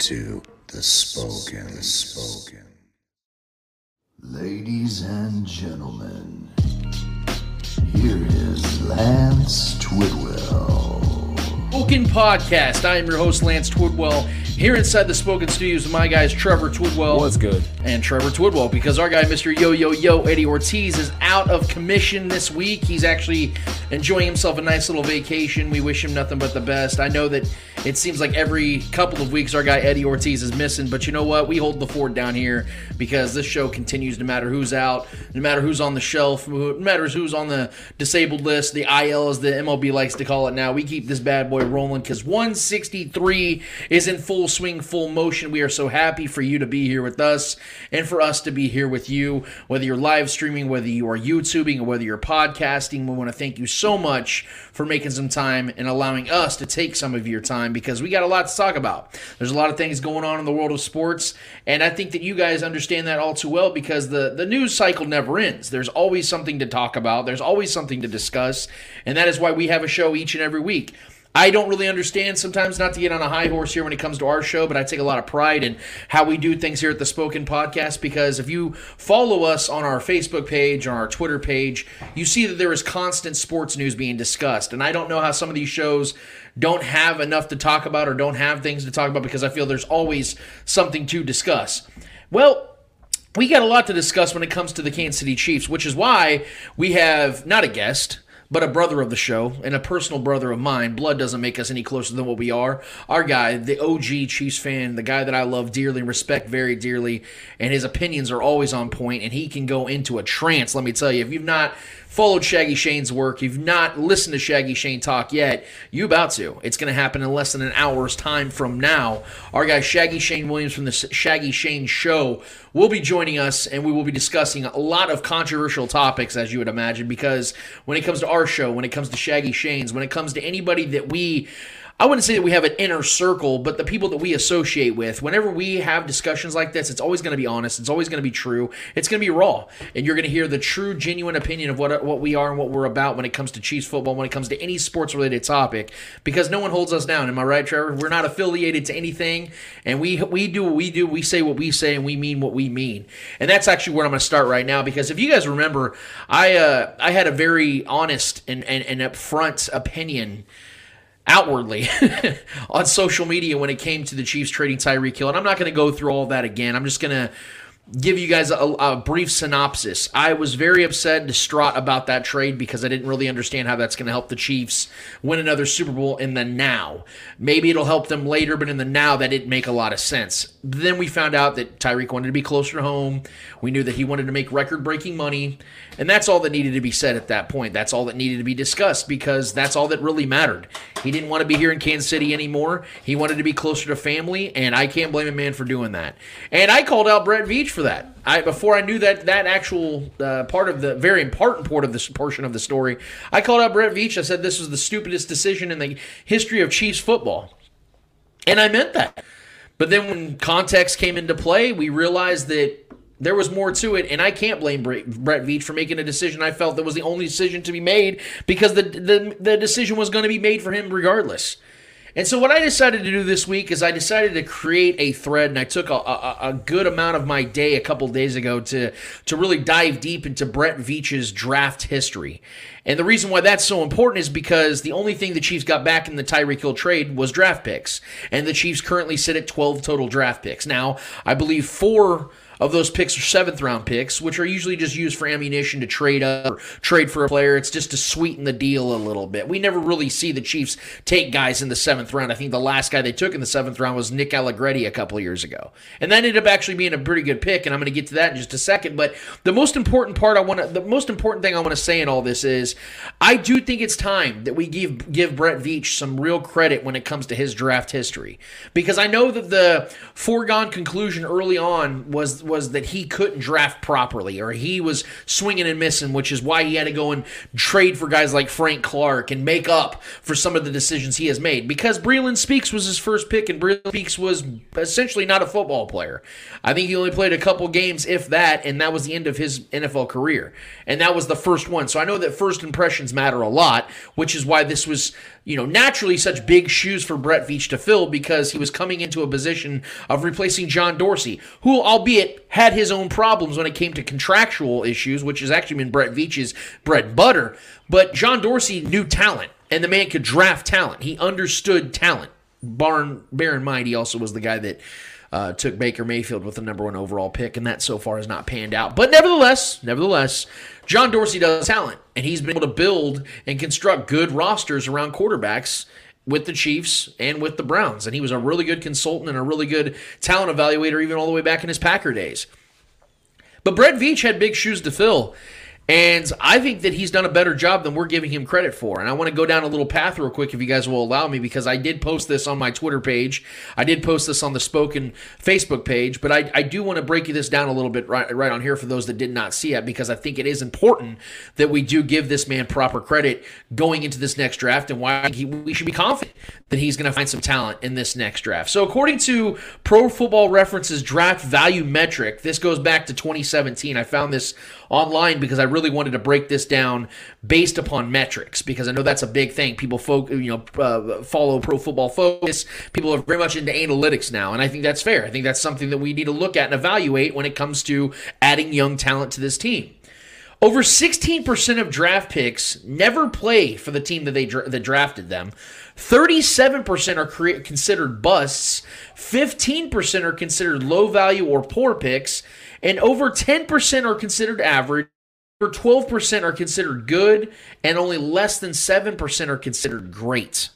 You are tuned in to the Spoken. The Spoken. Ladies and gentlemen, here is Lance Twidwell. Spoken Podcast. I am your host, Lance Twidwell, here inside the Spoken Studios with my guys, Trevor Twidwell. What's good? And Trevor Twidwell, because our guy, Mr. Yo Yo Yo, Eddie Ortiz, is out of commission this week. He's actually enjoying himself a nice little vacation. We wish him nothing but the best. I know that it seems like every couple of weeks our guy Eddie Ortiz is missing, but you know what? We hold the fort down here because this show continues no matter who's out, no matter who's on the shelf, no matter who's on the disabled list, the IL as the MLB likes to call it now. We keep this bad boy rolling because 163 is in full swing, full motion. We are so happy for you to be here with us and for us to be here with you, whether you're live streaming, whether you are YouTubing, or whether you're podcasting. We want to thank you so much for making some time and allowing us to take some of your time because we got a lot to talk about. There's a lot of things going on in the world of sports, and I think that you guys understand that all too well because the, the news cycle never ends. There's always something to talk about, there's always something to discuss, and that is why we have a show each and every week. I don't really understand sometimes not to get on a high horse here when it comes to our show, but I take a lot of pride in how we do things here at the Spoken Podcast because if you follow us on our Facebook page, on our Twitter page, you see that there is constant sports news being discussed. And I don't know how some of these shows don't have enough to talk about or don't have things to talk about because I feel there's always something to discuss. Well, we got a lot to discuss when it comes to the Kansas City Chiefs, which is why we have not a guest but a brother of the show and a personal brother of mine. Blood doesn't make us any closer than what we are. Our guy, the OG Chiefs fan, the guy that I love dearly and respect very dearly, and his opinions are always on point, and he can go into a trance. Let me tell you, if you've not followed Shaggy Shane's work, you've not listened to Shaggy Shane talk yet, you about to. It's going to happen in less than an hour's time from now. Our guy Shaggy Shane Williams from the Shaggy Shane Show will be joining us, and we will be discussing a lot of controversial topics, as you would imagine, because when it comes to our show, when it comes to Shaggy Shane's, when it comes to anybody that we I wouldn't say that we have an inner circle, but the people that we associate with, whenever we have discussions like this, it's always going to be honest. It's always going to be true. It's going to be raw. And you're going to hear the true, genuine opinion of what, what we are and what we're about when it comes to Chiefs football, when it comes to any sports related topic, because no one holds us down. Am I right, Trevor? We're not affiliated to anything. And we, we do what we do. We say what we say and we mean what we mean. And that's actually where I'm going to start right now, because if you guys remember, I, uh, I had a very honest and, and, and upfront opinion outwardly on social media when it came to the Chiefs trading Tyreek Hill. And I'm not going to go through all that again. I'm just going to give you guys a, a, brief synopsis. I was very upset, distraught about that trade because I didn't really understand how that's going to help the Chiefs win another Super Bowl in the now. Maybe it'll help them later, but in the now, that didn't make a lot of sense. Then we found out that Tyreek wanted to be closer to home. We knew that he wanted to make record breaking money. And that's all that needed to be said at that point. That's all that needed to be discussed because that's all that really mattered. He didn't want to be here in Kansas City anymore. He wanted to be closer to family, and I can't blame a man for doing that. And I called out Brett Veach for that. I before I knew that that actual uh, part of the very important part of this portion of the story, I called out Brett Veach. I said this was the stupidest decision in the history of Chiefs football, and I meant that. But then when context came into play, we realized that there was more to it, and I can't blame Brett Veach for making a decision I felt that was the only decision to be made because the the, the decision was going to be made for him regardless. And so what I decided to do this week is I decided to create a thread, and I took a, a, a good amount of my day a couple days ago to to really dive deep into Brett Veach's draft history. And the reason why that's so important is because the only thing the Chiefs got back in the Tyreek Hill trade was draft picks, and the Chiefs currently sit at 12 total draft picks. Now, I believe four of those picks are seventh round picks, which are usually just used for ammunition to trade up or trade for a player. It's just to sweeten the deal a little bit. We never really see the Chiefs take guys in the seventh round. I think the last guy they took in the seventh round was Nick Allegretti a couple years ago. And that ended up actually being a pretty good pick, and I'm going to get to that in just a second. But the most important part I want to, the most important thing I want to say in all this is I do think it's time that we give give Brett Veach some real credit when it comes to his draft history. Because I know that the foregone conclusion early on was was that he couldn't draft properly or he was swinging and missing, which is why he had to go and trade for guys like Frank Clark and make up for some of the decisions he has made. Because Breeland Speaks was his first pick, and Breeland Speaks was essentially not a football player. I think he only played a couple games, if that, and that was the end of his NFL career. And that was the first one. So I know that first impressions matter a lot, which is why this was you know, naturally such big shoes for Brett Veach to fill because he was coming into a position of replacing John Dorsey, who, albeit, had his own problems when it came to contractual issues, which has actually been Brett Veach's bread and butter. But John Dorsey knew talent, and the man could draft talent. He understood talent. Barn, bear in mind, he also was the guy that uh, took Baker Mayfield with the number one overall pick, and that so far has not panned out. But nevertheless, nevertheless, John Dorsey does talent, and he's been able to build and construct good rosters around quarterbacks with the Chiefs and with the Browns. And he was a really good consultant and a really good talent evaluator, even all the way back in his Packer days. But Brett Veach had big shoes to fill. And I think that he's done a better job than we're giving him credit for. And I want to go down a little path real quick, if you guys will allow me, because I did post this on my Twitter page. I did post this on the Spoken Facebook page, but I, I do want to break you this down a little bit right, right on here for those that did not see it, because I think it is important that we do give this man proper credit going into this next draft and why he, we should be confident that he's going to find some talent in this next draft. So, according to Pro Football References draft value metric, this goes back to 2017. I found this online because I really wanted to break this down based upon metrics because I know that's a big thing. People folk, you know, uh, follow Pro Football Focus. People are very much into analytics now, and I think that's fair. I think that's something that we need to look at and evaluate when it comes to adding young talent to this team. Over 16% of draft picks never play for the team that they dra- that drafted them. 37% are cre- considered busts. 15% are considered low value or poor picks, and over 10% are considered average. Over 12% are considered good, and only less than 7% are considered great.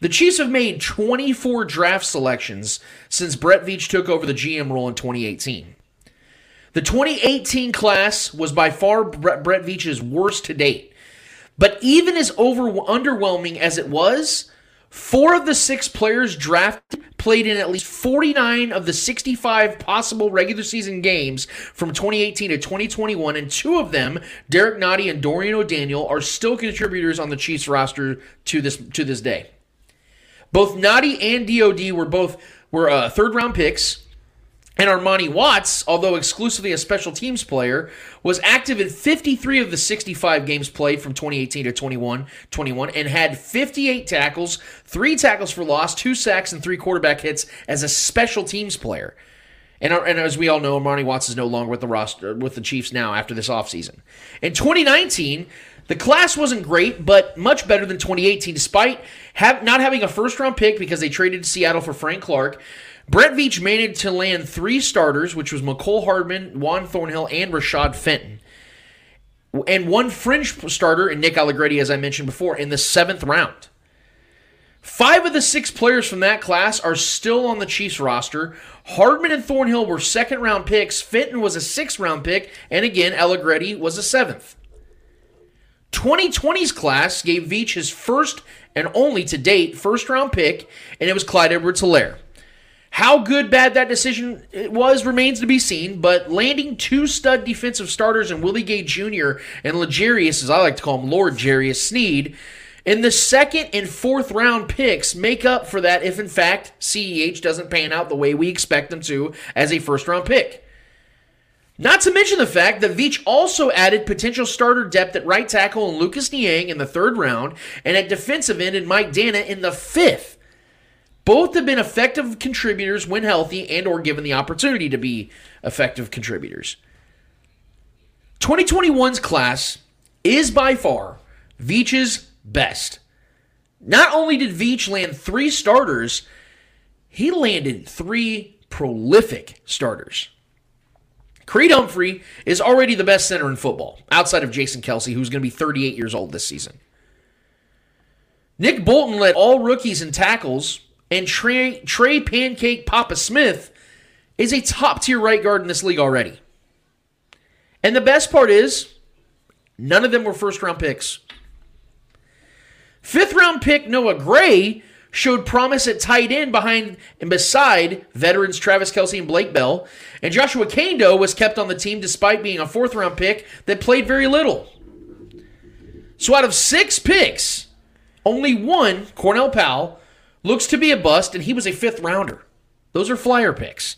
The Chiefs have made 24 draft selections since Brett Veach took over the GM role in 2018. The 2018 class was by far Brett Veach's worst to date. But even as over underwhelming as it was, Four of the six players drafted played in at least 49 of the 65 possible regular season games from 2018 to 2021, and two of them, Derek Nnadi and Dorian O'Daniel, are still contributors on the Chiefs roster to this to this day. Both Nnadi and DOD were both were uh, third round picks. And Armani Watts, although exclusively a special teams player, was active in 53 of the 65 games played from 2018 to 21, 21 and had 58 tackles, three tackles for loss, two sacks, and three quarterback hits as a special teams player. And, uh, and as we all know, Armani Watts is no longer with the roster with the Chiefs now after this offseason. In 2019, the class wasn't great, but much better than 2018, despite have, not having a first round pick because they traded to Seattle for Frank Clark. Brett Veach managed to land three starters, which was Mecole Hardman, Juan Thornhill, and Rashad Fenton. And one fringe starter in Nick Allegretti, as I mentioned before, in the seventh round. Five of the six players from that class are still on the Chiefs roster. Hardman and Thornhill were second round picks. Fenton was a sixth round pick. And again, Allegretti was a seventh. 2020's class gave Veach his first and only to date first round pick, and it was Clyde Edwards Helaire. How good, bad that decision was remains to be seen, but landing two stud defensive starters in Willie Gay Jr. and L'Jarius, as I like to call him, Lord Jarius Sneed, in the second and fourth round picks make up for that if, in fact, CEH doesn't pan out the way we expect them to as a first round pick. Not to mention the fact that Veach also added potential starter depth at right tackle in Lucas Niang in the third round and at defensive end in Mike Danna in the fifth. Both have been effective contributors when healthy and or given the opportunity to be effective contributors. 2021's class is by far Veach's best. Not only did Veach land three starters, he landed three prolific starters. Creed Humphrey is already the best center in football, outside of Jason Kelce, who's going to be 38 years old this season. Nick Bolton led all rookies in tackles, and Trey, Trey Pancake Papa Smith is a top tier right guard in this league already. And the best part is, none of them were first round picks. Fifth round pick Noah Gray showed promise at tight end behind and beside veterans Travis Kelce and Blake Bell. And Joshua Kaindoh was kept on the team despite being a fourth round pick that played very little. So out of six picks, only one, Cornell Powell, looks to be a bust, and he was a fifth rounder. Those are flyer picks.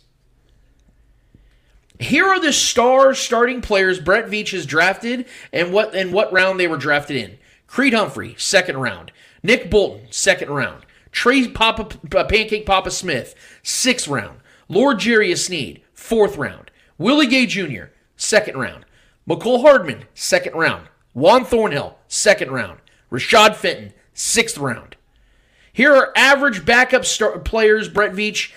Here are the star starting players Brett Veach has drafted and what and what round they were drafted in. Creed Humphrey, second round. Nick Bolton, second round. Trey Papa, Pancake Papa Smith, sixth round. Lord Jarius Sneed, fourth round. Willie Gay Jr., second round. Mecole Hardman, second round. Juan Thornhill, second round. Rashad Fenton, sixth round. Here are average backup star- players Brett Veach,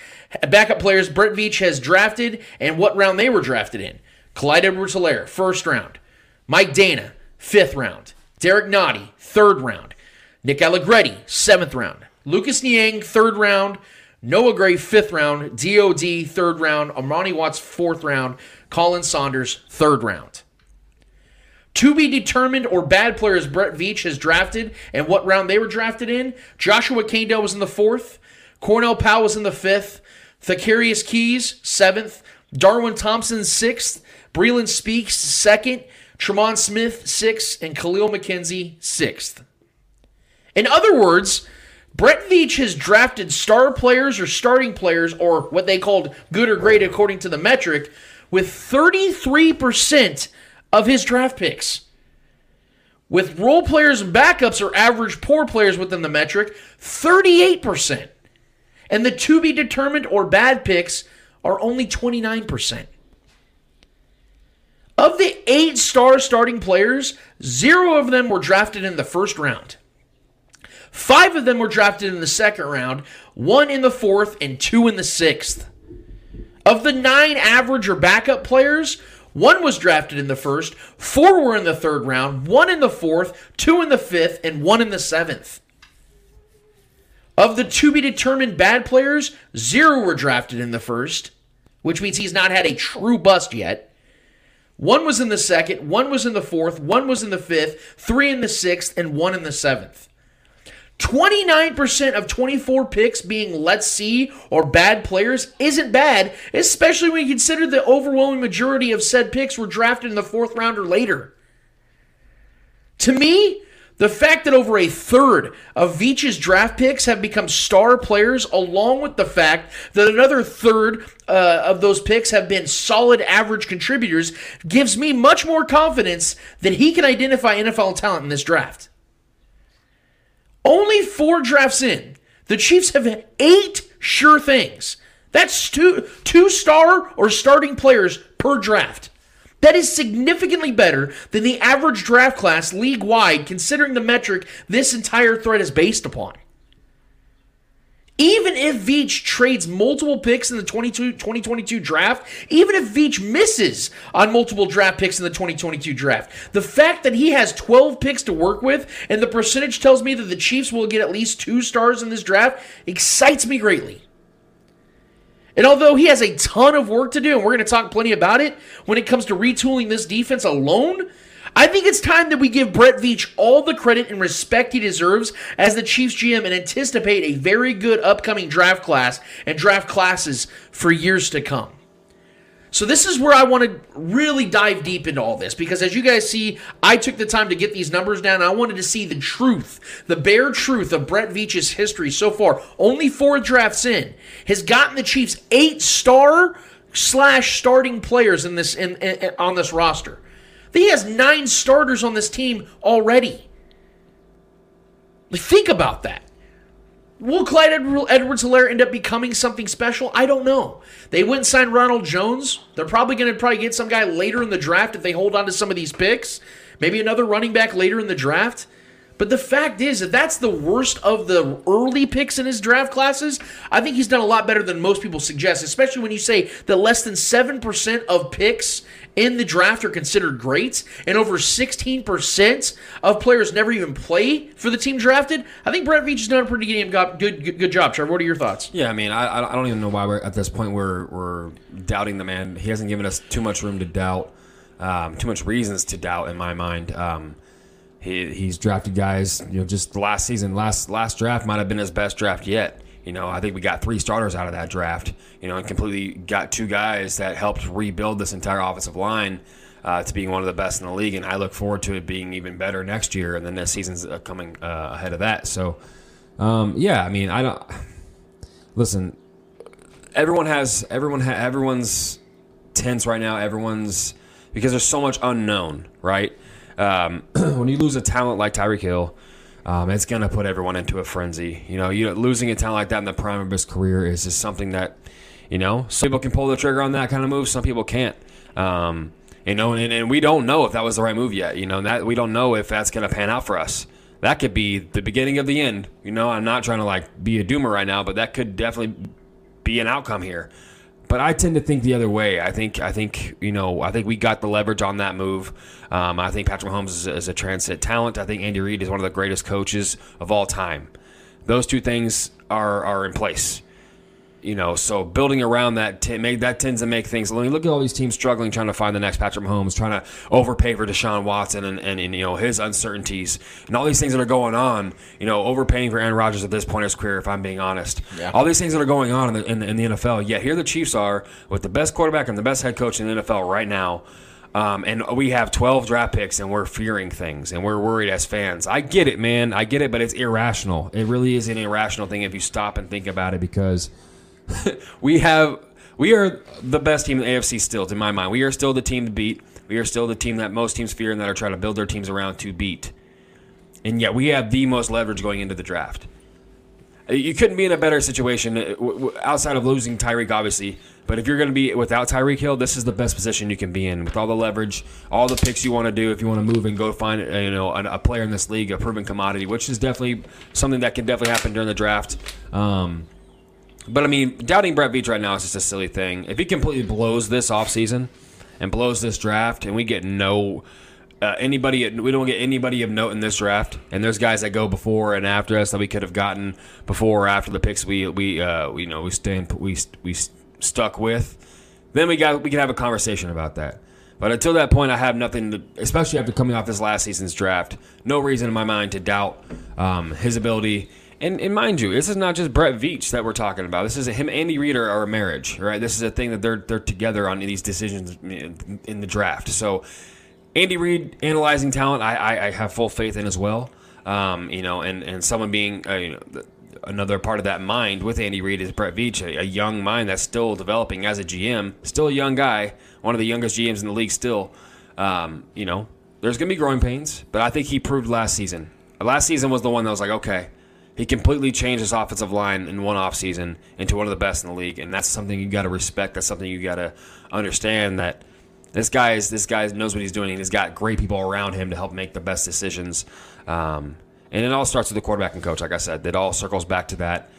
backup players Brett Veach has drafted and what round they were drafted in. Clyde Edwards Helaire, first round. Mike Danna, fifth round. Derek Nnadi, third round. Nick Allegretti, seventh round. Lucas Niang, third round. Noah Gray, fifth round. DOD, third round. Armani Watts, fourth round. Khalen Saunders, third round. To be determined or bad players Brett Veach has drafted and what round they were drafted in. Joshua Kaindoh was in the fourth. Cornell Powell was in the fifth. Thakarius Keyes, seventh. Darwin Thompson, sixth. Breeland Speaks, second. Tremon Smith, sixth. And Kahlil McKenzie, sixth. In other words, Brett Veach has drafted star players or starting players, or what they called good or great according to the metric, with 33% of his draft picks. With role players and backups or average poor players within the metric, 38%. And the to be determined or bad picks are only 29%. Of the eight star starting players, zero of them were drafted in the first round. Five of them were drafted in the second round, one in the fourth, and two in the sixth. Of the nine average or backup players, one was drafted in the first, four were in the third round, one in the fourth, two in the fifth, and one in the seventh. Of the to be determined bad players, zero were drafted in the first, which means he's not had a true bust yet. One was in the second, one was in the fourth, one was in the fifth, three in the sixth, and one in the seventh. 29% of 24 picks being let's see or bad players isn't bad, especially when you consider the overwhelming majority of said picks were drafted in the fourth round or later. To me, the fact that over a third of Veach's draft picks have become star players, along with the fact that another third uh, of those picks have been solid average contributors, gives me much more confidence that he can identify NFL talent in this draft. Only four drafts in, the Chiefs have eight sure things. That's two two star or starting players per draft. That is significantly better than the average draft class league wide, considering the metric this entire thread is based upon. Even if Veach trades multiple picks in the 22, 2022 draft, even if Veach misses on multiple draft picks in the 2022 draft, the fact that he has 12 picks to work with and the percentage tells me that the Chiefs will get at least two stars in this draft excites me greatly. And although he has a ton of work to do, and we're going to talk plenty about it when it comes to retooling this defense alone, I think it's time that we give Brett Veach all the credit and respect he deserves as the Chiefs GM and anticipate a very good upcoming draft class and draft classes for years to come. So this is where I want to really dive deep into all this because as you guys see, I took the time to get these numbers down. I wanted to see the truth, the bare truth of Brett Veach's history so far. Only four drafts in has gotten the Chiefs eight star slash starting players in this in, in on this roster. He has nine starters on this team already. Like, think about that. Will Clyde Edwards Helaire end up becoming something special? I don't know. They went and signed Ronald Jones. They're probably going to probably get some guy later in the draft if they hold on to some of these picks. Maybe another running back later in the draft. But the fact is that that's the worst of the early picks in his draft classes. I think he's done a lot better than most people suggest, especially when you say that less than 7% of picks in the draft are considered greats, and over 16% of players never even play for the team drafted. I think Brett Veach has done a pretty good, good, good, good job. Trevor, what are your thoughts? Yeah, I mean, I, I don't even know why we're at this point we're, we're doubting the man. He hasn't given us too much room to doubt, um, too much reasons to doubt in my mind. Um, he, he's drafted guys, you know, just last season, last last draft might have been his best draft yet. You know, I think we got three starters out of that draft. You know, and completely got two guys that helped rebuild this entire offensive line uh, to being one of the best in the league. And I look forward to it being even better next year. And then this season's uh, coming uh, ahead of that. So, um, yeah, I mean, I don't listen. Everyone has everyone ha, everyone's tense right now. Everyone's because there's so much unknown, right? Um, when you lose a talent like Tyreek Hill um, it's going to put everyone into a frenzy. You know, you losing a talent like that in the prime of his career is just something that, you know, some people can pull the trigger on that kind of move, some people can't. Um, you know, and, and, we don't know if that was the right move yet. You know, that we don't know if that's going to pan out for us. That could be the beginning of the end. You know, I'm not trying to like be a doomer right now, but that could definitely be an outcome here. But I tend to think the other way. I think I think you know I think we got the leverage on that move. Um, I think Patrick Mahomes is, is a transit talent. I think Andy Reid is one of the greatest coaches of all time. Those two things are are in place you know, so building around that t- make, that tends to make things. Look at all these teams struggling trying to find the next Patrick Mahomes, trying to overpay for Deshaun Watson and, and, and, you know his uncertainties and all these things that are going on. You know, overpaying for Aaron Rodgers at this point in his career, if I'm being honest. Yeah. All these things that are going on in the, in the, in the NFL. Yet here the Chiefs are with the best quarterback and the best head coach in the NFL right now. Um, and we have 12 draft picks and we're fearing things and we're worried as fans. I get it, man. I get it, but it's irrational. It really is an irrational thing if you stop and think about it because – we have we are the best team in the AFC still, to my mind. We are still the team to beat. We are still the team that most teams fear and that are trying to build their teams around to beat. And yet we have the most leverage going into the draft. Uh, you couldn't be in a better situation uh, outside of losing Tyreek, obviously. But if you're going to be without Tyreek Hill, this is the best position you can be in with all the leverage, all the picks you want to do. If you want to move and go find uh, you know a, player in this league, a proven commodity, which is definitely something that can definitely happen during the draft. Um, but I mean, doubting Brett Veach right now is just a silly thing. If he completely blows this offseason and blows this draft, and we get no uh, anybody, we don't get anybody of note in this draft, and there's guys that go before and after us that we could have gotten before or after the picks we we uh, you know we stand we we stuck with, then we got we can have a conversation about that. But until that point, I have nothing, to, especially after coming off this last season's draft. No reason in my mind to doubt um, his ability and, and mind you, this is not just Brett Veach that we're talking about. This is a, him, Andy Reid are a marriage, right? This is a thing that they're they're together on these decisions in, in the draft. So, Andy Reid analyzing talent, I, I, I have full faith in as well. Um, you know, and and someone being uh, you know, another part of that mind with Andy Reid is Brett Veach, a, a, young mind that's still developing as a GM, still a young guy, one of the youngest GMs in the league still. Um, you know, there's gonna be growing pains, but I think he proved last season. Last season was the one that was like, okay he completely changed his offensive line in one offseason into one of the best in the league, and that's something you got to respect. That's something you got to understand that this guy is this guy knows what he's doing, and he's got great people around him to help make the best decisions. Um, and it all starts with the quarterback and coach. Like I said, it all circles back to that.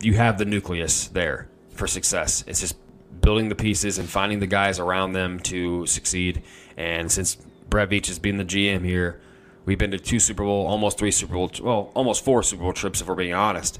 You have the nucleus there for success. It's just building the pieces and finding the guys around them to succeed. And since Brett Veach has been the GM here We've been to two Super Bowl, almost three Super Bowl, well, almost four Super Bowl trips if we're being honest.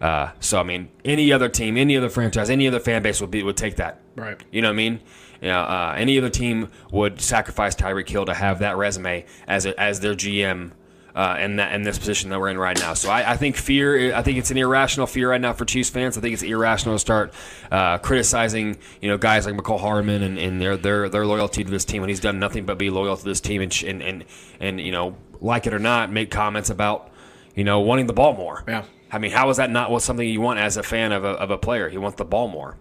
Uh, so I mean, any other team, any other franchise, any other fan base would be would take that. Right. You know what I mean? You know, uh, any other team would sacrifice Tyreek Hill to have that resume as a, as their GM uh, in that in this position that we're in right now. So I, I, think fear. I think it's an irrational fear right now for Chiefs fans. I think it's irrational to start uh, criticizing you know guys like Mecole Hardman and, and, their their their loyalty to this team when he's done nothing but be loyal to this team and and and, and you know like it or not make comments about you know wanting the ball more. Yeah. I mean, how is that not what something you want as a fan of a, of a player? He want the ball more.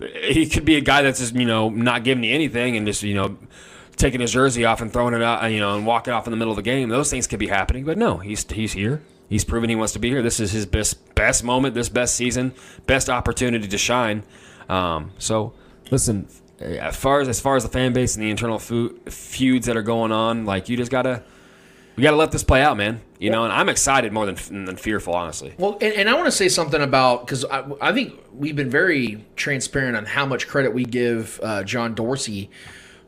He could be a guy that's just you know not giving you anything and just you know taking his jersey off and throwing it out, you know, and walking off in the middle of the game. Those things could be happening, but no, he's he's here. He's proven he wants to be here. This is his best best moment, this best season, best opportunity to shine. Um, so, listen, as far as as far as the fan base and the internal feuds that are going on, like you just gotta we got to let this play out, man. You know, and I'm excited more than than fearful, honestly. Well, and, and I want to say something about because I, I think we've been very transparent on how much credit we give uh, John Dorsey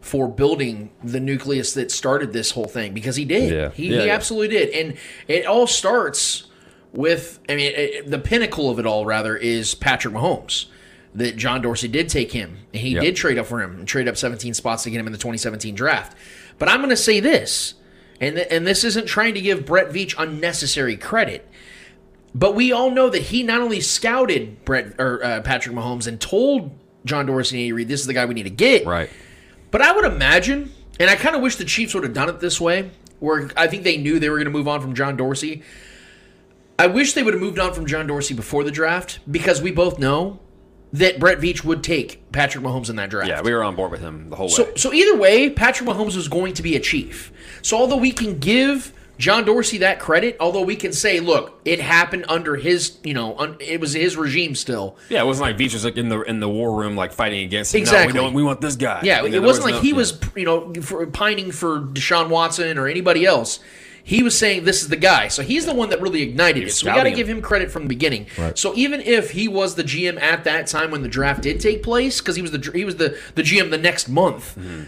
for building the nucleus that started this whole thing because he did. Yeah. He, Yeah, he yeah. absolutely did, and it all starts with. I mean, it, the pinnacle of it all, rather, is Patrick Mahomes. That John Dorsey did take him, and he Yep. did trade up for him and trade up 17 spots to get him in the 2017 draft. But I'm going to say this, and th- and this isn't trying to give Brett Veach unnecessary credit. But we all know that he not only scouted Brett or uh, Patrick Mahomes and told John Dorsey and Andy Reid, "This is the guy we need to get." Right. But I would imagine, and I kind of wish the Chiefs would have done it this way, where I think they knew they were going to move on from John Dorsey. I wish they would have moved on from John Dorsey before the draft because we both know that Brett Veach would take Patrick Mahomes in that draft. Yeah, we were on board with him the whole So, way. so either way, Patrick Mahomes was going to be a chief. So although we can give John Dorsey that credit, although we can say, look, it happened under his, you know, un, it was his regime still. Yeah, it wasn't like Veach was like in the in the war room, like fighting against him. Exactly. No, we don't. We want this guy. Yeah, And it wasn't there like no- he yeah. was, you know, for pining for Deshaun Watson or anybody else. He was saying this is the guy. So he's the one that really ignited it. So we got to give him credit from the beginning. So even if he was the GM at that time when the draft did take place, because he was the he was the the GM the next month, Mm-hmm.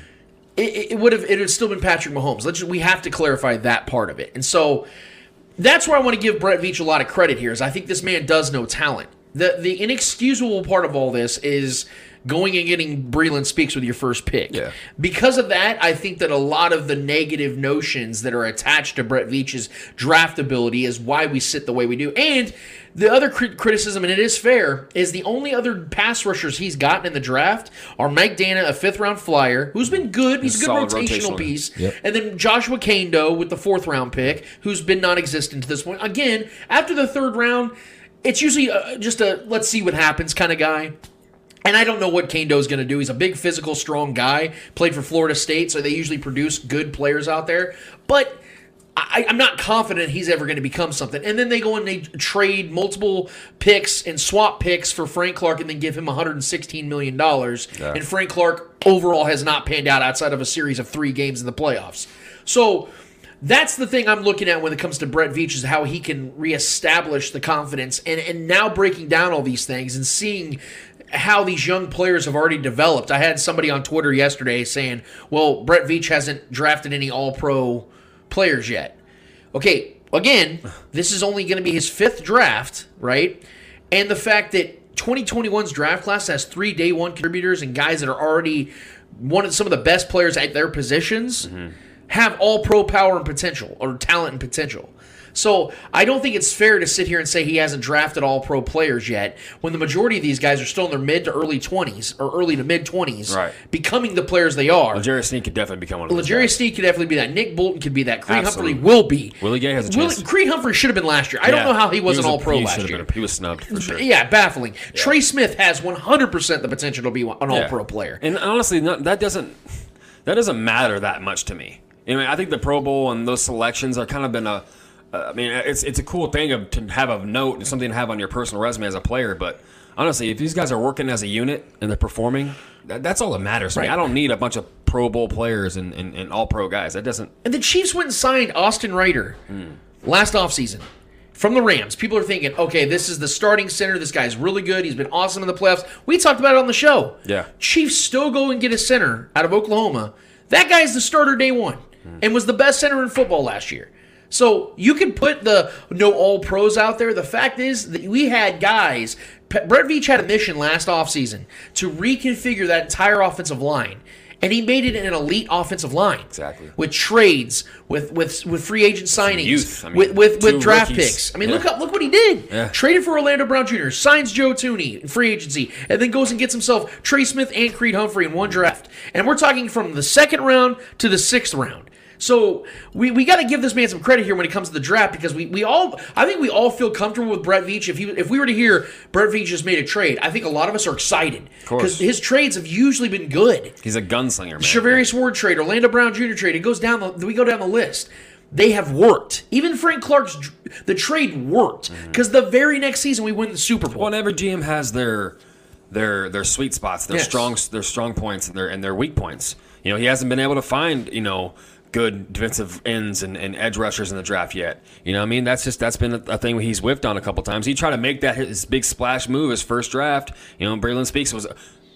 It, it would have it would have still been Patrick Mahomes. Let's just, we have to clarify that part of it. And so that's where I want to give Brett Veach a lot of credit here. Is I think this man does know talent. The the inexcusable part of all this is going and getting Breeland Speaks with your first pick. Yeah. Because of that, I think that a lot of the negative notions that are attached to Brett Veach's draft ability is why we sit the way we do. And the other crit- criticism, and it is fair, is the only other pass rushers he's gotten in the draft are Mike Danna, a fifth round flyer, who's been good. He's a good rotational rotational. piece. Yep. And then Joshua Kaindoh with the fourth round pick, who's been non existent to this point. Again, after the third round, it's usually uh, just a let's see what happens kind of guy. And I don't know what Kaindoh's going to do. He's a big, physical, strong guy. Played for Florida State, so they usually produce good players out there. But I, I'm not confident he's ever going to become something. And then they go and they trade multiple picks and swap picks for Frank Clark, and then give him 116 million dollars. And Frank Clark overall has not panned out outside of a series of three games in the playoffs. So that's the thing I'm looking at when it comes to Brett Veach is how he can reestablish the confidence and, and now breaking down all these things and seeing how these young players have already developed. I had somebody on Twitter yesterday saying, well, Brett Veach hasn't drafted any all pro players yet. Okay, again, this is only going to be his fifth draft, right? And the fact that 2021's draft class has three day one contributors and guys that are already one of some of the best players at their positions mm-hmm. have all pro power and potential or talent and potential. So I don't think it's fair to sit here and say he hasn't drafted all pro players yet when the majority of these guys are still in their mid to early 20s or early to mid 20s, Right. becoming the players they are. Legarius Sneak could definitely become one of those. Legarius. Sneed could definitely be that. Nick Bolton could be that. Creed Absolutely. Humphrey will be. Willie Gay has a Willie- chance. Creed Humphrey should have been last year. I don't know how he wasn't was a- all pro last year. been a- he was snubbed for sure. Yeah, baffling. Trey Smith has 100% the potential to be an all Yeah. pro player. And honestly, no, that doesn't that doesn't matter that much to me. Anyway, I think the Pro Bowl and those selections are kind of been a. Uh, I mean, it's it's a cool thing to have a note and something to have on your personal resume as a player. But honestly, if these guys are working as a unit and they're performing, that, that's all that matters to me. Right. I don't need a bunch of Pro Bowl players and, and, and all pro guys. That doesn't. And the Chiefs went and signed Austin Reiter Hmm. last offseason from the Rams. People are thinking, okay, this is the starting center. This guy's really good. He's been awesome in the playoffs. We talked about it on the show. Yeah. Chiefs still go and get a center out of Oklahoma. That guy's the starter day one Hmm. and was the best center in football last year. So you can put the no all pros out there. The fact is that we had guys. Brett Veach had a mission last offseason to reconfigure that entire offensive line. And he made it an elite offensive line. Exactly. With trades, with with with free agent signings, youth. I mean, with with, with draft rookies. picks. I mean, Yeah. look up look what he did. Yeah. Traded for Orlando Brown Jr., signs Joe Thuney in free agency, and then goes and gets himself Trey Smith and Creed Humphrey in one draft. And we're talking from the second round to the sixth round. So we, we got to give this man some credit here when it comes to the draft because we, we all I think we all feel comfortable with Brett Veach. If he if we were to hear Brett Veach just made a trade, I think a lot of us are excited because his trades have usually been good. He's a gunslinger, man. Charvarius Ward trade, Orlando Brown Jr. trade. It goes down. The, we go down the list. They have worked. Even Frank Clark's the trade worked mm-hmm. because the very next season we win the Super Bowl. Well, every GM has their their their sweet spots, their Yes. strong their strong points, and their and their weak points. You know, he hasn't been able to find you know good defensive ends and, and edge rushers in the draft yet. You know, what I mean, that's just that's been a, a thing he's whiffed on a couple times. He tried to make that his big splash move his first draft. You know, Braylon Speaks was.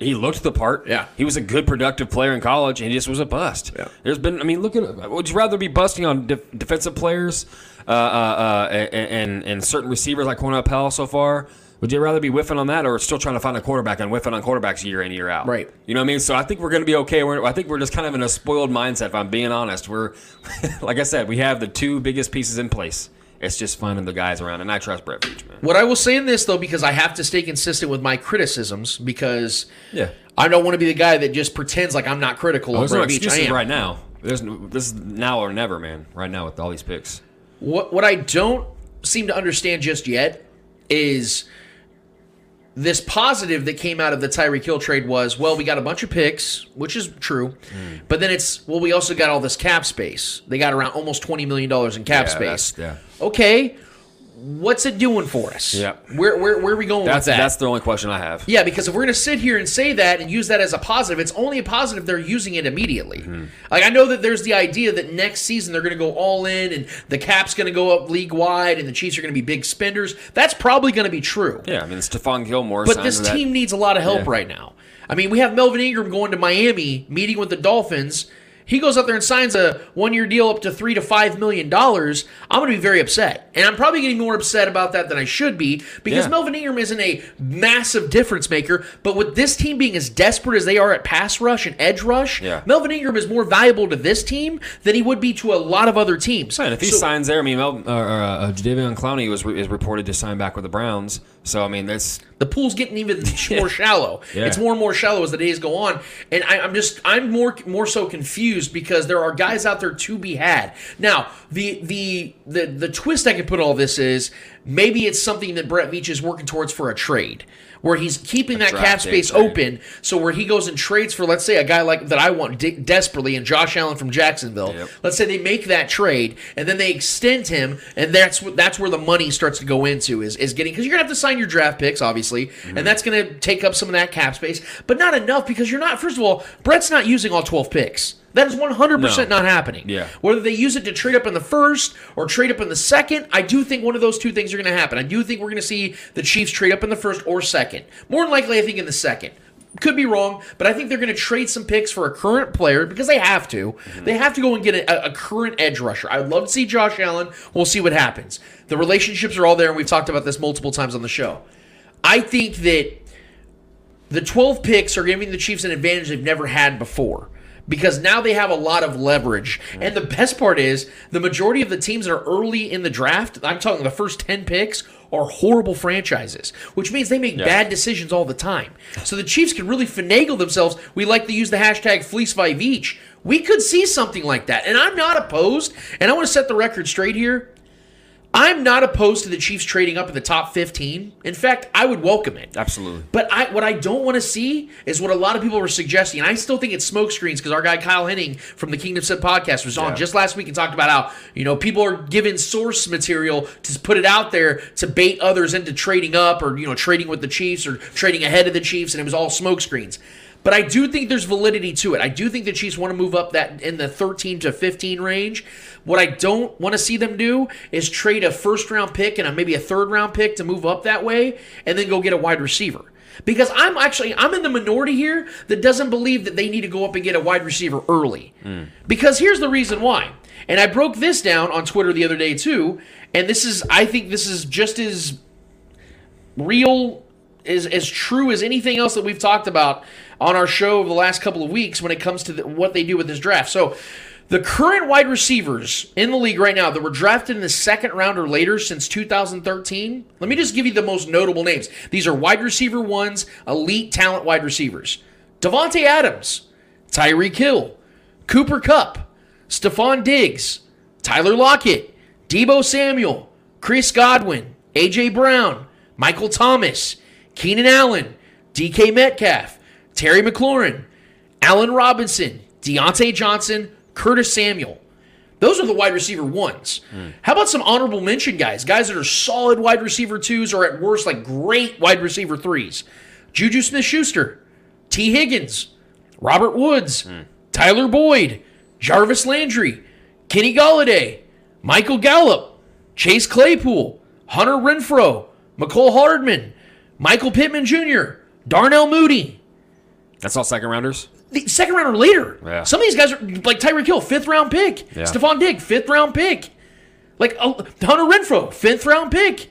He looked the part. Yeah. he was a good, productive player in college, and he just was a bust. Yeah. There's been, I mean, look at. Would you rather be busting on def- defensive players uh, uh, uh, and, and and certain receivers like Cornell Powell so far? Would you rather be whiffing on that, or still trying to find a quarterback and whiffing on quarterbacks year in year out? Right. You know what I mean? So I think we're going to be okay. We're, I think we're just kind of in a spoiled mindset. If I'm being honest, we're like I said, we have the two biggest pieces in place. It's just finding the guys around, and I trust Brett Veach, man. What I will say in this though, because I have to stay consistent with my criticisms, because Yeah. I don't want to be the guy that just pretends like I'm not critical Oh, of there's no Brett excuses am. right now. There's this is now or never, man. Right now with all these picks. What what I don't seem to understand just yet is this positive that came out of the Tyreek Hill trade was, well, we got a bunch of picks, which is true, Hmm. but then it's, well, we also got all this cap space. They got around almost $20 million in cap Yeah, space. that's- Okay, what's it doing for us? Yeah. Where, where, where are we going That's with that? that's the only question I have. Yeah, because if we're going to sit here and say that and use that as a positive, it's only a positive if they're using it immediately. Mm-hmm. Like I know that there's the idea that next season they're going to go all in and the cap's going to go up league wide and the Chiefs are going to be big spenders. That's probably going to be true. Yeah, I mean Stephon Gilmore. But this to that- team needs a lot of help Yeah. right now. I mean, we have Melvin Ingram going to Miami, meeting with the Dolphins. He goes out there and signs a one-year deal up to three to five million dollars. I'm going to be very upset, and I'm probably getting more upset about that than I should be because Yeah. Melvin Ingram isn't a massive difference maker. But with this team being as desperate as they are at pass rush and edge rush, Yeah. Melvin Ingram is more valuable to this team than he would be to a lot of other teams. And if he So- signs there, I mean, Mel, uh, uh, Jadeveon Clowney was is reported to sign back with the Browns. So I mean, that's The pool's getting even more shallow. Yeah. It's more and more shallow as the days go on, and I, I'm just I'm more more so confused because there are guys out there to be had. Now the the the the twist I could put all this is maybe it's something that Brett Veach is working towards for a trade. Where he's keeping that cap space trade. open, so where he goes and trades for, let's say, a guy like that I want de- desperately, and Josh Allen from Jacksonville. Yep. Let's say they make that trade, and then they extend him, and that's what that's where the money starts to go into is is getting because you're gonna have to sign your draft picks, obviously, Mm-hmm. and that's gonna take up some of that cap space, but not enough because you're not. First of all, Brett's not using all 12 picks. That is 100 percent No. not happening. Yeah. Whether they use it to trade up in the first or trade up in the second, I do think one of those two things are going to happen. I do think we're going to see the Chiefs trade up in the first or second. More than likely, I think in the second. Could be wrong, but I think they're going to trade some picks for a current player because they have to. Mm-hmm. They have to go and get a, a current edge rusher. I'd love to see Josh Allen. We'll see what happens. The relationships are all there, and we've talked about this multiple times on the show. I think that the 12 picks are giving the Chiefs an advantage they've never had before because now they have a lot of leverage. And the best part is the majority of the teams that are early in the draft, I'm talking the first 10 picks, are horrible franchises, which means they make bad decisions all the time. So the Chiefs can really finagle themselves. We like to use the hashtag fleece by Veach. We could see something like that. And I'm not opposed, and I want to set the record straight here. I'm not opposed to the Chiefs trading up in the top 15. In fact, I would welcome it. absolutely. But I, what I don't want to see is what a lot of people were suggesting, and I still think it's smoke screens because our guy Kyle Henning from the Kingdom Set podcast was on Yeah. just last week and talked about how you know people are given source material to put it out there to bait others into trading up or you know trading with the Chiefs or trading ahead of the Chiefs, and it was all smoke screens. But I do think there's validity to it. I do think the Chiefs want to move up that in the 13 to 15 range. What I don't want to see them do is trade a first round pick and a, maybe a third round pick to move up that way and then go get a wide receiver. Because I'm actually I'm in the minority here that doesn't believe that they need to go up and get a wide receiver early. Hmm. Because here's the reason why. And I broke this down on Twitter the other day too, and this is I think this is just as real is as true as anything else that we've talked about on our show over the last couple of weeks when it comes to the, what they do with this draft. So, the current wide receivers in the league right now that were drafted in the second round or later since 2013, let me just give you the most notable names. These are wide receiver ones, elite talent wide receivers. Davante Adams, Tyreek Hill, Cooper Kupp, Stefon Diggs, Tyler Lockett, Deebo Samuel, Chris Godwin, AJ Brown, Michael Thomas, Keenan Allen, DK Metcalf, Terry McLaurin, Allen Robinson, Diontae Johnson, Curtis Samuel. Those are the wide receiver ones. How about some honorable mention guys? Guys that are solid wide receiver twos or at worst like great wide receiver threes. Juju Smith Schuster, Tee Higgins, Robert Woods, Tyler Boyd, Jarvis Landry, Kenny Golladay, Michael Gallup, Chase Claypool, Hunter Renfrow, Mecole Hardman, Michael Pittman Jr., Darnell Mooney. That's all second rounders. The second round or later. Yeah. Some of these guys are like Tyreek Hill, fifth round pick. Yeah. Stefon Digg, fifth round pick. Like uh, Hunter Renfrow, fifth round pick.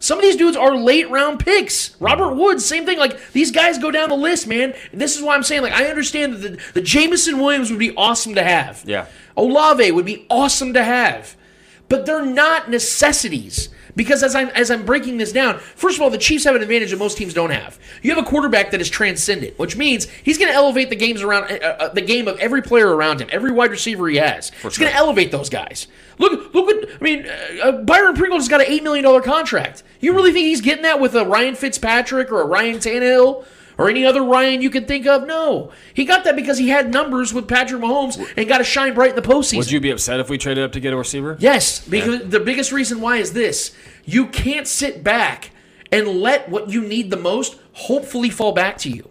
Some of these dudes are late round picks. Robert Woods, same thing. Like these guys go down the list, man. This is why I'm saying, like, I understand that the, the Jameson Williams would be awesome to have. Yeah. Olave would be awesome to have. But they're not necessities. Because as I'm as I'm breaking this down, first of all, the Chiefs have an advantage that most teams don't have. You have a quarterback that is transcendent, which means he's going to elevate the games around uh, uh, the game of every player around him, every wide receiver he has. he's going to elevate those guys. Look, look what I mean. Uh, uh, Byron Pringle has got an eight million dollar contract. You really think he's getting that with a Ryan Fitzpatrick or a Ryan Tannehill? Or any other Ryan you can think of? No. He got that because he had numbers with Patrick Mahomes and got to shine bright in the postseason. Would you be upset if we traded up to get a receiver? Yes, because the biggest reason why is this: you can't sit back and let what you need the most hopefully fall back to you.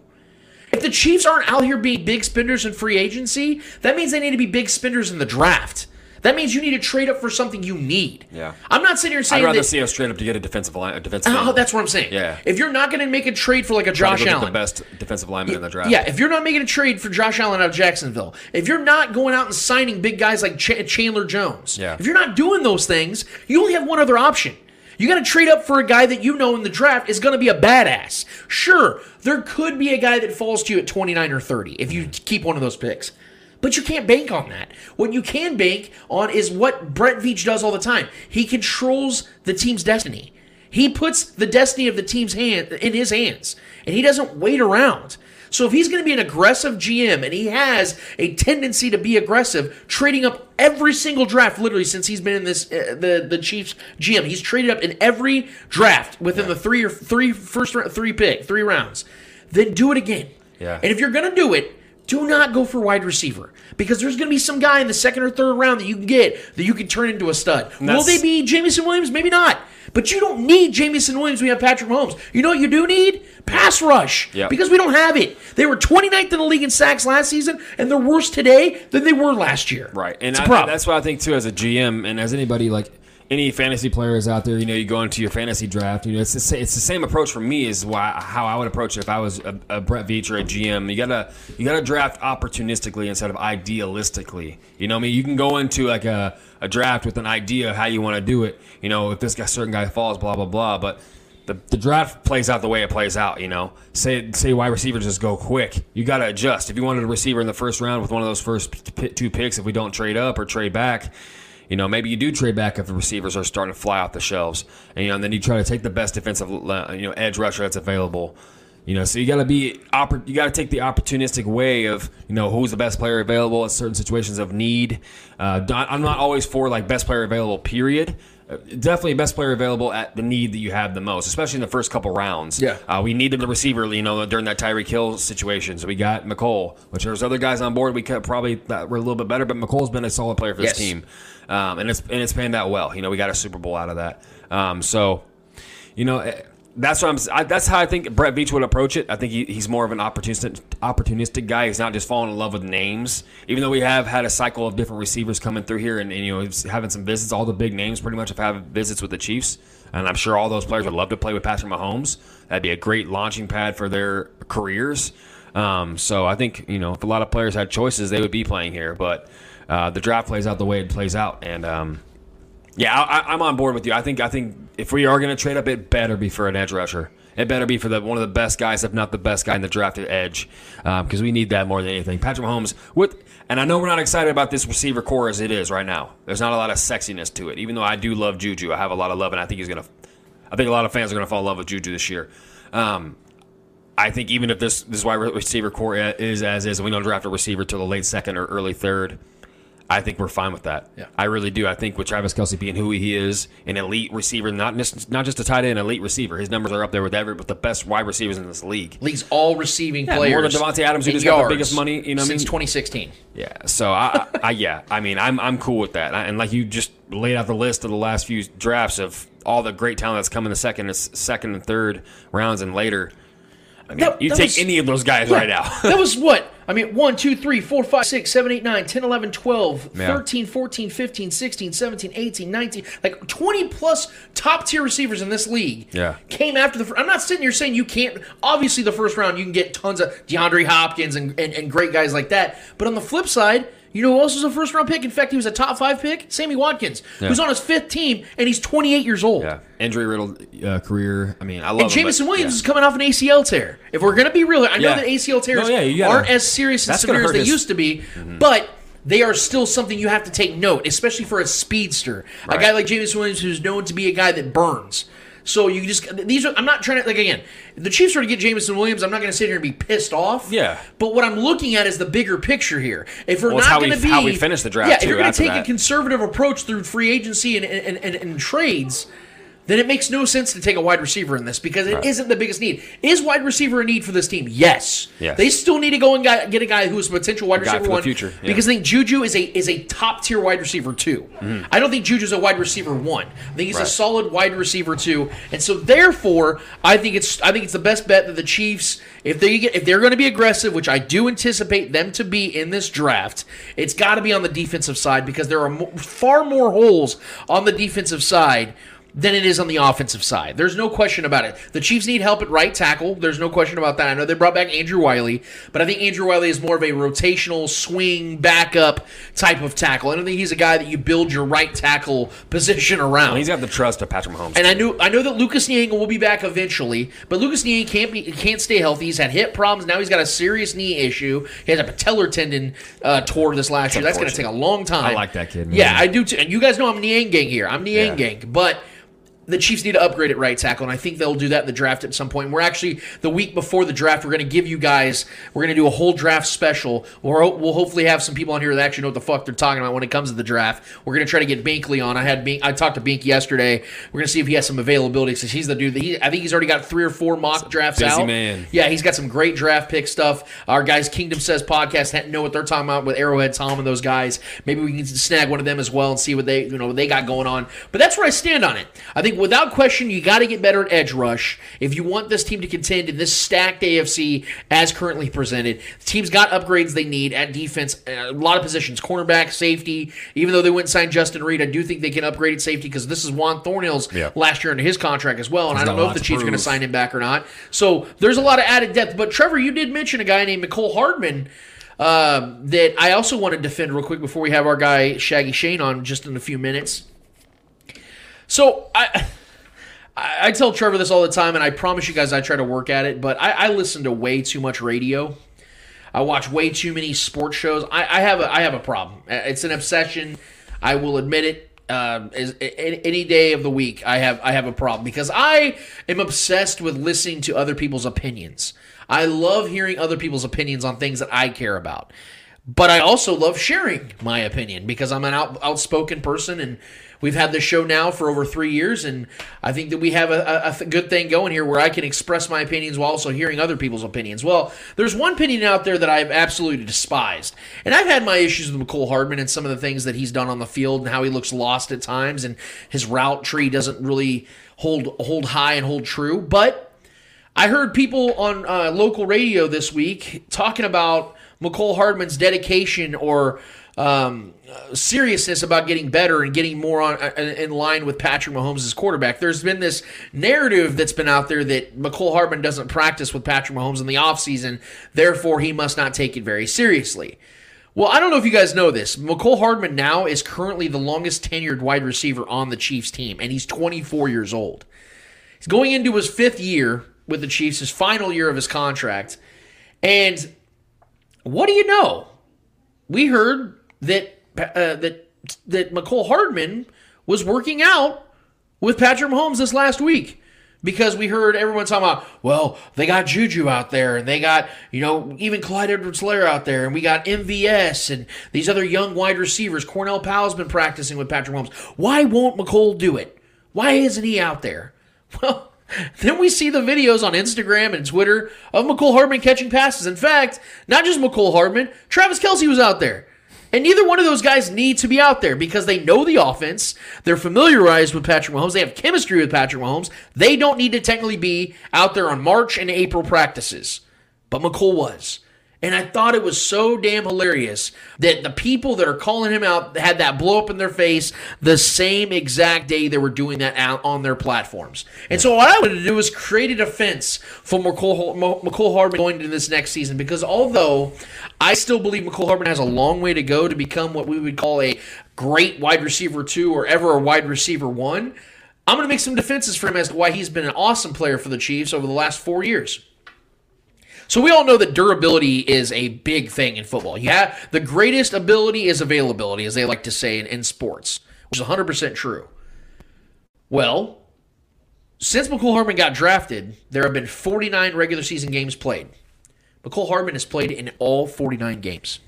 If the Chiefs aren't out here being big spenders in free agency, that means they need to be big spenders in the draft. That means you need to trade up for something you need. Yeah. I'm not sitting here saying I'd rather that. see us trade up to get a defensive line, a defensive. Oh, that's what I'm saying. Yeah. If you're not going to make a trade for like a Josh Allen, the best defensive lineman in the draft. yeah, if you're not making a trade for Josh Allen out of Jacksonville, if you're not going out and signing big guys like Ch- Chandler Jones, Yeah. if you're not doing those things, you only have one other option. You got to trade up for a guy that you know in the draft is going to be a badass. Sure, there could be a guy that falls to you at 29 or 30 if you keep one of those picks. But you can't bank on that. What you can bank on is what Brett Veach does all the time. He controls the team's destiny. He puts the destiny of the team's hand in his hands, and he doesn't wait around. So if he's going to be an aggressive GM, and he has a tendency to be aggressive, trading up every single draft, literally since he's been in this uh, the the Chiefs GM, he's traded up in every draft within the three or three first round, three pick three rounds. Then do it again. Yeah. And if you're going to do it, do not go for wide receiver because there's going to be some guy in the second or third round that you can get that you can turn into a stud. Will they be Jameson Williams? Maybe not. But you don't need Jameson Williams We have Patrick Mahomes. You know what you do need? Pass rush. Yep. Because we don't have it. They were 29th in the league in sacks last season, and they're worse today than they were last year. Right, and It's a I, problem. that's what I think too. As a GM and as anybody like any fantasy players out there, you know, you go into your fantasy draft. You know, it's the, sa- it's the same approach for me is why how I would approach it if I was a, a Brett Veach or a GM. You gotta you gotta draft opportunistically instead of idealistically. You know, what I mean, you can go into like a, a draft with an idea of how you want to do it. You know, if this guy certain guy falls, blah blah blah, but. The, the draft plays out the way it plays out, you know. Say say wide receivers just go quick. You got to adjust. If you wanted a receiver in the first round with one of those first p- two picks, if we don't trade up or trade back, you know, maybe you do trade back if the receivers are starting to fly off the shelves, and you know, and then you try to take the best defensive, uh, you know, edge rusher that's available. You know, so you got to be you got to take the opportunistic way of you know who's the best player available in certain situations of need. Uh, I'm not always for like best player available. Period. Uh, Definitely best player available at the need that you have the most, especially in the first couple rounds. Yeah. uh, we needed the receiver, you know, during that Tyreek Hill situation. So we got Mecole, which there's other guys on board. We could probably that were a little bit better, but Mecole's been a solid player for Yes. this team, um, and it's and it's panned out well. You know, we got a Super Bowl out of that. Um, so you know, eh, that's what I'm. I, that's how I think Brett Veach would approach it. I think he, he's more of an opportunistic, opportunistic guy. He's not just falling in love with names. Even though we have had a cycle of different receivers coming through here, and, and you know, having some visits. All the big names pretty much have had visits with the Chiefs, and I'm sure all those players would love to play with Patrick Mahomes. That'd be a great launching pad for their careers. Um, so I think you know, if a lot of players had choices, they would be playing here. But uh, the draft plays out the way it plays out, and um, yeah, I, I'm on board with you. I think I think if we are going to trade up, it better be for an edge rusher. It better be for the one of the best guys, if not the best guy in the drafted edge, because we need that more than anything. Patrick Mahomes, with, and I know we're not excited about this receiver core as it is right now. There's not a lot of sexiness to it, even though I do love Juju. I have a lot of love, and I think he's to. I think a lot of fans are to fall in love with Juju this year. Um, I think even if this this wide receiver core is as is, we don't draft a receiver till the late second or early third, I think we're fine with that. Yeah. I really do. I think with Travis Kelce being who he is, an elite receiver, not just not just a tight end, elite receiver. His numbers are up there with every with the best wide receivers in this league. League's all receiving Yeah, players. more than Davante Adams, who just got the biggest money, you know what I since mean? 2016. Yeah. So I, I, I yeah, I mean, I'm I'm cool with that. And like you just laid out the list of the last few drafts of all the great talent that's come in the second, second and third rounds and later. I mean, That- you that take was- any of those guys Yeah. right now. that was what? I mean, 1, 2, 3, 4, 5, 6, 7, 8, 9, 10, 11, 12, Yeah. 13, 14, 15, 16, 17, 18, 19. Like 20 plus top tier receivers in this league Yeah. came after the. fir- I'm not sitting here saying you can't. Obviously, the first round, you can get tons of DeAndre Hopkins and, and, and great guys like that. But on the flip side, you know who else was a first round pick? In fact, he was a top five pick. Sammy Watkins, Yeah. who's on his fifth team, and he's 28 years old. yeah, injury riddled uh, career. I mean, I love And but- Williams yeah. is coming off an ACL tear. If we're going to be real, I know Yeah. that ACL tears No, gotta- aren't as serious and severe as they his- used to be, but they are still something you have to take note, especially for a speedster, a guy like Jameson Williams who's known to be a guy that burns. So you just these are. I'm not trying to like again. The Chiefs are to get Jameson Williams. I'm not going to sit here and be pissed off. Yeah. But what I'm looking at is the bigger picture here. If we're Well, not going to be how we finish the draft, yeah, if you're going to take a conservative approach through free agency and, and, and, and trades, then it makes no sense to take a wide receiver in this because it Right. not the biggest need. Is wide receiver a need for this team? Yes. Yes. They still need to go and get a guy who is a potential wide guy receiver for the one future, yeah. because I think Juju is a is a top tier wide receiver 2 I don't think Juju's a wide receiver one. I think he's a Mm-hmm. Solid wide receiver two, and so therefore I think it's I think it's the best bet that the Chiefs if they get if they're going to be aggressive, which I do anticipate them to be in this draft, it's got to be on the defensive side because there are mo- far more holes on the defensive side than it is on the offensive side. There's no question about it. The Chiefs need help at right tackle. There's no question about that. I know they brought back Andrew Wylie, but I think Andrew Wylie is more of a rotational swing backup type of tackle. I don't think he's a guy that you build your right tackle position around. He's got the trust of Patrick Mahomes. And I knew I know that Lucas Niang will be back eventually, but Lucas Niang can't be can't stay healthy. He's had hip problems. Now he's got a serious knee issue. He has a patellar tendon uh, tore this last year. That's going to take a long time. I like that kid, man. Yeah, I do too. And you guys know I'm Niang gang here. I'm Niang Yeah. gang, but. The Chiefs need to upgrade at right tackle, and I think they'll do that in the draft at some point. We're actually the week before the draft. We're going to give you guys. We're going to do a whole draft special. We're, we'll hopefully have some people on here that actually know what the fuck they're talking about when it comes to the draft. We're going to try to get Binkley on. I had Bink, I talked to Bink yesterday. We're going to see if he has some availability because he's the dude that he. I think he's already got three or four mock drafts busy out. man. Yeah, he's got some great draft pick stuff. Our guys, Kingdom Says podcast, know what they're talking about with Arrowhead Tom and those guys. Maybe we can snag one of them as well and see what they, you know, what they got going on. But that's where I stand on it. I think without question, you got to get better at edge rush if you want this team to contend in this stacked AFC as currently presented. The team's got upgrades they need at defense, uh, a lot of positions, cornerback, safety. Even though they went and signed Justin Reid, I do think they can upgrade at safety because this is Juan Thornhill's Yeah. last year under his contract as well, and He's I don't know if the Chiefs are going to sign him back or not. So there's a lot of added depth. But Trevor, you did mention a guy named Mecole Hardman um, that I also want to defend real quick before we have our guy Shaggy Shane on just in a few minutes. So I. I tell Trevor this all the time, and I promise you guys I try to work at it, but I, I listen to way too much radio. I watch way too many sports shows. I, I have a I have a problem. Uh, It's an obsession. I will admit it. Um, is any day of the week, I have I have a problem because I am obsessed with listening to other people's opinions. I love hearing other people's opinions on things that I care about, but I also love sharing my opinion because I'm an out, outspoken person and. We've had this show now for over three years, and I think that we have a, a, good thing going here where I can express my opinions while also hearing other people's opinions. Well, there's one opinion out there that I've absolutely despised, and I've had my issues with Mecole Hardman and some of the things that he's done on the field and how he looks lost at times, and his route tree doesn't really hold hold high and hold true. But I heard people on uh, local radio this week talking about Mecole Hardman's dedication or um, seriousness about getting better and getting more on uh, in line with Patrick Mahomes as quarterback. There's been this narrative that's been out there that Mecole Hardman doesn't practice with Patrick Mahomes in the offseason, therefore he must not take it very seriously. Well, I don't know if you guys know this. Mecole Hardman now is currently the longest tenured wide receiver on the Chiefs team, and he's 24 years old. He's going into his fifth year with the Chiefs, his final year of his contract. And what do you know? We heard that uh, that that Mecole Hardman was working out with Patrick Mahomes this last week because we heard everyone talking about, well, they got Juju out there and they got, you know, even Clyde Edwards-Helaire out there and we got MVS and these other young wide receivers. Cornell Powell's been practicing with Patrick Mahomes. Why won't Mecole do it? Why isn't he out there? Well, then we see the videos on Instagram and Twitter of Mecole Hardman catching passes. In fact, not just Mecole Hardman, Travis Kelce was out there. And neither one of those guys need to be out there because they know the offense. They're familiarized with Patrick Mahomes. They have chemistry with Patrick Mahomes. They don't need to technically be out there on March and April practices. But Mecole was. And I thought it was so damn hilarious that the people that are calling him out had that blow up in their face the same exact day they were doing that out on their platforms. And so what I wanted to do was create a defense for Mecole, Mecole Hardman going into this next season because although I still believe Mecole Hardman has a long way to go to become what we would call a great wide receiver two or ever a wide receiver one, I'm going to make some defenses for him as to why he's been an awesome player for the Chiefs over the last four years. So we all know that durability is a big thing in football. Yeah, the greatest ability is availability, as they like to say in, in sports, which is 100% true. Well, since Mecole Hardman got drafted, there have been 49 regular season games played. Mecole Hardman has played in all 49 games.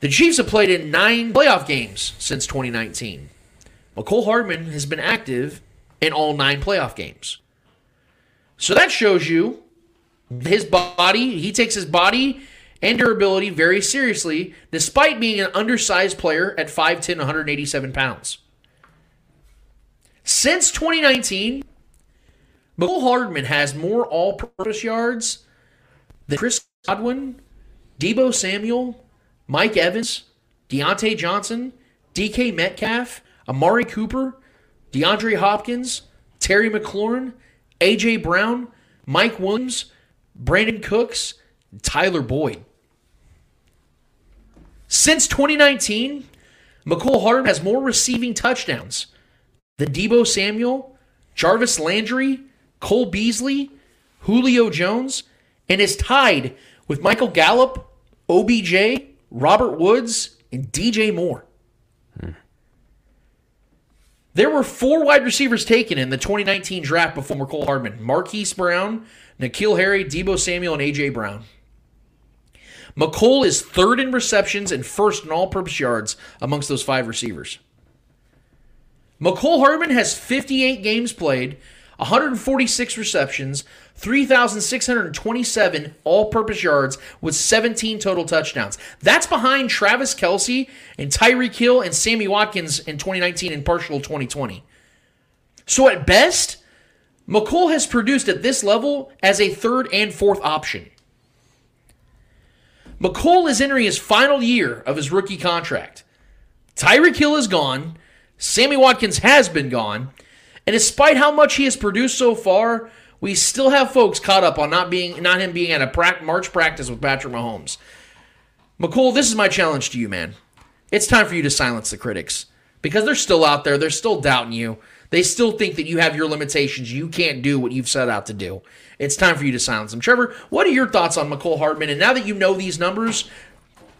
The Chiefs have played in nine playoff games since 2019. Mecole Hardman has been active in all nine playoff games. So that shows you his body, he takes his body and durability very seriously, despite being an undersized player at 5'10, 187 pounds. Since 2019, Mecole Hardman has more all purpose yards than Chris Godwin, Deebo Samuel, Mike Evans, Diontae Johnson, DK Metcalf, Amari Cooper, DeAndre Hopkins, Terry McLaurin, AJ Brown, Mike Williams, Brandin Cooks, Tyler Boyd. Since 2019, Mecole Hardman has more receiving touchdowns than Deebo Samuel, Jarvis Landry, Cole Beasley, Julio Jones, and is tied with Michael Gallup, OBJ, Robert Woods, and DJ Moore. There were four wide receivers taken in the 2019 draft before Mecole Hardman Marquise Brown, N'Keal Harry, Deebo Samuel, and A.J. Brown. Mecole is third in receptions and first in all purpose yards amongst those five receivers. Mecole Hardman has 58 games played, 146 receptions, 3,627 all purpose yards with 17 total touchdowns. That's behind Travis Kelce and Tyreek Hill and Sammy Watkins in 2019 and partial 2020. So at best, Mecole has produced at this level as a third and fourth option. Mecole is entering his final year of his rookie contract. Tyreek Hill is gone. Sammy Watkins has been gone. And despite how much he has produced so far, we still have folks caught up on not being not him being at a pra- March practice with Patrick Mahomes. Mecole, this is my challenge to you, man. It's time for you to silence the critics because they're still out there. They're still doubting you. They still think that you have your limitations. You can't do what you've set out to do. It's time for you to silence them. Trevor, what are your thoughts on Mecole Hardman? And now that you know these numbers,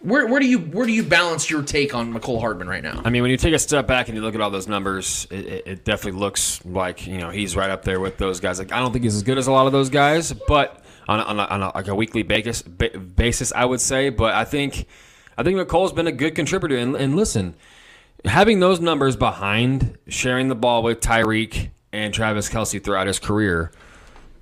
where, where do you where do you balance your take on Mecole Hardman right now? I mean, when you take a step back and you look at all those numbers, it, it, it definitely looks like you know he's right up there with those guys. Like I don't think he's as good as a lot of those guys, but on a, on a, on a, like a weekly basis, basis, I would say. But I think I think Mecole's been a good contributor. And, and listen, having those numbers behind sharing the ball with Tyreek and Travis Kelce throughout his career,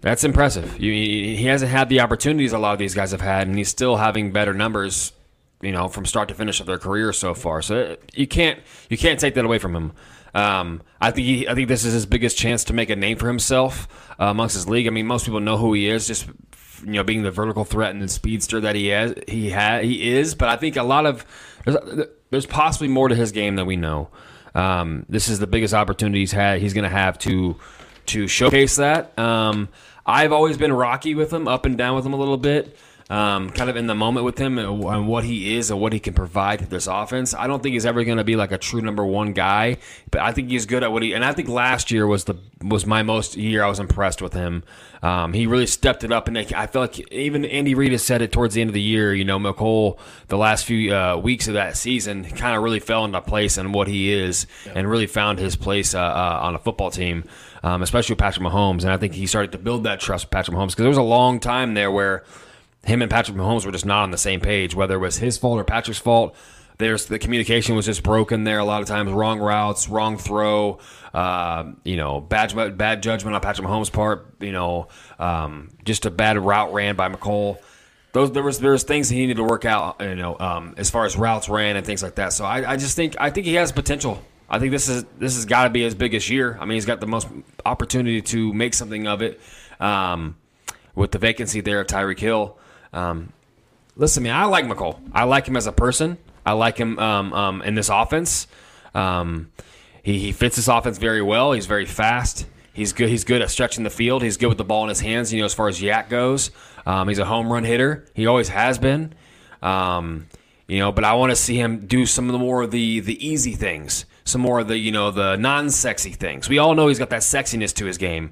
that's impressive. he hasn't had the opportunities a lot of these guys have had, and he's still having better numbers, you know, from start to finish of their career so far. So you can't you can't take that away from him. Um, I think he, I think this is his biggest chance to make a name for himself uh, amongst his league. I mean, most people know who he is, just you know, being the vertical threat and the speedster that he has. He had he is, but I think a lot of there's possibly more to his game than we know. Um, this is the biggest opportunity he's had. He's going to have to to showcase that. Um, I've always been rocky with him, up and down with him a little bit um, kind of in the moment with him and what he is and what he can provide to this offense. I don't think he's ever going to be like a true number one guy, but I think he's good at what he. And I think last year was the was my most year I was impressed with him. Um, he really stepped it up, and I feel like even Andy Reid has said it towards the end of the year. You know, Mecole, the last few uh, weeks of that season, kind of really fell into place and what he is, and really found his place uh, uh, on a football team. Um, especially with Patrick Mahomes, and I think he started to build that trust with Patrick Mahomes because there was a long time there where him and Patrick Mahomes were just not on the same page, whether it was his fault or Patrick's fault. There's the communication was just broken there. A lot of times, wrong routes, wrong throw. Uh, you know, bad bad judgment on Patrick Mahomes' part. You know, um, just a bad route ran by Mecole. those there was there was things he needed to work out, you know, um, as far as routes ran and things like that. So I, I just think I think he has potential. I think this is this has got to be his biggest year. I mean, he's got the most opportunity to make something of it um, with the vacancy there of Tyreek Hill. Um, listen, man, I like Mecole. I like him as a person. I like him um, um, in this offense. Um, he, he fits this offense very well. He's very fast. He's good. He's good at stretching the field. He's good with the ball in his hands. You know, as far as YAC goes, um, he's a home run hitter. He always has been. Um, you know, but I want to see him do some of the more of the the easy things, some more of the you know the non-sexy things. We all know he's got that sexiness to his game.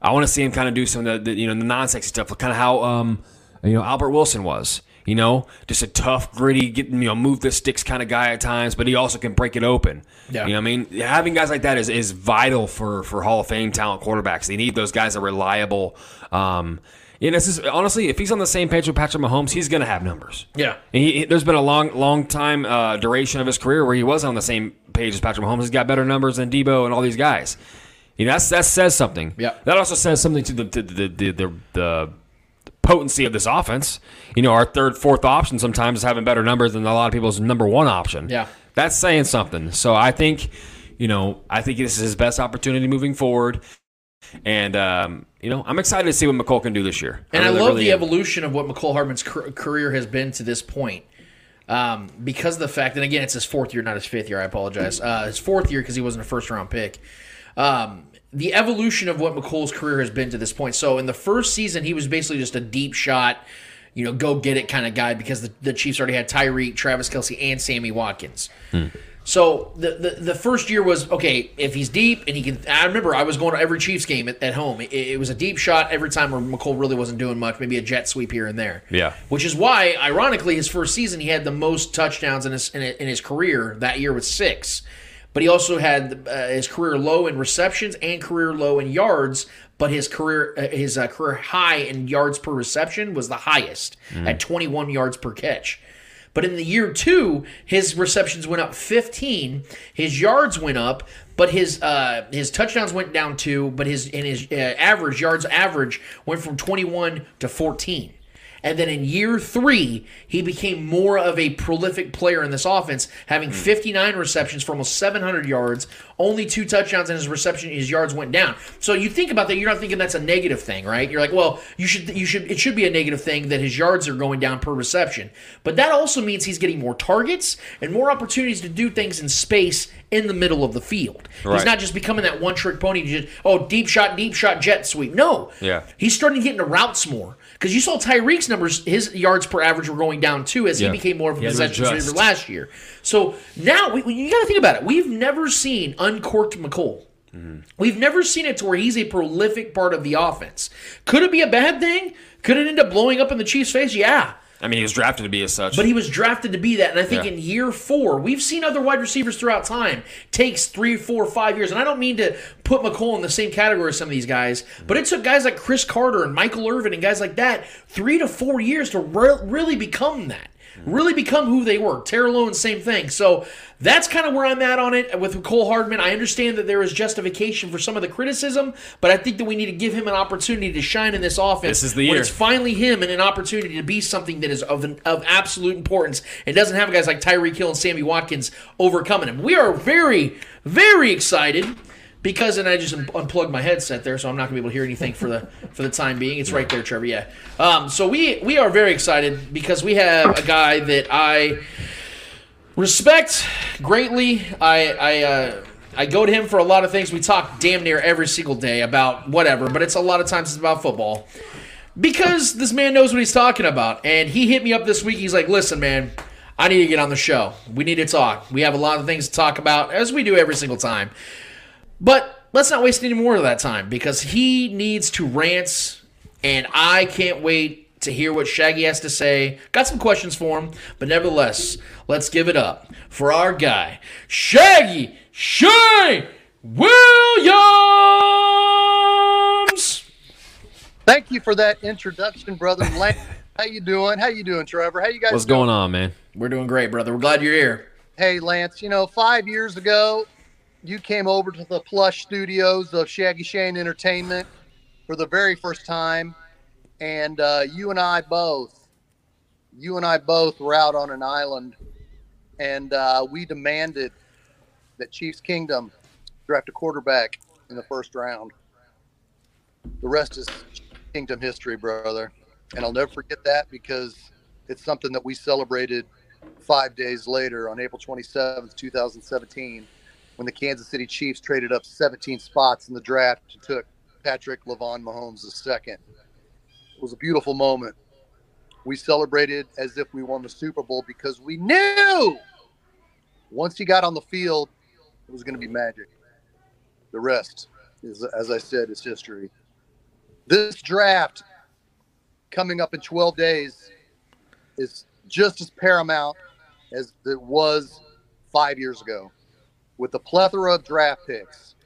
I want to see him kind of do some of the, the you know the non-sexy stuff, kind of how um, you know Albert Wilson was. You know, just a tough, gritty, get, you know, move the sticks kind of guy at times, but he also can break it open. Yeah. You know, what I mean, having guys like that is, is vital for for Hall of Fame talent quarterbacks. They need those guys that are reliable. Um, you know, this is honestly, if he's on the same page with Patrick Mahomes, he's going to have numbers. Yeah. And he, he- there's been a long, long time uh, duration of his career where he was on the same page as Patrick Mahomes. He's got better numbers than Deebo and all these guys. You know, that's, that says something. Yeah. That also says something to the the the, the, the, the potency of this offense. You know, our third, fourth option sometimes is having better numbers than a lot of people's number one option. Yeah. That's saying something. So I think, you know, I think this is his best opportunity moving forward. And, um, you know, I'm excited to see what Mecole can do this year. And I, really- love really the am. evolution of what Mecole Hardman's career has been to this point. Um, because of the fact, and again, it's his fourth year, not his fifth year. I apologize. Uh, his fourth year because he wasn't a first round pick. Um, the evolution of what Mecole's career has been to this point. So in the first season, he was basically just a deep shot, you know, go get it kind of guy because the, the Chiefs already had Tyreek, Travis Kelce, and Sammy Watkins. So the, the the first year was okay if he's deep and he can. I remember I was going to every Chiefs game at, at home. It, it was a deep shot every time where Mecole really wasn't doing much, maybe a jet sweep here and there. Yeah. Which is why, ironically, his first season he had the most touchdowns in his in, in his career that year with six. But he also had uh, his career low in receptions and career low in yards. But his career uh, his uh, career high in yards per reception was the highest at 21 yards per catch. But in the year two, his receptions went up 15, his yards went up, but his uh, his touchdowns went down two, but his and his uh, average yards average went from 21 to 14. And then in year three, he became more of a prolific player in this offense, having 59 receptions for almost 700 yards, only two touchdowns, and his reception, his yards went down. So you think about that, you're not thinking that's a negative thing, right? You're like, well, you should, you should, it should be a negative thing that his yards are going down per reception. But that also means he's getting more targets and more opportunities to do things in space in the middle of the field. He's not just becoming that one trick pony just, oh, deep shot, deep shot, jet sweep. No. Yeah. He's starting to get into routes more. Because you saw Tyreek's numbers, his yards per average were going down too as Yeah. he became more of a He had to possession receiver last year. So now we, we- you got to think about it. We've never seen uncorked Mecole. Mm-hmm. We've never seen it to where he's a prolific part of the offense. Could it be a bad thing? Could it end up blowing up in the Chiefs' face? Yeah. I mean, he was drafted to be as such. But he was drafted to be that. And I think Yeah. in year four, we've seen other wide receivers throughout time. Takes three, four, five years. And I don't mean to put Mecole in the same category as some of these guys, but it took guys like Cris Carter and Michael Irvin and guys like that three to four years to re- really become that. Mm-hmm. Really become who they were. Terrell same thing. So that's kind of where I'm at on it with Cole Hardman. I understand that there is justification for some of the criticism, but I think that we need to give him an opportunity to shine in this offense. This is the when year. it's finally him and an opportunity to be something that is of an, of absolute importance and doesn't have guys like Tyreek Hill and Sammy Watkins overcoming him. We are very, very excited because, and I just un- unplugged my headset there, so I'm not gonna be able to hear anything for the for the time being. It's right there, Trevor. Yeah. Um, so we we are very excited because we have a guy that I respect greatly. I I. Uh, I go to him for a lot of things. We talk damn near every single day about whatever, but it's a lot of times it's about football because this man knows what he's talking about. And he hit me up this week. He's like, listen, man, I need to get on the show. We need to talk. We have a lot of things to talk about, as we do every single time. But let's not waste any more of that time because he needs to rant, and I can't wait to hear what Shaggy has to say. Got some questions for him, but nevertheless, let's give it up for our guy, Shaggy Shay Williams. Thank you for that introduction, brother. Lance, how you doing? How you doing, Trevor? How you guys What's doing? going on, man? We're doing great, brother. We're glad you're here. Hey, Lance. You know, five years ago, you came over to the plush studios of Shaggy Shane Entertainment for the very first time, and uh, you and I both you and I both were out on an island, and uh, we demanded that Chiefs Kingdom draft a quarterback in the first round. The rest is Kingdom history, brother. And I'll never forget that because it's something that we celebrated five days later on April 27th, 2017, when the Kansas City Chiefs traded up 17 spots in the draft and took Patrick Lavon Mahomes the second. It was a beautiful moment. We celebrated as if we won the Super Bowl because we knew once he got on the field, it was going to be magic. The rest is, as I said, is history. This draft coming up in 12 days is just as paramount as it was five years ago. With the plethora of draft picks,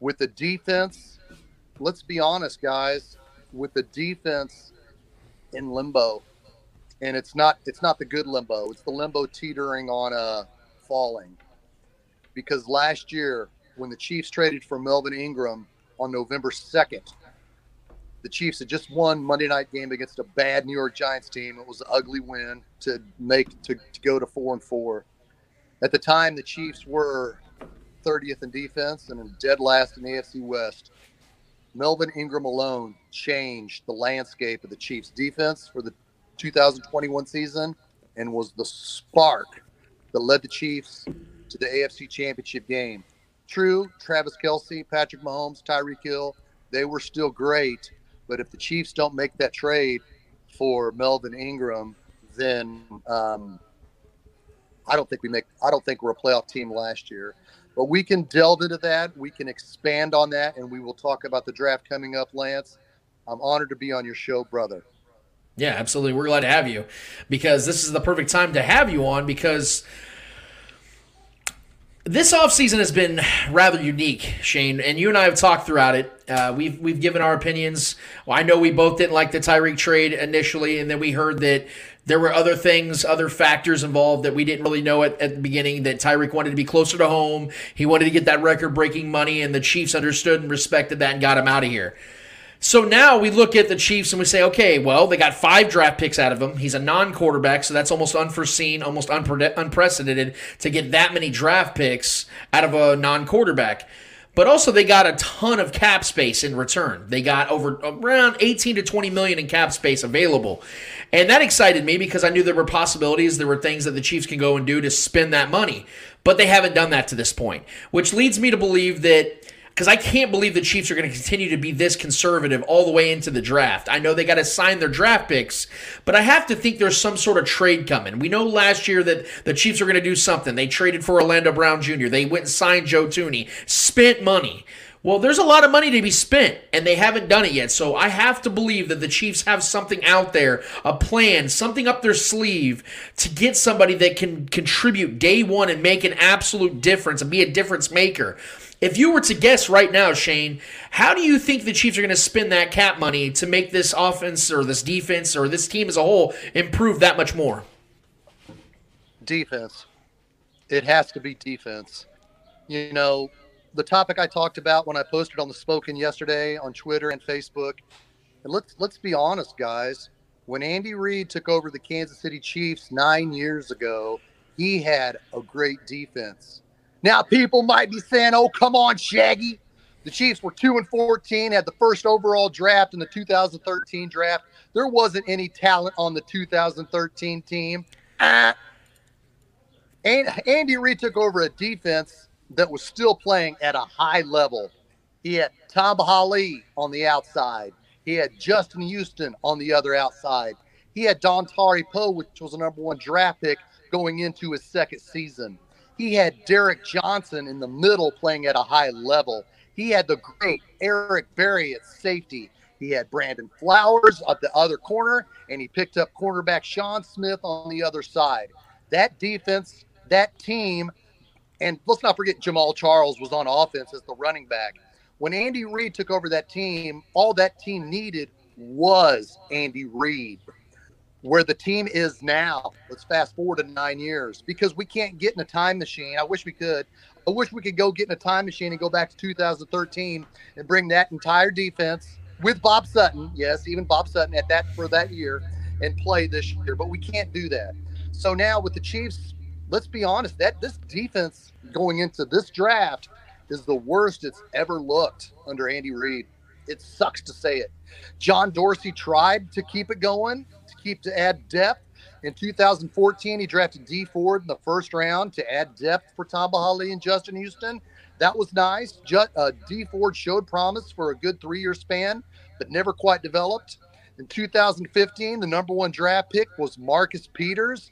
with the defense, let's be honest, guys, with the defense in limbo, and it's not it's not the good limbo. It's the limbo teetering on uh, falling. Because last year, when the Chiefs traded for Melvin Ingram on November second, the Chiefs had just won Monday night game against a bad New York Giants team. It was an ugly win to make to, to go to four and four. At the time, the Chiefs were 30th in defense and in dead last in the AFC West. Melvin Ingram alone changed the landscape of the Chiefs defense for the 2021 season and was the spark that led the Chiefs to the AFC Championship game. True, Travis Kelce, Patrick Mahomes, Tyreek Hill, they were still great, but if the Chiefs don't make that trade for Melvin Ingram, then um, I don't think we make. I don't think we're a playoff team last year. But we can delve into that. We can expand on that, and we will talk about the draft coming up, Lance. I'm honored to be on your show, brother. Yeah, absolutely. We're glad to have you because this is the perfect time to have you on because this offseason has been rather unique, Shane, and you and I have talked throughout it. Uh, we've we've given our opinions. Well, I know we both didn't like the Tyreek trade initially, and then we heard that there were other things, other factors involved that we didn't really know at, at the beginning. That Tyreek wanted to be closer to home. He wanted to get that record-breaking money, and the Chiefs understood and respected that and got him out of here. So now we look at the Chiefs and we say, okay, well, they got five draft picks out of him. He's a non quarterback, so that's almost unforeseen, almost unpre- unprecedented to get that many draft picks out of a non quarterback. But also, they got a ton of cap space in return. They got over around 18 to 20 million in cap space available. And that excited me because I knew there were possibilities, there were things that the Chiefs can go and do to spend that money. But they haven't done that to this point, which leads me to believe that because I can't believe the Chiefs are going to continue to be this conservative all the way into the draft. I know they got to sign their draft picks, but I have to think there's some sort of trade coming. We know last year that the Chiefs are going to do something. They traded for Orlando Brown Jr., they went and signed Joe Thuney, spent money. Well, there's a lot of money to be spent, and they haven't done it yet. So I have to believe that the Chiefs have something out there, a plan, something up their sleeve to get somebody that can contribute day one and make an absolute difference and be a difference maker. If you were to guess right now, Shane, how do you think the Chiefs are going to spend that cap money to make this offense or this defense or this team as a whole improve that much more? Defense. It has to be defense. You know, the topic I talked about when I posted on the Spoken yesterday on Twitter and Facebook. And let's let's be honest, guys. When Andy Reid took over the Kansas City Chiefs nine years ago, he had a great defense. Now, people might be saying, "Oh, come on, Shaggy." The Chiefs were two and fourteen, had the first overall draft in the 2013 draft. There wasn't any talent on the 2013 team. Ah. And Andy Reid took over a defense that was still playing at a high level. He had Tamba Hali on the outside. He had Justin Houston on the other outside. He had Don Dontari Poe, which was a number one draft pick going into his second season. He had Derrick Johnson in the middle playing at a high level. He had the great Eric Berry at safety. He had Brandon Flowers at the other corner, and he picked up cornerback Sean Smith on the other side. That defense, that team, and let's not forget Jamaal Charles was on offense as the running back. When Andy Reid took over that team, all that team needed was Andy Reid where the team is now. Let's fast forward to nine years because we can't get in a time machine. I wish we could. I wish we could go get in a time machine and go back to 2013 and bring that entire defense with Bob Sutton. Yes, even Bob Sutton at that for that year, and play this year, but we can't do that. So now with the Chiefs, let's be honest, that this defense going into this draft is the worst it's ever looked under Andy Reid. It sucks to say it. John Dorsey tried to keep it going, keep to add depth. In 2014, he drafted Dee Ford in the first round to add depth for Tamba Hali and Justin Houston. That was nice. Just, uh, Dee Ford showed promise for a good three-year span, but never quite developed. In 2015, the number one draft pick was Marcus Peters.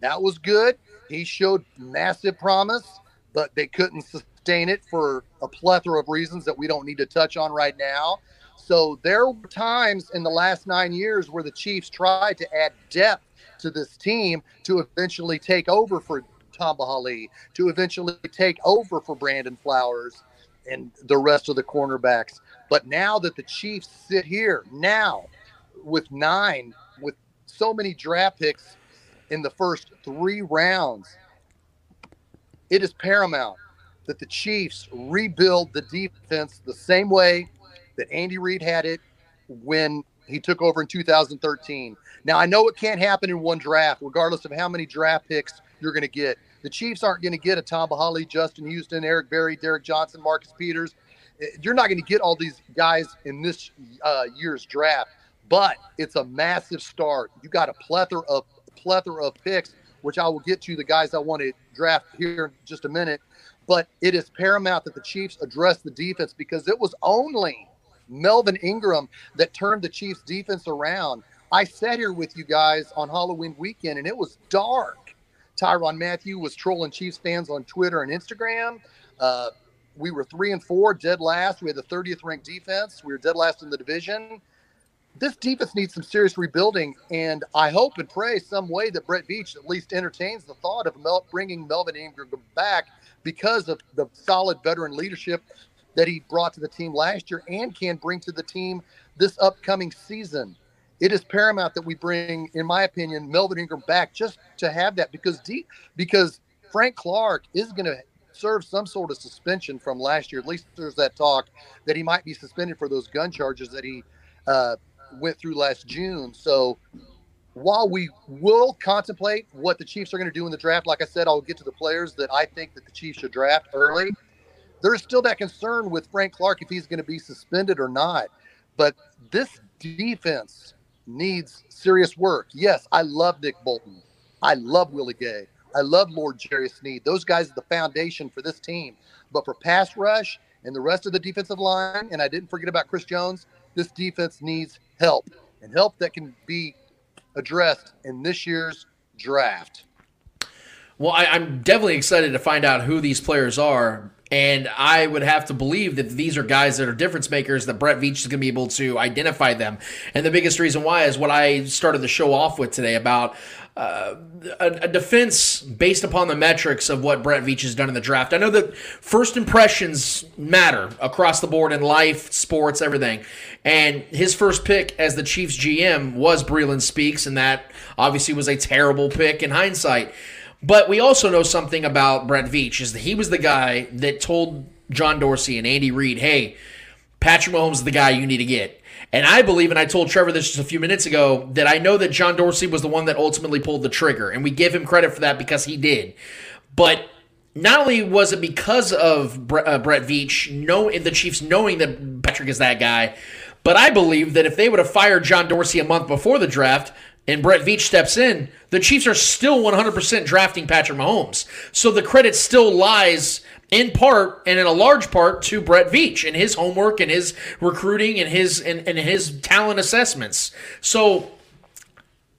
That was good. He showed massive promise, but they couldn't sustain it for a plethora of reasons that we don't need to touch on right now. So there were times in the last nine years where the Chiefs tried to add depth to this team to eventually take over for Tamba Hali, to eventually take over for Brandon Flowers and the rest of the cornerbacks. But now that the Chiefs sit here now with nine, with so many draft picks in the first three rounds, it is paramount that the Chiefs rebuild the defense the same way that Andy Reid had it when he took over in 2013. Now, I know it can't happen in one draft, regardless of how many draft picks you're going to get. The Chiefs aren't going to get a Tamba Hali, Justin Houston, Eric Berry, Derrick Johnson, Marcus Peters. You're not going to get all these guys in this uh, year's draft, but it's a massive start. You got a plethora of plethora of picks, which I will get to the guys I want to draft here in just a minute. But it is paramount that the Chiefs address the defense because it was only Melvin Ingram that turned the Chiefs defense around. I sat here with you guys on Halloween weekend and it was dark. Tyrann Mathieu was trolling Chiefs fans on Twitter and Instagram. Uh, we were three and four, dead last. We had the 30th ranked defense. We were dead last in the division. This defense needs some serious rebuilding, and I hope and pray some way that Brett Veach at least entertains the thought of bringing Melvin Ingram back because of the solid veteran leadership that he brought to the team last year and can bring to the team this upcoming season. It is paramount that we bring, in my opinion, Melvin Ingram back just to have that because D, because Frank Clark is going to serve some sort of suspension from last year. At least there's that talk that he might be suspended for those gun charges that he uh, went through last June. So while we will contemplate what the Chiefs are going to do in the draft, like I said, I'll get to the players that I think that the Chiefs should draft early. There's still that concern with Frank Clark if he's going to be suspended or not. But this defense needs serious work. Yes, I love Nick Bolton. I love Willie Gay. I love L'Jarius Sneed. Those guys are the foundation for this team. But for pass rush and the rest of the defensive line, and I didn't forget about Chris Jones, this defense needs help and help that can be addressed in this year's draft. Well, I, am definitely excited to find out who these players are. And I would have to believe that these are guys that are difference makers, that Brett Veach is going to be able to identify them. And the biggest reason why is what I started the show off with today about uh, a, a, defense based upon the metrics of what Brett Veach has done in the draft. I know that first impressions matter across the board in life, sports, everything. And his first pick as the Chiefs GM was Breeland Speaks, and that obviously was a terrible pick in hindsight. But we also know something about Brett Veach is that he was the guy that told John Dorsey and Andy Reid, "Hey, Patrick Mahomes is the guy you need to get." And I believe, and I told Trevor this just a few minutes ago, that I know that John Dorsey was the one that ultimately pulled the trigger, and we give him credit for that because he did. But not only was it because of Brett, uh, Brett Veach, know the Chiefs knowing that Patrick is that guy, but I believe that if they would have fired John Dorsey a month before the draft, and Brett Veach steps in, the Chiefs are still 100% drafting Patrick Mahomes. So the credit still lies in part and in a large part to Brett Veach and his homework and his recruiting and his and, and his talent assessments. So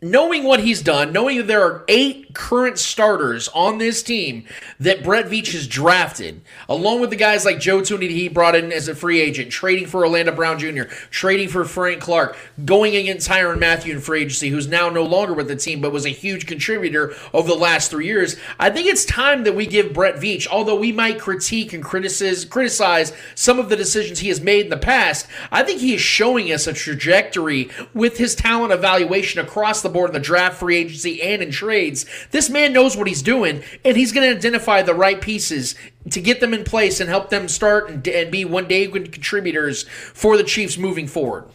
knowing what he's done, knowing that there are eight current starters on this team that Brett Veach has drafted, along with the guys like Joe Thuney he brought in as a free agent, trading for Orlando Brown Jr., trading for Frank Clark, going against Tyrann Mathieu in free agency, who's now no longer with the team but was a huge contributor over the last three years. I think it's time that we give Brett Veach, although we might critique and criticize, criticize some of the decisions he has made in the past, I think he is showing us a trajectory with his talent evaluation across the board in the draft, free agency, and in trades. This man knows what he's doing, and he's going to identify the right pieces to get them in place and help them start and, and be one day good contributors for the Chiefs moving forward.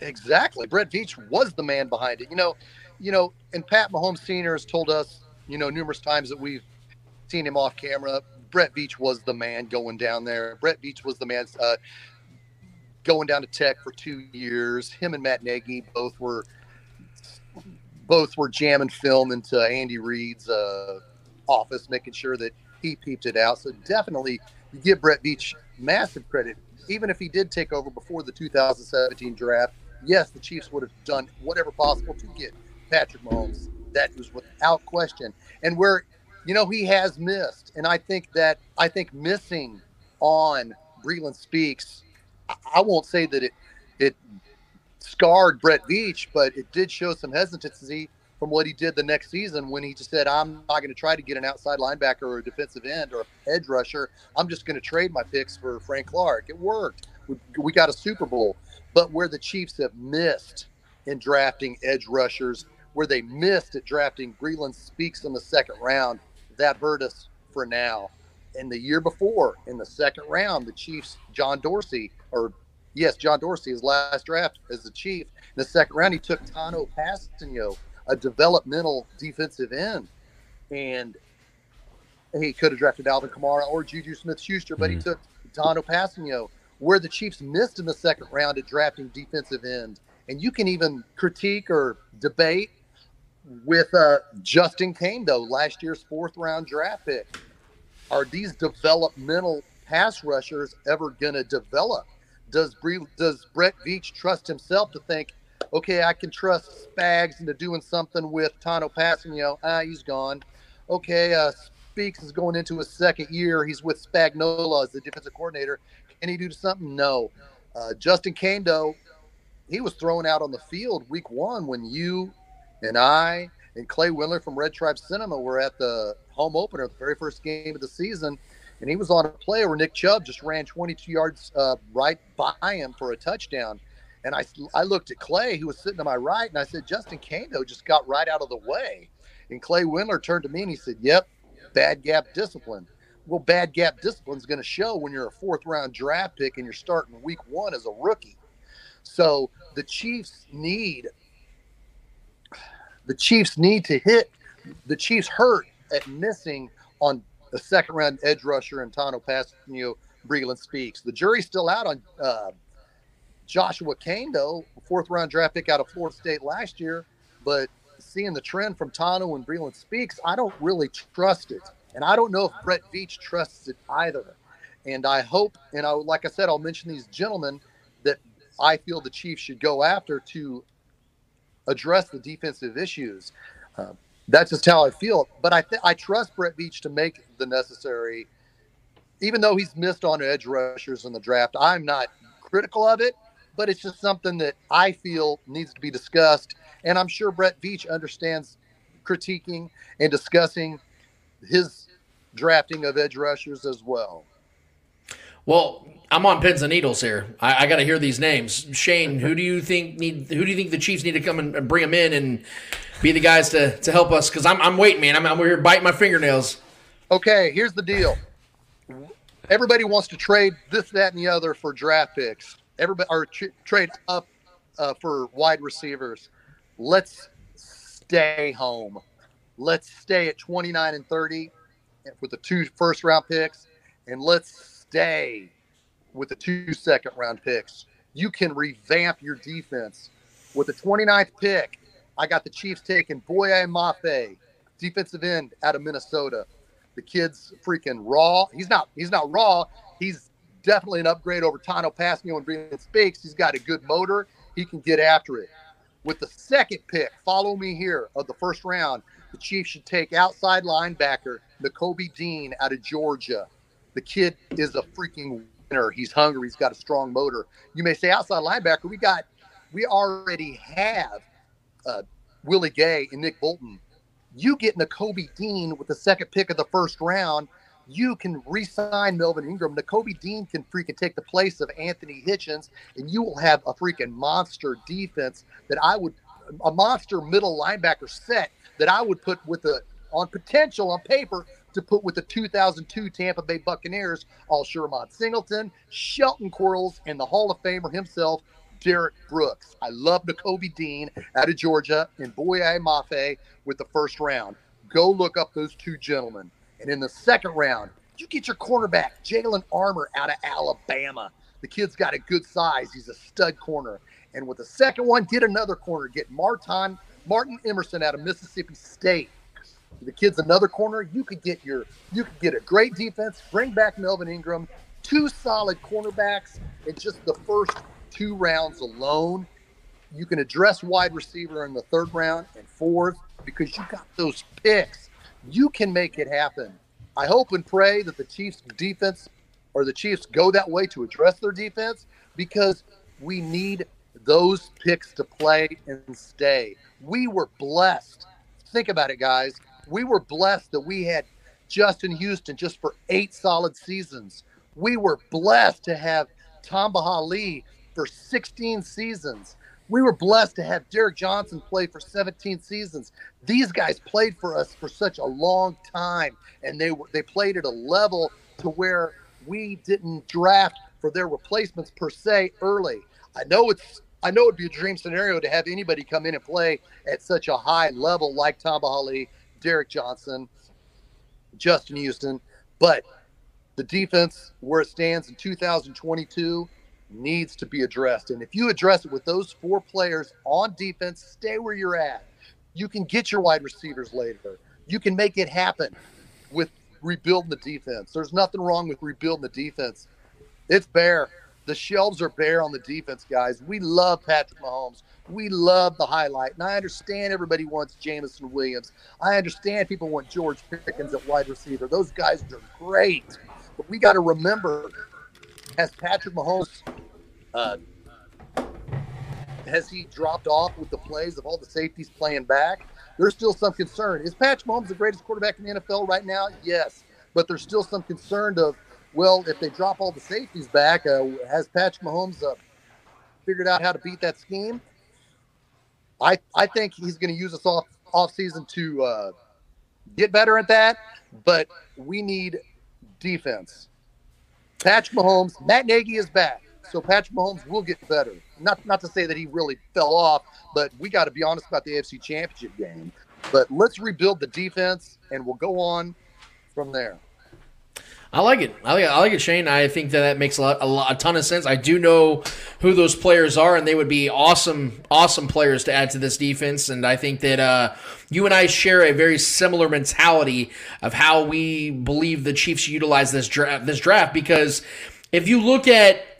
Exactly. Brett Veach was the man behind it. You know, you know, and Pat Mahomes Sr. has told us, you know, numerous times that we've seen him off camera. Brett Veach was the man going down there. Brett Veach was the man uh, going down to Tech for two years. Him and Matt Nagy both were both were jamming film into Andy Reid's uh, office, making sure that he peeped it out. So definitely, you give Brett Veach massive credit, even if he did take over before the 2017 draft. Yes, the Chiefs would have done whatever possible to get Patrick Mahomes. That was without question. And where, you know, he has missed, and I think that I think missing on Breeland Speaks, I won't say that it it scarred Brett Veach, but it did show some hesitancy from what he did the next season when he just said, I'm not going to try to get an outside linebacker or a defensive end or a edge rusher. I'm just going to trade my picks for Frank Clark. It worked. We, we got a Super Bowl. But where the Chiefs have missed in drafting edge rushers, where they missed at drafting Breeland Speaks in the second round, that hurt us for now. And the year before, in the second round, the Chiefs, John Dorsey, or yes, John Dorsey, his last draft as the Chief, in the second round, he took Tanoh Kpassagnon a developmental defensive end. And he could have drafted Alvin Kamara or Juju Smith Schuster, but mm-hmm. he took Tanoh Kpassagnon, where the Chiefs missed in the second round at drafting defensive end. And you can even critique or debate with uh, Justin though last year's fourth round draft pick. Are these developmental pass rushers ever going to develop? Does does Brett Veach trust himself to think okay, I can trust Spags into doing something with Tanoh Kpassagnon. Ah, he's gone. Okay, uh, Speaks is going into his second year. He's with Spagnuolo as the defensive coordinator. Can he do something? No. Uh, Justin Kaindoh, he was thrown out on the field week one when you and I and Clay Windler from Red Tribe Cinema were at the home opener, the very first game of the season. And he was on a play where Nick Chubb just ran 22 yards uh, right by him for a touchdown. And I, I looked at Clay, who was sitting to my right, and I said, Justin Kaindoh just got right out of the way. And Clay Windler turned to me and he said, Yep, bad gap discipline. Well, bad gap discipline is going to show when you're a fourth round draft pick and you're starting week one as a rookie. So the Chiefs need the Chiefs need to hit the Chiefs hurt at missing on the second round edge rusher and Tanoh Kpassagnon, Breeland Speaks. The jury's still out on uh, Joshua Kaindoh, fourth round draft pick out of Florida State last year, but seeing the trend from Tanoh and Breeland Speaks, I don't really trust it. And I don't know if Brett Veach trusts it either. And I hope, and I like I said, I'll mention these gentlemen that I feel the Chiefs should go after to address the defensive issues. Uh, that's just how I feel. But I th- I trust Brett Veach to make the necessary. Even though he's missed on edge rushers in the draft, I'm not critical of it but it's just something that I feel needs to be discussed. And I'm sure Brett Veach understands critiquing and discussing his drafting of edge rushers as well. Well, I'm on pins and needles here. I, I got to hear these names. Shane, who do you think need? Who do you think the Chiefs need to come and bring them in and be the guys to, to help us? Because I'm, I'm waiting, man. I'm, I'm here biting my fingernails. Okay, here's the deal. Everybody wants to trade this, that, and the other for draft picks everybody or tr- trade up uh, for wide receivers. Let's stay home. Let's stay at 29 and 30 with the two first round picks, and let's stay with the two second round picks. You can revamp your defense with the 29th pick. I got the Chiefs taking Boye Mafe, defensive end out of Minnesota. The kid's freaking raw. He's not. He's not raw. He's definitely an upgrade over Tanoh Kpassagnon and Breeland Speaks. He's got a good motor. He can get after it. With the second pick, follow me here, of the first round, the Chiefs should take outside linebacker Nakobe Dean out of Georgia. The kid is a freaking winner. He's hungry. He's got a strong motor. You may say outside linebacker. We got, we already have uh, Willie Gay and Nick Bolton. You get Nakobe Dean with the second pick of the first round you can re-sign Melvin Ingram. Nakobe Dean can freaking take the place of Anthony Hitchens, and you will have a freaking monster defense that I would a monster middle linebacker set that I would put with a on potential on paper to put with the 2002 Tampa Bay Buccaneers, all Sherman Singleton, Shelton Quarles, and the Hall of Famer himself, Derrick Brooks. I love Nakobe Dean out of Georgia and Boye Mafe with the first round. Go look up those two gentlemen. And in the second round, you get your cornerback, Jalen Armour out of Alabama. The kid's got a good size. He's a stud corner. And with the second one, get another corner. Get Martin Martin Emerson out of Mississippi State. The kid's another corner. You could get your you could get a great defense. Bring back Melvin Ingram. Two solid cornerbacks in just the first two rounds alone. You can address wide receiver in the third round and fourth because you got those picks. You can make it happen. I hope and pray that the Chiefs defense or the Chiefs go that way to address their defense because we need those picks to play and stay. We were blessed. Think about it, guys. We were blessed that we had Justin Houston just for eight solid seasons. We were blessed to have Tamba Hali for 16 seasons. We were blessed to have Derrick Johnson play for 17 seasons. These guys played for us for such a long time, and they they played at a level to where we didn't draft for their replacements per se early. I know it's I know it'd be a dream scenario to have anybody come in and play at such a high level like Tamba Hali, Derrick Johnson, Justin Houston, but the defense where it stands in 2022 needs to be addressed. And if you address it with those four players on defense, stay where you're at. You can get your wide receivers later. You can make it happen with rebuilding the defense. There's nothing wrong with rebuilding the defense. It's bare. The shelves are bare on the defense, guys. We love Patrick Mahomes. We love the highlight. And I understand everybody wants Jameson Williams. I understand people want George Pickens at wide receiver. Those guys are great. But we got to remember, has Patrick Mahomes, uh, has he dropped off with the plays of all the safeties playing back? There's still some concern. Is Patrick Mahomes the greatest quarterback in the NFL right now? Yes. But there's still some concern of well, if they drop all the safeties back, uh, has Patrick Mahomes uh, figured out how to beat that scheme? I I think he's going to use us off off season to uh, get better at that. But we need defense. Patrick Mahomes, Matt Nagy is back, so Patrick Mahomes will get better. Not not to say that he really fell off, but we got to be honest about the AFC Championship game. But let's rebuild the defense, and we'll go on from there. I like it. I like it. I like it, Shane. I think that that makes a lot, a lot, a ton of sense. I do know who those players are, and they would be awesome, awesome players to add to this defense. And I think that uh, you and I share a very similar mentality of how we believe the Chiefs utilize this draft. This draft, because if you look at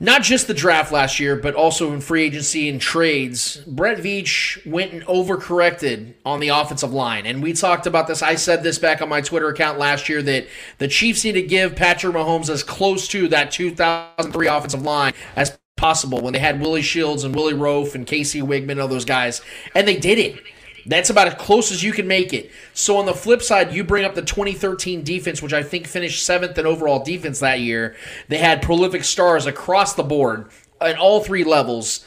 not just the draft last year, but also in free agency and trades, Brett Veach went and overcorrected on the offensive line. And we talked about this. I said this back on my Twitter account last year that the Chiefs need to give Patrick Mahomes as close to that 2003 offensive line as possible when they had Willie Shields and Willie Roaf and Casey Wiegmann and all those guys. And they did it. That's about as close as you can make it. So on the flip side, you bring up the 2013 defense, which I think finished seventh in overall defense that year. They had prolific stars across the board at all three levels.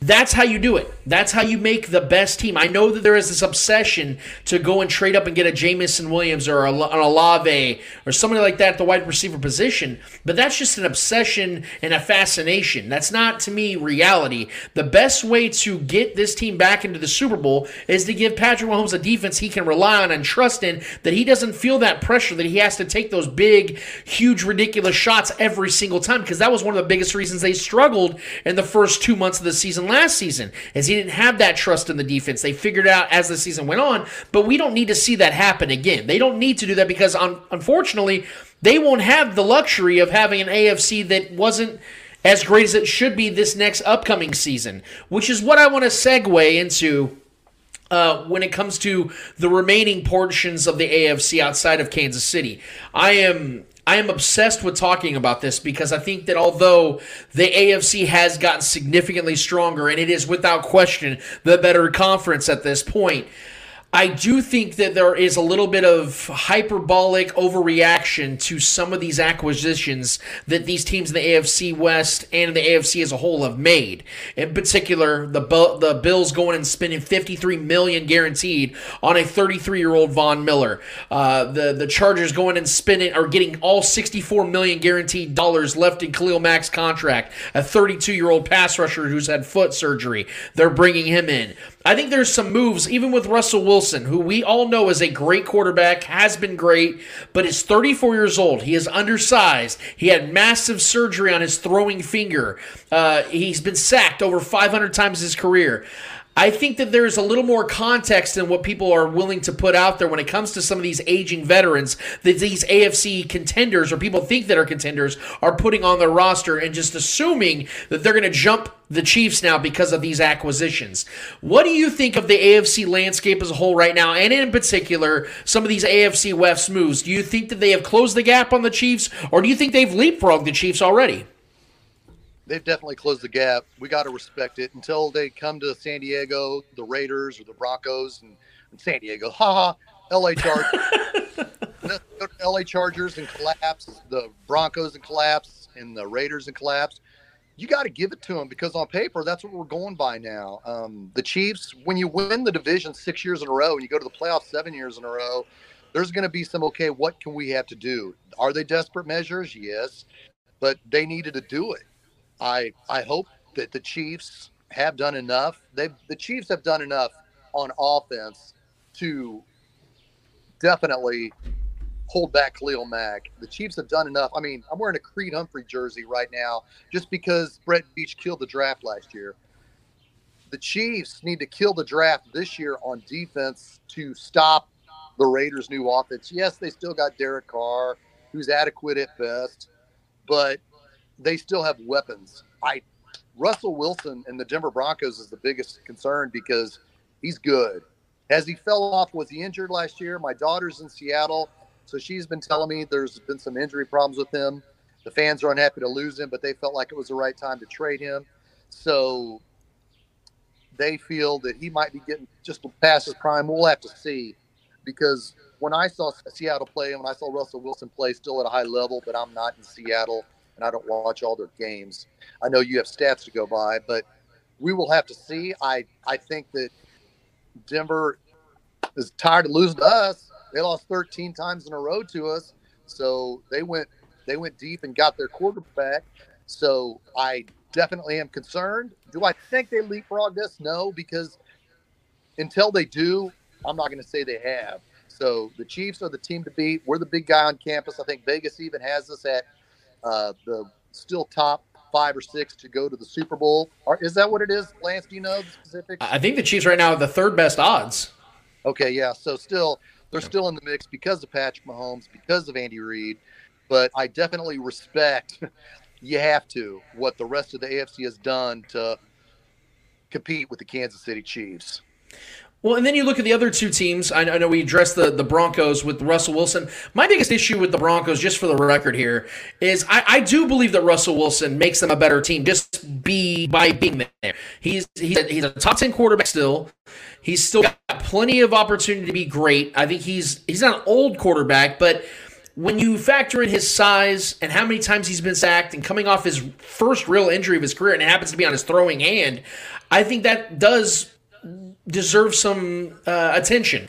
That's how you do it. That's how you make the best team. I know that there is this obsession to go and trade up and get a Jameson Williams or a, an Olave or somebody like that at the wide receiver position, but that's just an obsession and a fascination. That's not, to me, reality. The best way to get this team back into the Super Bowl is to give Patrick Mahomes a defense he can rely on and trust in, that he doesn't feel that pressure that he has to take those big, huge, ridiculous shots every single time, because that was one of the biggest reasons they struggled in the first two months of the season last season, as he didn't have that trust in the defense. They figured out as the season went on, but we don't need to see that happen again. They don't need to do that because, un- unfortunately, they won't have the luxury of having an AFC that wasn't as great as it should be this next upcoming season, which is what I want to segue into. Uh, when it comes to the remaining portions of the AFC outside of Kansas City, I am I am obsessed with talking about this because I think that although the AFC has gotten significantly stronger and it is without question the better conference at this point, I do think that there is a little bit of hyperbolic overreaction to some of these acquisitions that these teams in the AFC West and the AFC as a whole have made. In particular, the the Bills going and spending 53 million guaranteed on a 33 year old Von Miller. Uh, the the Chargers going and spending or getting all 64 million guaranteed dollars left in Khalil Mack's contract. A 32 year old pass rusher who's had foot surgery. They're bringing him in. I think there's some moves, even with Russell Wilson, who we all know is a great quarterback, has been great, but is 34 years old. He is undersized. He had massive surgery on his throwing finger. Uh, he's been sacked over 500 times his career. I think that there's a little more context than what people are willing to put out there when it comes to some of these aging veterans that these AFC contenders or people think that are contenders are putting on their roster and just assuming that they're going to jump the Chiefs now because of these acquisitions. What do you think of the AFC landscape as a whole right now, and in particular, some of these AFC West moves? Do you think that they have closed the gap on the Chiefs, or do you think they've leapfrogged the Chiefs already? They've definitely closed the gap. We got to respect it until they come to San Diego, the Raiders or the Broncos, and, and San Diego. Ha ha, LA Chargers. LA Chargers and collapse, the Broncos and collapse, and the Raiders and collapse. You got to give it to them because on paper, that's what we're going by now. Um, the Chiefs, when you win the division six years in a row and you go to the playoffs seven years in a row, there's going to be some okay. What can we have to do? Are they desperate measures? Yes, but they needed to do it I I hope that the Chiefs have done enough. They the Chiefs have done enough on offense to definitely hold back Khalil Mack. The Chiefs have done enough. I mean, I'm wearing a Creed Humphrey jersey right now just because Brett Veach killed the draft last year. The Chiefs need to kill the draft this year on defense to stop the Raiders' new offense. Yes, they still got Derek Carr, who's adequate at best, but they still have weapons. I Russell Wilson and the Denver Broncos is the biggest concern because he's good. As he fell off, was he injured last year? My daughter's in Seattle, so she's been telling me there's been some injury problems with him. The fans are unhappy to lose him, but they felt like it was the right time to trade him. So they feel that he might be getting just past his prime. We'll have to see because when I saw Seattle play and when I saw Russell Wilson play still at a high level, but I'm not in Seattle – and I don't watch all their games. I know you have stats to go by, but we will have to see. I I think that Denver is tired of losing to us. They lost 13 times in a row to us, so they went they went deep and got their quarterback. So I definitely am concerned. Do I think they leapfrogged us? No, because until they do, I'm not going to say they have. So the Chiefs are the team to beat. We're the big guy on campus. I think Vegas even has us at uh, the still top five or six to go to the Super Bowl. Or, is that what it is, Lance? Do you know the specifics? I think the Chiefs right now are the third best odds. Okay, yeah. So still, they're still in the mix because of Patrick Mahomes, because of Andy Reid. But I definitely respect. you have to what the rest of the AFC has done to compete with the Kansas City Chiefs. Well, and then you look at the other two teams. I know we addressed the, the Broncos with Russell Wilson. My biggest issue with the Broncos, just for the record here, is I, I do believe that Russell Wilson makes them a better team just be by being there. He's he's a, he's a top ten quarterback still. He's still got plenty of opportunity to be great. I think he's he's not an old quarterback, but when you factor in his size and how many times he's been sacked and coming off his first real injury of his career and it happens to be on his throwing hand, I think that does deserve some uh, attention.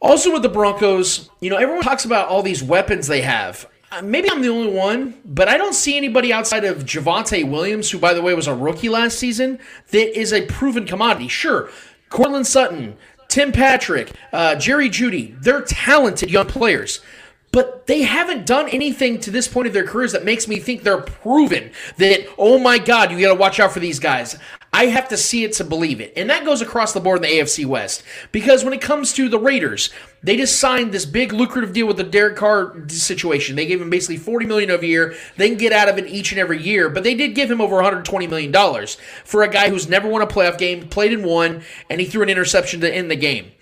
Also, with the Broncos, you know, everyone talks about all these weapons they have. Uh, maybe I'm the only one, but I don't see anybody outside of Javonte Williams, who, by the way, was a rookie last season, that is a proven commodity. Sure, Courtland Sutton, Tim Patrick, uh, Jerry Jeudy, they're talented young players but they haven't done anything to this point of their careers that makes me think they're proven that, oh my God, you got to watch out for these guys. I have to see it to believe it. And that goes across the board in the AFC West. Because when it comes to the Raiders, they just signed this big lucrative deal with the Derek Carr situation. They gave him basically 40 million a year. They can get out of it each and every year, but they did give him over $120 million for a guy who's never won a playoff game, played in one, and he threw an interception to end the game.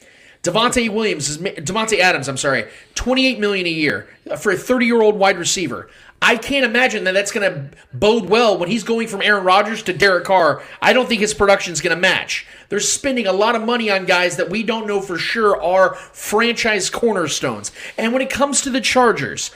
Davante Williams is Davante Adams. I'm sorry, 28 million a year for a 30 year old wide receiver. I can't imagine that that's going to bode well when he's going from Aaron Rodgers to Derek Carr. I don't think his production is going to match. They're spending a lot of money on guys that we don't know for sure are franchise cornerstones. And when it comes to the Chargers,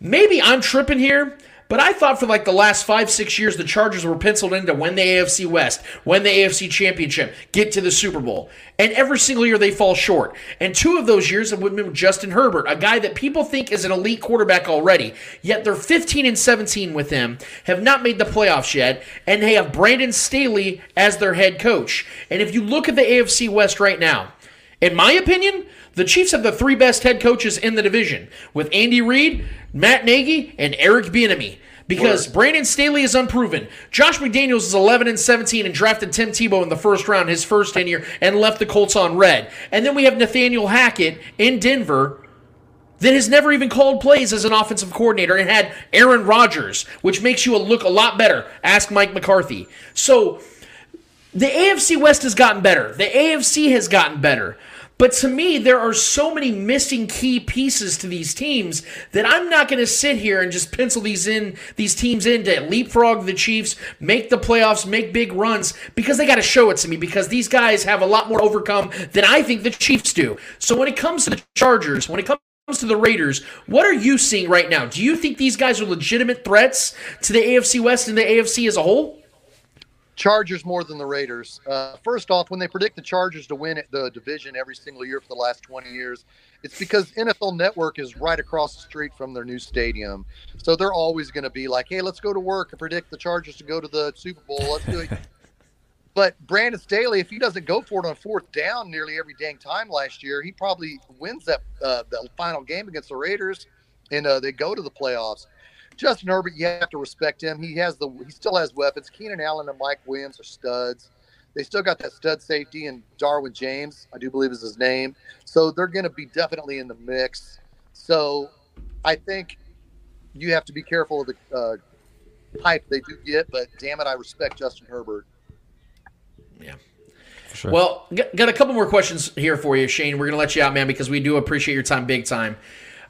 maybe I'm tripping here. But I thought for like the last five, six years, the Chargers were penciled in to win the AFC West, win the AFC Championship, get to the Super Bowl. And every single year they fall short. And two of those years have been Justin Herbert, a guy that people think is an elite quarterback already. Yet they're 15 and 17 with him, have not made the playoffs yet, and they have Brandon Staley as their head coach. And if you look at the AFC West right now, in my opinion, the Chiefs have the three best head coaches in the division with Andy Reid, Matt Nagy, and Eric Bieniemy. Because Word. Brandon Staley is unproven. Josh McDaniels is 11 and 17 and drafted Tim Tebow in the first round, his first tenure, and left the Colts on red. And then we have Nathaniel Hackett in Denver that has never even called plays as an offensive coordinator and had Aaron Rodgers, which makes you look a lot better. Ask Mike McCarthy. So the AFC West has gotten better. The AFC has gotten better. But to me, there are so many missing key pieces to these teams that I'm not going to sit here and just pencil these in, these teams in to leapfrog the Chiefs, make the playoffs, make big runs because they got to show it to me because these guys have a lot more overcome than I think the Chiefs do. So when it comes to the Chargers, when it comes to the Raiders, what are you seeing right now? Do you think these guys are legitimate threats to the AFC West and the AFC as a whole? Chargers more than the Raiders. Uh, first off, when they predict the Chargers to win the division every single year for the last 20 years, it's because NFL Network is right across the street from their new stadium. So they're always going to be like, hey, let's go to work and predict the Chargers to go to the Super Bowl. Let's do it. but Brandon Staley, if he doesn't go for it on fourth down nearly every dang time last year, he probably wins that uh, the final game against the Raiders and uh, they go to the playoffs. Justin Herbert, you have to respect him. He has the he still has weapons. Keenan Allen and Mike Williams are studs. They still got that stud safety and Derwin James, I do believe is his name. So they're going to be definitely in the mix. So I think you have to be careful of the uh, hype they do get, but damn it, I respect Justin Herbert. Yeah. Sure. Well, got a couple more questions here for you, Shane. We're going to let you out, man, because we do appreciate your time big time.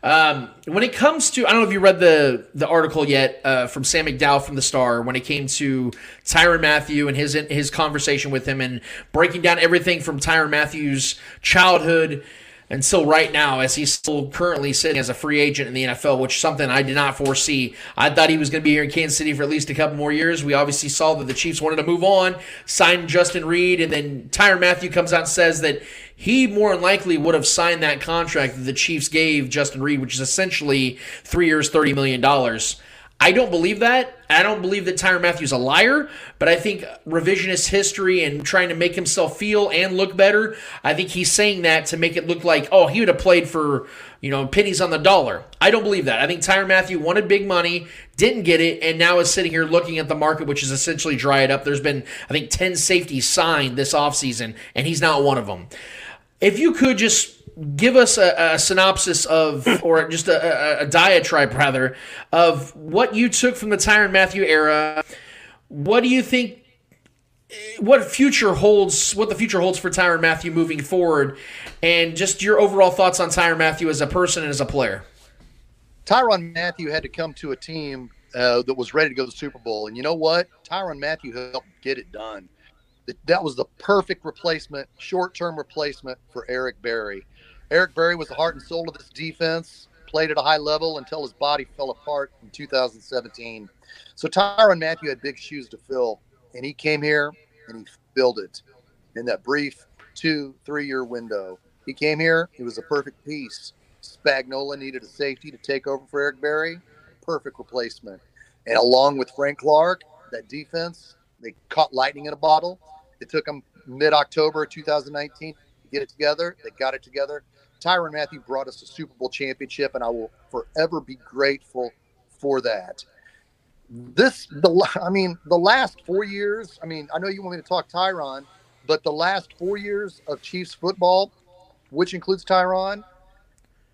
Um, when it comes to, I don't know if you read the the article yet uh, from Sam McDowell from the Star when it came to Tyrann Mathieu and his his conversation with him and breaking down everything from Tyrann Mathieu's childhood until right now, as he's still currently sitting as a free agent in the NFL, which is something I did not foresee. I thought he was going to be here in Kansas City for at least a couple more years. We obviously saw that the Chiefs wanted to move on, sign Justin Reid, and then Tyrann Mathieu comes out and says that he more than likely would have signed that contract that the Chiefs gave Justin Reid, which is essentially three years, $30 million. I don't believe that. I don't believe that Tyrann Mathieu's a liar, but I think revisionist history and trying to make himself feel and look better, I think he's saying that to make it look like, oh, he would have played for, you know, pennies on the dollar. I don't believe that. I think Tyrann Mathieu wanted big money, didn't get it, and now is sitting here looking at the market, which is essentially dried up. There's been, I think, 10 safeties signed this offseason, and he's not one of them. If you could just give us a, a, synopsis of, or just a, a, a, diatribe rather, of what you took from the Tyrann Mathieu era. What do you think? What future holds? What the future holds for Tyrann Mathieu moving forward, and just your overall thoughts on Tyrann Mathieu as a person and as a player. Tyrann Mathieu had to come to a team uh, that was ready to go to the Super Bowl, and you know what? Tyrann Mathieu helped get it done. That was the perfect replacement, short-term replacement for Eric Berry. Eric Berry was the heart and soul of this defense, played at a high level until his body fell apart in 2017. So Tyrann Mathieu had big shoes to fill, and he came here and he filled it in that brief two, three year window. He came here, he was a perfect piece. Spagnuolo needed a safety to take over for Eric Berry, perfect replacement. And along with Frank Clark, that defense, they caught lightning in a bottle. It took them mid October 2019 to get it together. They got it together. Tyrann Mathieu brought us a Super Bowl championship, and I will forever be grateful for that. This, the, I mean, the last four years. I mean, I know you want me to talk Tyrann, but the last four years of Chiefs football, which includes Tyrann,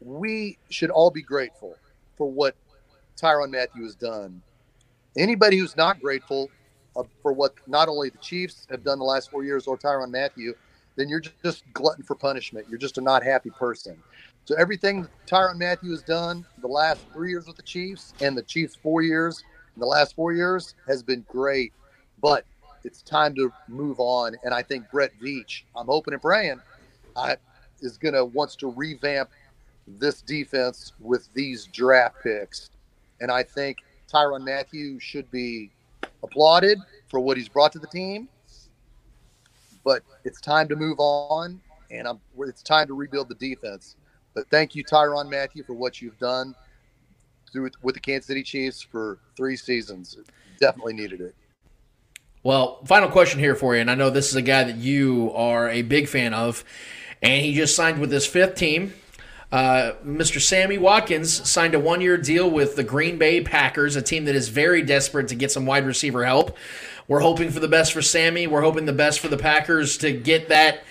we should all be grateful for what Tyrann Mathieu has done. Anybody who's not grateful uh, for what not only the Chiefs have done the last four years or Tyrann Mathieu, then you're just glutton for punishment. You're just a not happy person. So everything Tyrann Mathieu has done the last three years with the Chiefs and the Chiefs four years in the last four years has been great. But it's time to move on. And I think Brett Veach, I'm hoping and praying, I, is gonna wants to revamp this defense with these draft picks. And I think Tyrann Mathieu should be applauded for what he's brought to the team. But it's time to move on, and I'm, it's time to rebuild the defense. But thank you, Tyrann Mathieu, for what you've done through with the Kansas City Chiefs for three seasons. Definitely needed it. Well, final question here for you, and I know this is a guy that you are a big fan of, and he just signed with his fifth team. Uh, Mr. Sammy Watkins signed a one year deal with the Green Bay Packers, a team that is very desperate to get some wide receiver help. We're hoping for the best for Sammy. We're hoping the best for the Packers to get that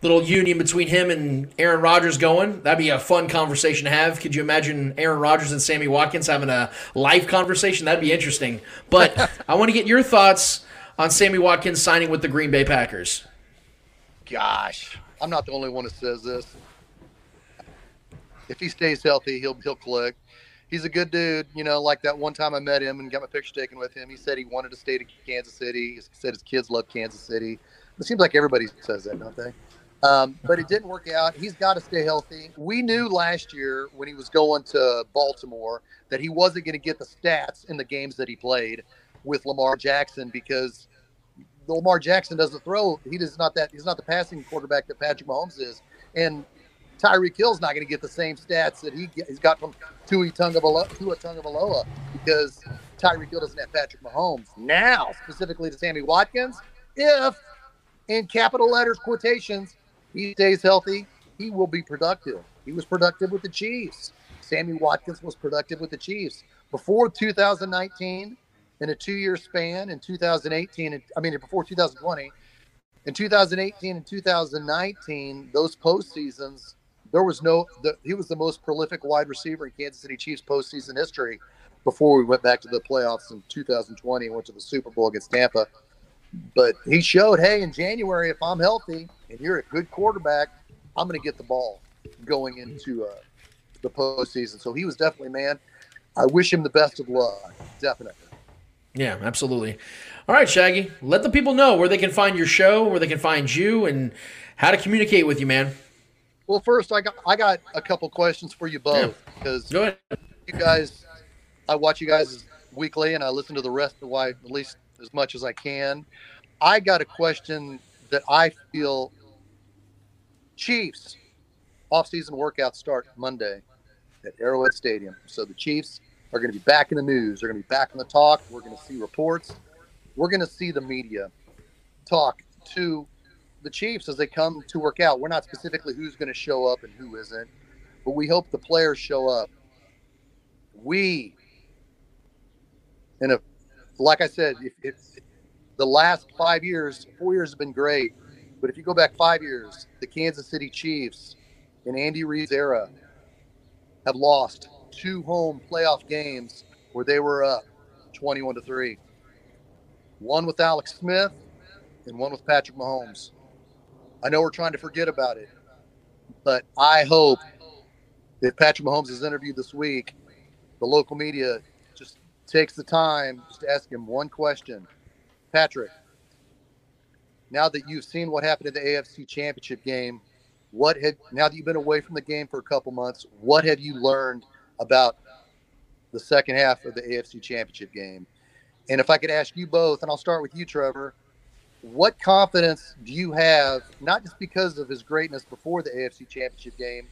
little union between him and Aaron Rodgers going. That'd be a fun conversation to have. Could you imagine Aaron Rodgers and Sammy Watkins having a live conversation? That'd be interesting. But I want to get your thoughts on Sammy Watkins signing with the Green Bay Packers. Gosh, I'm not the only one that says this if he stays healthy, he'll he'll click. He's a good dude, you know. Like that one time I met him and got my picture taken with him. He said he wanted to stay to Kansas City. He said his kids love Kansas City. It seems like everybody says that, don't they? Um, but it didn't work out. He's got to stay healthy. We knew last year when he was going to Baltimore that he wasn't going to get the stats in the games that he played with Lamar Jackson because Lamar Jackson doesn't throw. He does not that. He's not the passing quarterback that Patrick Mahomes is. And Tyreek Hill's not going to get the same stats that he he's got from Tua Tagovailoa because Tyreek Hill doesn't have Patrick Mahomes. Now, specifically to Sammy Watkins, if in capital letters quotations he stays healthy, he will be productive. He was productive with the Chiefs. Sammy Watkins was productive with the Chiefs before 2019 in a two-year span in 2018 I mean before 2020 in 2018 and 2019 those postseasons there was no the, he was the most prolific wide receiver in Kansas City Chiefs postseason history before we went back to the playoffs in 2020 and went to the Super Bowl against Tampa. But he showed, hey, in January, if I'm healthy and you're a good quarterback, I'm going to get the ball going into uh, the postseason. So he was definitely man. I wish him the best of luck. Definitely. Yeah, absolutely. All right, Shaggy, let the people know where they can find your show, where they can find you, and how to communicate with you, man. Well, first, I got I got a couple questions for you both because ahead. you guys, I watch you guys weekly and I listen to the rest of why at least as much as I can. I got a question that I feel Chiefs off-season workouts start Monday at Arrowhead Stadium. So the Chiefs are going to be back in the news. They're going to be back in the talk. We're going to see reports. We're going to see the media talk to the Chiefs as they come to work out. We're not specifically who's going to show up and who isn't, but we hope the players show up. We, and if, like I said, if, if the last five years, four years have been great, but if you go back five years, the Kansas City Chiefs in Andy Reid's era have lost two home playoff games where they were up 21 to 3. One with Alex Smith and one with Patrick Mahomes. I know we're trying to forget about it, but I hope if Patrick Mahomes is interviewed this week, the local media just takes the time just to ask him one question. Patrick, now that you've seen what happened in the AFC Championship game, what had now that you've been away from the game for a couple months, what have you learned about the second half of the AFC Championship game? And if I could ask you both, and I'll start with you, Trevor, what confidence do you have, not just because of his greatness before the AFC Championship game,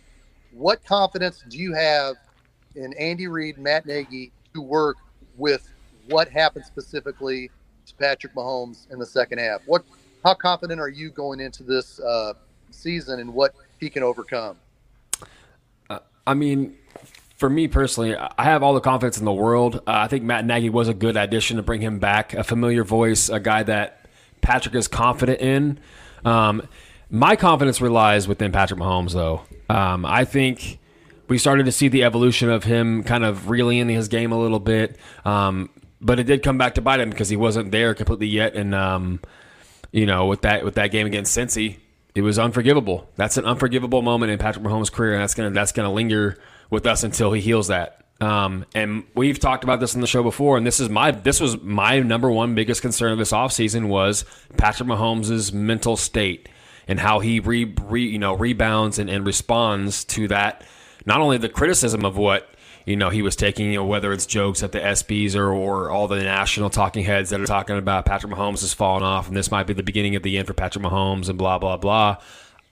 what confidence do you have in Andy Reid, Matt Nagy to work with what happened specifically to Patrick Mahomes in the second half? What, how confident are you going into this uh, season and what he can overcome? Uh, I mean, for me personally, I have all the confidence in the world. Uh, I think Matt Nagy was a good addition to bring him back, a familiar voice, a guy that Patrick is confident in. Um, my confidence relies within Patrick Mahomes, though. Um, I think we started to see the evolution of him kind of reeling in his game a little bit. Um, but it did come back to bite him because he wasn't there completely yet. And, um, you know, with that with that game against Cincy, it was unforgivable. That's an unforgivable moment in Patrick Mahomes' career, and that's gonna that's gonna linger with us until he heals that. Um, and we've talked about this on the show before, and this is my this was my number one biggest concern of this offseason was Patrick Mahomes' mental state and how he re, re you know rebounds and, and responds to that. Not only the criticism of what you know he was taking, you know whether it's jokes at the SBs or, or all the national talking heads that are talking about Patrick Mahomes has fallen off, and this might be the beginning of the end for Patrick Mahomes and blah blah blah.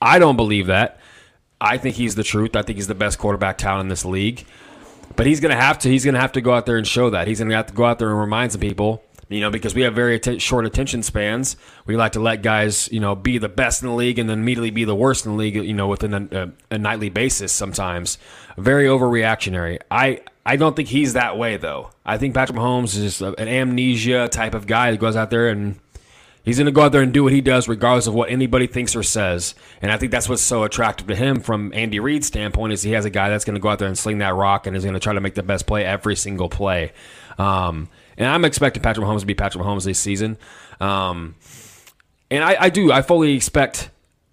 I don't believe that. I think he's the truth. I think he's the best quarterback talent in this league. But he's to have to. He's to have to go out there and show that. He's to have to go out there and remind some people. You know, because we have very att- short attention spans. We like to let guys, you know, be the best in the league and then immediately be the worst in the league. You know, within a, a, a nightly basis. Sometimes very overreactionary. I I don't think he's that way though. I think Patrick Mahomes is just an amnesia type of guy that goes out there and He's going to go out there and do what he does, regardless of what anybody thinks or says. And I think that's what's so attractive to him from Andy Reid's standpoint is he has a guy that's going to go out there and sling that rock and is going to try to make the best play every single play. Um, and I'm expecting Patrick Mahomes to be Patrick Mahomes this season. Um, and I, I do. I fully expect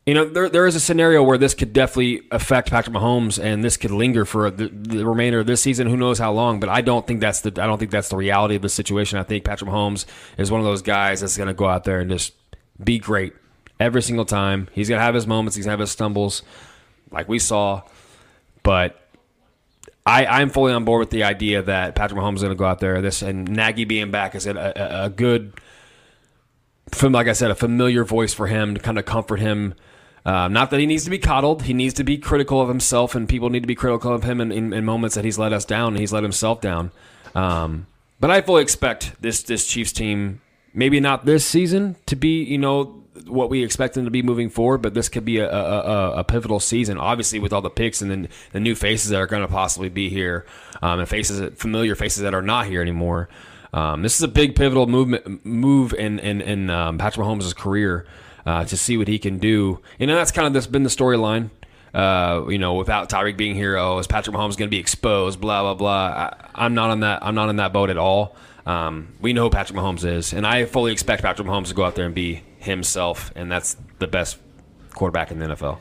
you know, there, there is a scenario where this could definitely affect Patrick Mahomes, and this could linger for the, the, remainder of this season. Who knows how long? But I don't think that's the I don't think that's the reality of the situation. I think Patrick Mahomes is one of those guys that's going to go out there and just be great every single time. He's going to have his moments. He's going to have his stumbles, like we saw. But I, I'm fully on board with the idea that Patrick Mahomes is going to go out there. This and Nagy being back is a, a, a good, from like I said, a familiar voice for him to kind of comfort him um, not that he needs to be coddled. He needs to be critical of himself, and people need to be critical of him in, in, in moments that he's let us down and he's let himself down. Um, but I fully expect this this Chiefs team, maybe not this season, to be you know what we expect them to be moving forward, but this could be a, a, a pivotal season. Obviously, with all the picks and then the new faces that are going to possibly be here, um, and faces familiar faces that are not here anymore. Um, this is a big pivotal movement move in in, in um, Patrick Mahomes' career uh, to see what he can do. You know, that's kind of this been the storyline. Uh, you know, without Tyreek being here, oh, is Patrick Mahomes going to be exposed? Blah blah blah. I, am not on that. I'm not in that boat at all. Um, we know Patrick Mahomes is, and I fully expect Patrick Mahomes to go out there and be himself, and that's the best quarterback in the NFL.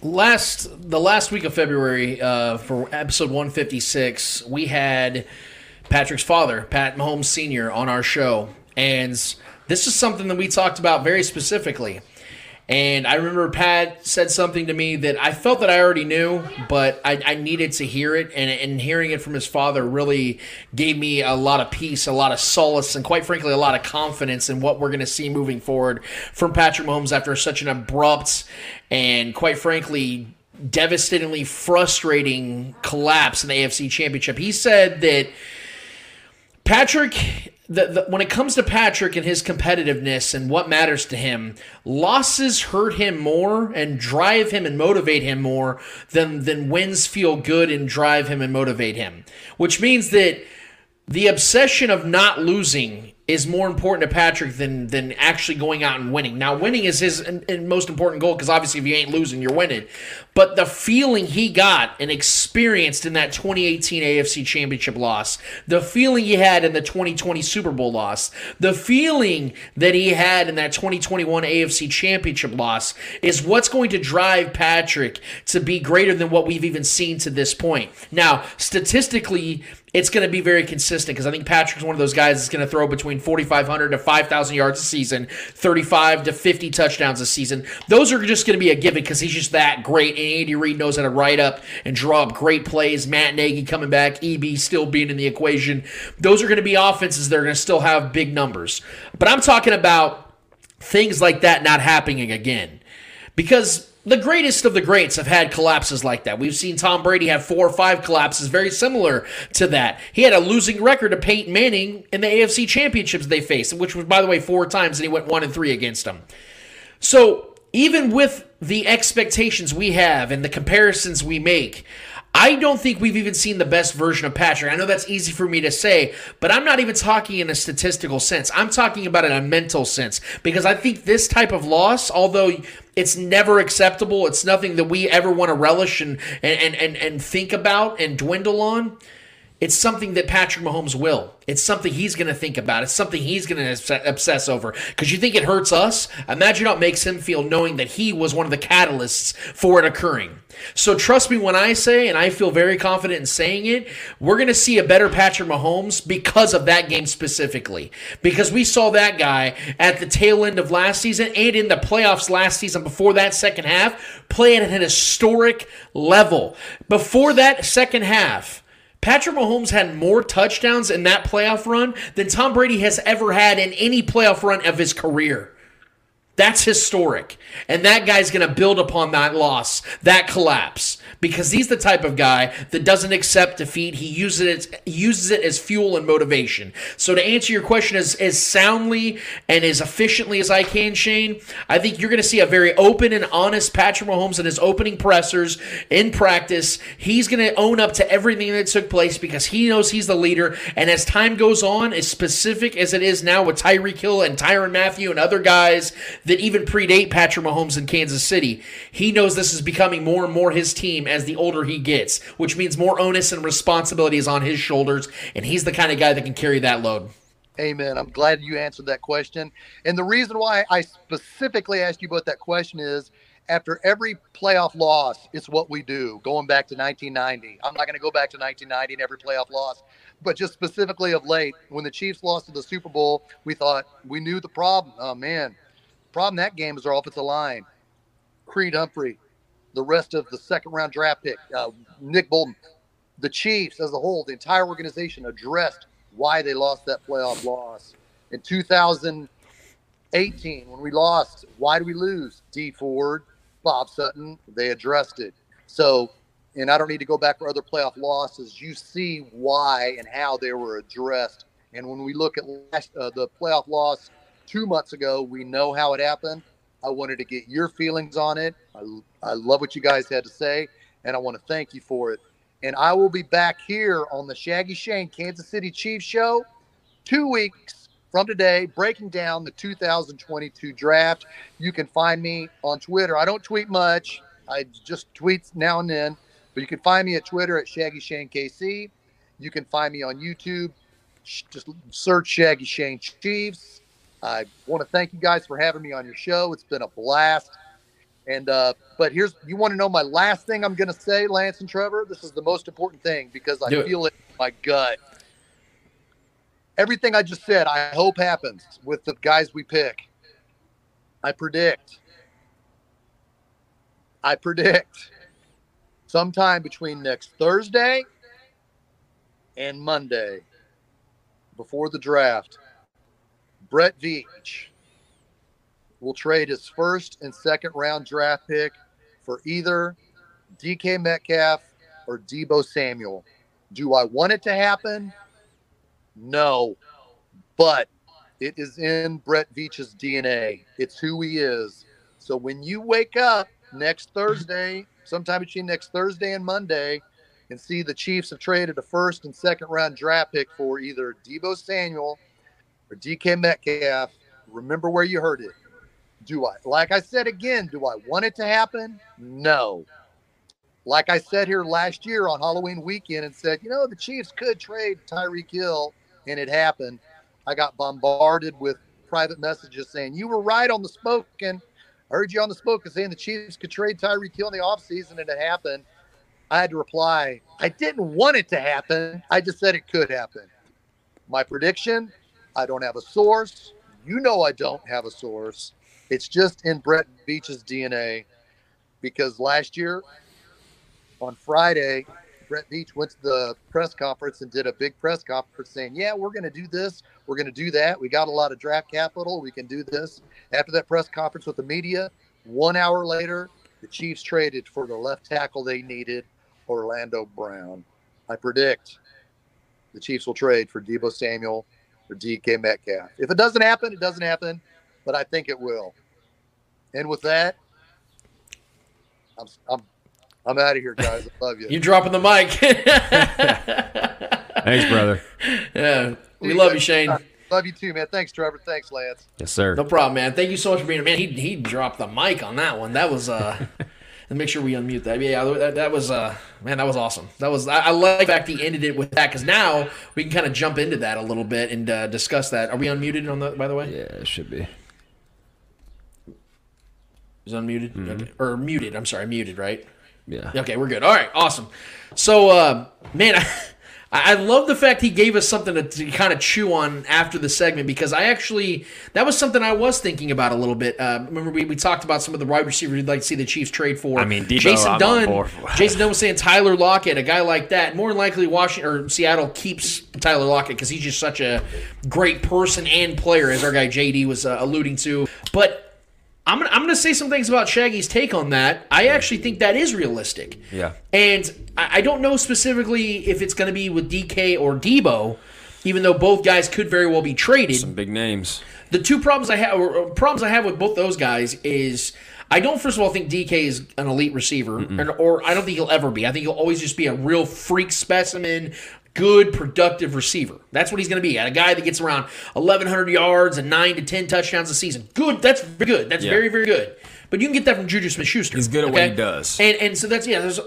Last the last week of February, uh, for episode 156, we had Patrick's father, Pat Mahomes Sr., on our show, and this is something that we talked about very specifically. And I remember Pat said something to me that I felt that I already knew, but I, I, needed to hear it. And, and hearing it from his father really gave me a lot of peace, a lot of solace, and quite frankly, a lot of confidence in what we're going to see moving forward from Patrick Mahomes after such an abrupt and, quite frankly, devastatingly frustrating collapse in the AFC Championship. He said that Patrick the, the, when it comes to Patrick and his competitiveness and what matters to him, losses hurt him more and drive him and motivate him more than than wins feel good and drive him and motivate him. Which means that the obsession of not losing is more important to Patrick than than actually going out and winning. Now, winning is his most important goal because obviously, if you ain't losing, you're winning. But the feeling he got and experienced in that 2018 AFC Championship loss, the feeling he had in the 2020 Super Bowl loss, the feeling that he had in that 2021 AFC Championship loss is what's going to drive Patrick to be greater than what we've even seen to this point. Now, statistically, it's going to be very consistent because I think Patrick's one of those guys that's going to throw between 4,500 to 5,000 yards a season, 35 to 50 touchdowns a season. Those are just going to be a given because he's just that great. And Andy Reid knows how to write up and draw up great plays. Matt Nagy coming back, EB still being in the equation. Those are going to be offenses that are going to still have big numbers. But I'm talking about things like that not happening again because the greatest of the greats have had collapses like that. We've seen Tom Brady have four or five collapses very similar to that. He had a losing record to Peyton Manning in the AFC championships they faced, which was, by the way, four times, and he went one and three against them. So even with the expectations we have and the comparisons we make, I don't think we've even seen the best version of Patrick. I know that's easy for me to say, but I'm not even talking in a statistical sense. I'm talking about in a mental sense because I think this type of loss, although it's never acceptable, it's nothing that we ever want to relish and and and and think about and dwindle on. It's something that Patrick Mahomes will. It's something he's going to think about. It's something he's going to obsess over. Because you think it hurts us? Imagine how it makes him feel knowing that he was one of the catalysts for it occurring. So trust me when I say, and I feel very confident in saying it, we're going to see a better Patrick Mahomes because of that game specifically. Because we saw that guy at the tail end of last season and in the playoffs last season before that second half play at an historic level. Before that second half, Patrick Mahomes had more touchdowns in that playoff run than Tom Brady has ever had in any playoff run of his career. That's historic. And that guy's going to build upon that loss, that collapse because he's the type of guy that doesn't accept defeat. He uses it as, uses it as fuel and motivation. So to answer your question as, as soundly and as efficiently as I can, Shane, I think you're going to see a very open and honest Patrick Mahomes in his opening pressers in practice. He's going to own up to everything that took place because he knows he's the leader. And as time goes on, as specific as it is now with Tyreek Hill and Tyrann Mathieu and other guys that even predate Patrick Mahomes in Kansas City, he knows this is becoming more and more his team as the older he gets, which means more onus and responsibility is on his shoulders, and he's the kind of guy that can carry that load. Amen. I'm glad you answered that question. And the reason why I specifically asked you about that question is after every playoff loss, it's what we do, going back to 1990. I'm not going to go back to 1990 and every playoff loss, but just specifically of late, when the Chiefs lost to the Super Bowl, we thought we knew the problem. Oh, man. Problem that game is our offensive line. Creed Humphrey, the rest of the second round draft pick, uh, Nick Bolton, the Chiefs as a whole, the entire organization addressed why they lost that playoff loss. In 2018, when we lost, why do we lose? Dee Ford, Bob Sutton, they addressed it. So, and I don't need to go back for other playoff losses. You see why and how they were addressed. And when we look at last, uh, the playoff loss two months ago, we know how it happened. I wanted to get your feelings on it. I, I love what you guys had to say, and I want to thank you for it. And I will be back here on the Shaggy Shane Kansas City Chiefs show two weeks from today, breaking down the 2022 draft. You can find me on Twitter. I don't tweet much, I just tweet now and then, but you can find me at Twitter at Shaggy Shane KC. You can find me on YouTube. Just search Shaggy Shane Chiefs. I want to thank you guys for having me on your show. It's been a blast. And uh, but here's you want to know my last thing I'm going to say, Lance and Trevor. This is the most important thing because I feel it in my gut. Everything I just said, I hope happens with the guys we pick. I predict. I predict sometime between next Thursday and Monday before the draft Brett Veach will trade his first and second round draft pick for either DK Metcalf or Deebo Samuel. Do I want it to happen? No. But it is in Brett Veach's DNA. It's who he is. So when you wake up next Thursday, sometime between next Thursday and Monday, and see the Chiefs have traded a first and second round draft pick for either Deebo Samuel or DK Metcalf, remember where you heard it. Do I, like I said again, do I want it to happen? No. Like I said here last year on Halloween weekend and said, you know, the Chiefs could trade Tyreek Hill, and it happened. I got bombarded with private messages saying, you were right on the spoken. I heard you on the spoken saying the Chiefs could trade Tyreek Hill in the offseason, and it happened. I had to reply, I didn't want it to happen. I just said it could happen. My prediction I don't have a source. You know I don't have a source. It's just in Brett Veach's DNA because last year on Friday, Brett Veach went to the press conference and did a big press conference saying, Yeah, we're going to do this. We're going to do that. We got a lot of draft capital. We can do this. After that press conference with the media, one hour later, the Chiefs traded for the left tackle they needed, Orlando Brown. I predict the Chiefs will trade for Deebo Samuel for DK Metcalf. If it doesn't happen, it doesn't happen, but I think it will. And with that, I'm I'm I'm out of here, guys. I love you. You're dropping the mic. Thanks, brother. Yeah, we love you, Shane. Love you too, man. Thanks, Trevor. Thanks, Lance. Yes, sir. No problem, man. Thank you so much for being here, man. He he dropped the mic on that one. That was uh And make sure we unmute that. Yeah, that, that was uh, man, that was awesome. That was I, I like the fact he ended it with that because now we can kind of jump into that a little bit and uh, discuss that. Are we unmuted on the? By the way, Yeah, it should be. is it unmuted Okay. or muted? I'm sorry, muted. Right. Yeah. Okay, we're good. All right, awesome. So, uh, man, I, I love the fact he gave us something to, to kind of chew on after the segment because I actually that was something I was thinking about a little bit. Uh, remember we, we talked about some of the wide receivers you'd like to see the Chiefs trade for. I mean, Deebo, Jason I'm Dunn. Jason Dunn was saying Tyler Lockett, a guy like that. More than likely, Washington or Seattle keeps Tyler Lockett because he's just such a great person and player, as our guy JD was uh, alluding to. But I'm gonna, I'm gonna say some things about Shaggy's take on that. I actually think that is realistic. Yeah. And I, I don't know specifically if it's gonna be with DK or Deebo, even though both guys could very well be traded. Some big names. The two problems I have, problems I have with both those guys is. I don't, first of all, think DK is an elite receiver, and, or I don't think he'll ever be. I think he'll always just be a real freak specimen, good, productive receiver. That's what he's going to be. A guy that gets around 1,100 yards and 9 to 10 touchdowns a season. Good. That's very good. That's Yeah. very, very good. But you can get that from Juju Smith-Schuster. He's good at what he does. And and so that's yeah. There's, uh,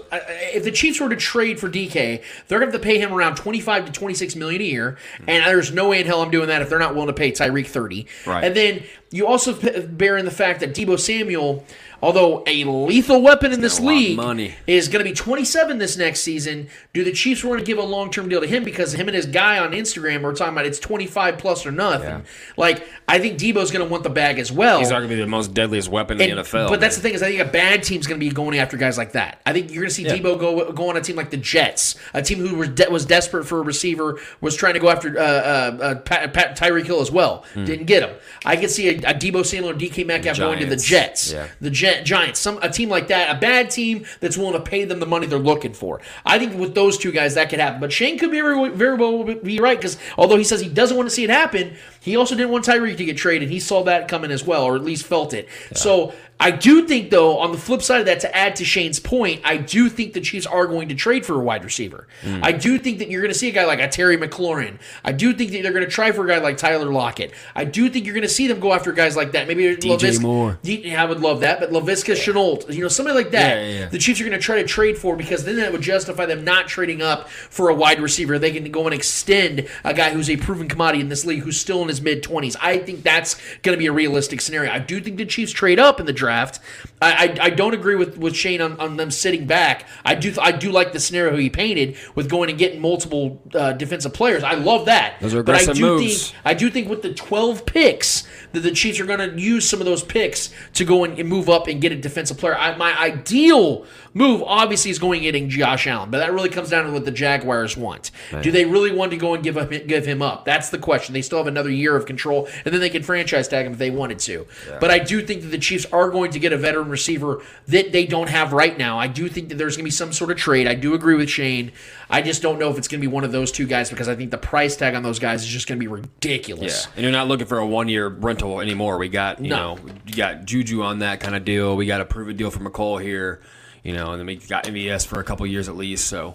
if the Chiefs were to trade for DK, they're going to have to pay him around 25 to 26 million a year, and there's no way in hell I'm doing that if they're not willing to pay Tyreek 30. Right. And then you also bear in the fact that Deebo Samuel, although a lethal weapon in this got a lot of league, is going to be 27 this next season. Do the Chiefs want to give a long term deal to him because him and his guy on Instagram are talking about it's 25 plus or nothing? Yeah. Like I think Deebo's going to want the bag as well. He's arguably the most deadliest weapon in And- the NFL. But that's the thing is, I think a bad team's going to be going after guys like that. I think you're going to see Yeah. Deebo go go on a team like the Jets, a team who was, de- was desperate for a receiver, was trying to go after uh, uh, uh, Pat, Pat, Tyreek Hill as well, Hmm. didn't get him. I could see a, a Deebo Samuel DK Metcalf going to the Jets, Yeah. the Giants, some a team like that, a bad team that's willing to pay them the money they're looking for. I think with those two guys that could happen. But Shane could be very, very well be right because although he says he doesn't want to see it happen, he also didn't want Tyreek to get traded. He saw that coming as well, or at least felt it. So I do think, though, on the flip side of that, to add to Shane's point, I do think the Chiefs are going to trade for a wide receiver. Hmm. I do think that you're going to see a guy like a Terry McLaurin. I do think that they're going to try for a guy like Tyler Lockett. I do think you're going to see them go after guys like that. Maybe DJ Moore. D- I would love that, but Laviska Shenault, you know, somebody like that. Yeah, yeah, yeah. The Chiefs are going to try to trade for because then that would justify them not trading up for a wide receiver. They can go and extend a guy who's a proven commodity in this league who's still in his mid twenties. I think that's going to be a realistic scenario. I do think the Chiefs trade up in the draft draft. I I, I don't agree with, with Shane on, on them sitting back. I do I do like the scenario he painted with going and getting multiple uh, defensive players. I love that. Those are but I aggressive do moves. think I do think with the 12 picks that the Chiefs are going to use some of those picks to go and, move up and get a defensive player. I, my ideal move obviously is going and getting Josh Allen, but that really comes down to what the Jaguars want. Do they really want to go and give up, give him up? That's the question. They still have another year of control, and then they can franchise tag him if they wanted to. But I do think that the Chiefs are going to get a veteran receiver that they don't have right now. I do think that there's going to be some sort of trade. I do agree with Shane. I just don't know if it's going to be one of those two guys because I think the price tag on those guys is just going to be ridiculous. Yeah, and you're not looking for a one year rental anymore. We got you No. know you got Juju on that kind of deal. We got a prove it deal for Mecole here, you know, and then we got MVS for a couple years at least. So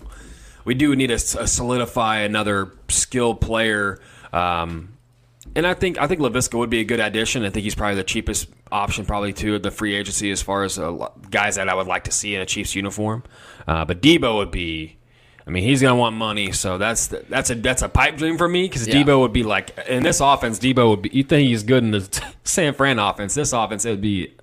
we do need to solidify another skilled player. Um, and I think I think Laviska would be a good addition. I think he's probably the cheapest option, probably too, at the free agency as far as uh, guys that I would like to see in a Chiefs uniform. Uh, but Deebo would be. I mean, he's gonna want money, so that's that's a that's a pipe dream for me because Yeah. Deebo would be like in this offense. Deebo would be. You think he's good in the San Fran offense? This offense it would be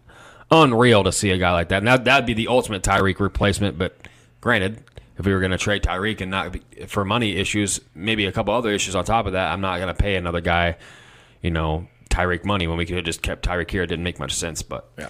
unreal to see a guy like that. Now that that'd be the ultimate Tyreek replacement. But granted, if we were gonna trade Tyreek and not be, for money issues, maybe a couple other issues on top of that, I'm not gonna pay another guy, you know, Tyreek money when we could have just kept Tyreek here. It didn't make much sense, but Yeah.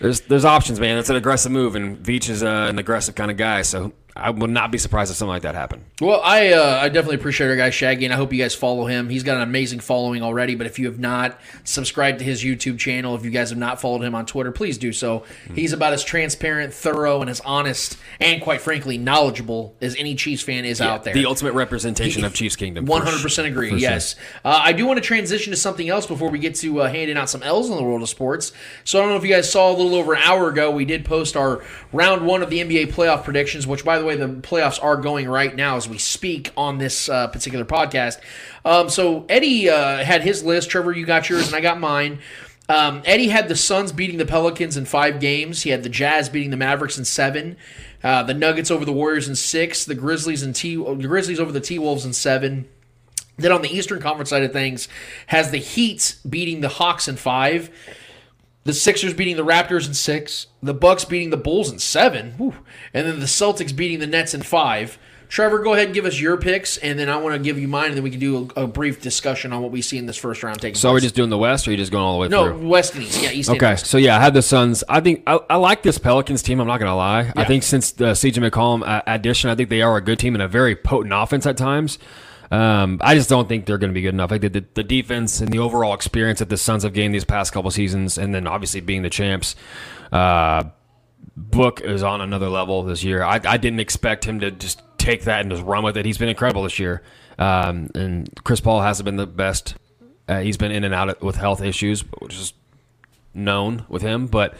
there's there's options, man. It's an aggressive move, and Veach is uh, an aggressive kind of guy, so I would not be surprised if something like that happened. Well, I uh, I definitely appreciate our guy Shaggy, and I hope you guys follow him. He's got an amazing following already. But if you have not subscribed to his YouTube channel, if you guys have not followed him on Twitter, please do so. He's about as transparent, thorough, and as honest, and quite frankly, knowledgeable as any Chiefs fan is out there. The ultimate representation of Chiefs Kingdom. One hundred percent agree. Sure. Yes, uh, I do want to transition to something else before we get to uh, handing out some L's in the world of sports. So I don't know if you guys saw a little over an hour ago, we did post our round one of the NBA playoff predictions. Which, by the way, the playoffs are going right now as we speak on this uh, particular podcast. Um, so Eddie uh, had his list. Trevor, you got yours, and I got mine. Um, Eddie had the Suns beating the Pelicans in five games. He had the Jazz beating the Mavericks in seven. Uh, the Nuggets over the Warriors in six. The Grizzlies and T the Grizzlies over the T Wolves in seven. Then on the Eastern Conference side of things, has the Heat beating the Hawks in five. The Sixers beating the Raptors in six. The Bucks beating the Bulls in seven. Whew. And then the Celtics beating the Nets in five. Trevor, go ahead and give us your picks, and then I want to give you mine, and then we can do a, a brief discussion on what we see in this first round taking So are we place. just doing the West, or are you just going all the way no through? No, West and East. Yeah, East. and Okay, West. so yeah, I had the Suns. I think I, I like this Pelicans team. I'm not gonna lie. I think since the CJ McCollum uh, addition, I think they are a good team and a very potent offense at times. Um, I just don't think they're going to be good enough. Think the, the defense and the overall experience that the Suns have gained these past couple seasons, and then obviously being the champs, uh, Book is on another level this year. I, I didn't expect him to just take that and just run with it. He's been incredible this year. Um, and Chris Paul hasn't been the best. Uh, he's been in and out with health issues, which is known with him. But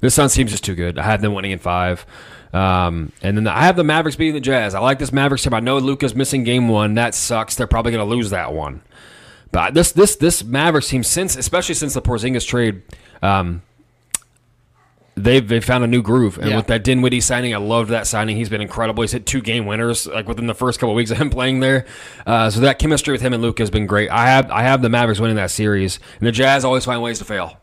this Suns team's just too good. I have them winning in five. Um, and then I have the Mavericks beating the Jazz. I like this Mavericks team. I know Luka's missing game one. That sucks. They're probably going to lose that one. But this this this Mavericks team, since especially since the Porzingis trade, um, they've they found a new groove. And Yeah. with that Dinwiddie signing, I loved that signing. He's been incredible. He's hit two game winners like within the first couple of weeks of him playing there. Uh, so that chemistry with him and Luca has been great. I have I have the Mavericks winning that series, and the Jazz always find ways to fail.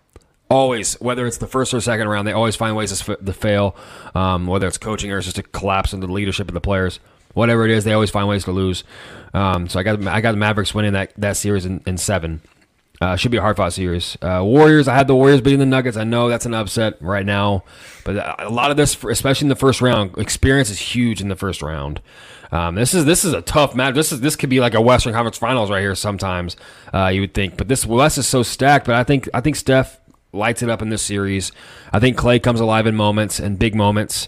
Always, whether it's the first or second round, they always find ways to, f- to fail. Um, whether it's coaching or it's just a collapse in the leadership of the players, whatever it is, they always find ways to lose. Um, so I got I got the Mavericks winning that that series in, in seven. Uh, should be a hard fought series. Uh, Warriors, I had the Warriors beating the Nuggets. I know that's an upset right now, but a lot of this, especially in the first round, experience is huge in the first round. Um, this is this is a tough match. This is this could be like a Western Conference Finals right here. Sometimes uh, you would think, but this West is so stacked. But I think I think Steph lights it up in this series. I think Klay comes alive in moments and big moments.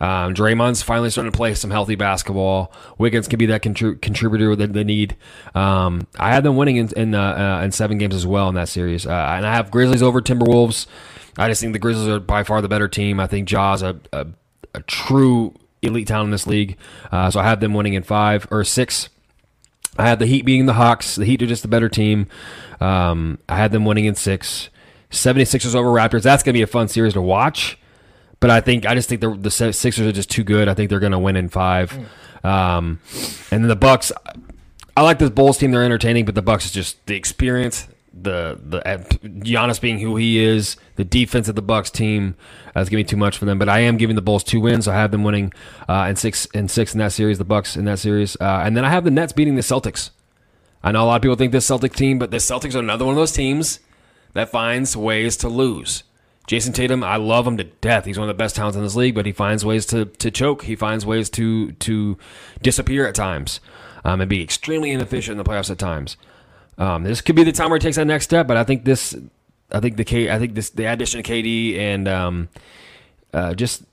Um, Draymond's finally starting to play some healthy basketball. Wiggins can be that contri- contributor that they need. Um, I had them winning in in, uh, uh, in seven games as well in that series, uh, and I have Grizzlies over Timberwolves. I just think the Grizzlies are by far the better team. I think Ja's a, a, a true elite talent in this league, uh, so I have them winning in five or six. I had the Heat beating the Hawks. The Heat are just the better team. Um, I had them winning in six. 76ers over Raptors. That's going to be a fun series to watch. But I think I just think the the Sixers are just too good. I think they're going to win in five. Um, and then the Bucks. I like this Bulls team. They're entertaining, but the Bucks is just the experience, the the Giannis being who he is, the defense of the Bucks team uh, is to too much for them. But I am giving the Bulls two wins. I have them winning uh, in six in six in that series. The Bucks in that series, uh, and then I have the Nets beating the Celtics. I know a lot of people think this Celtic team, but the Celtics are another one of those teams that finds ways to lose. Jayson Tatum, I love him to death. He's one of the best talents in this league, but he finds ways to to choke. He finds ways to to disappear at times um, and be extremely inefficient in the playoffs at times. Um, this could be the time where he takes that next step, but I think this, I think the K, I think this the addition of KD and um, uh, just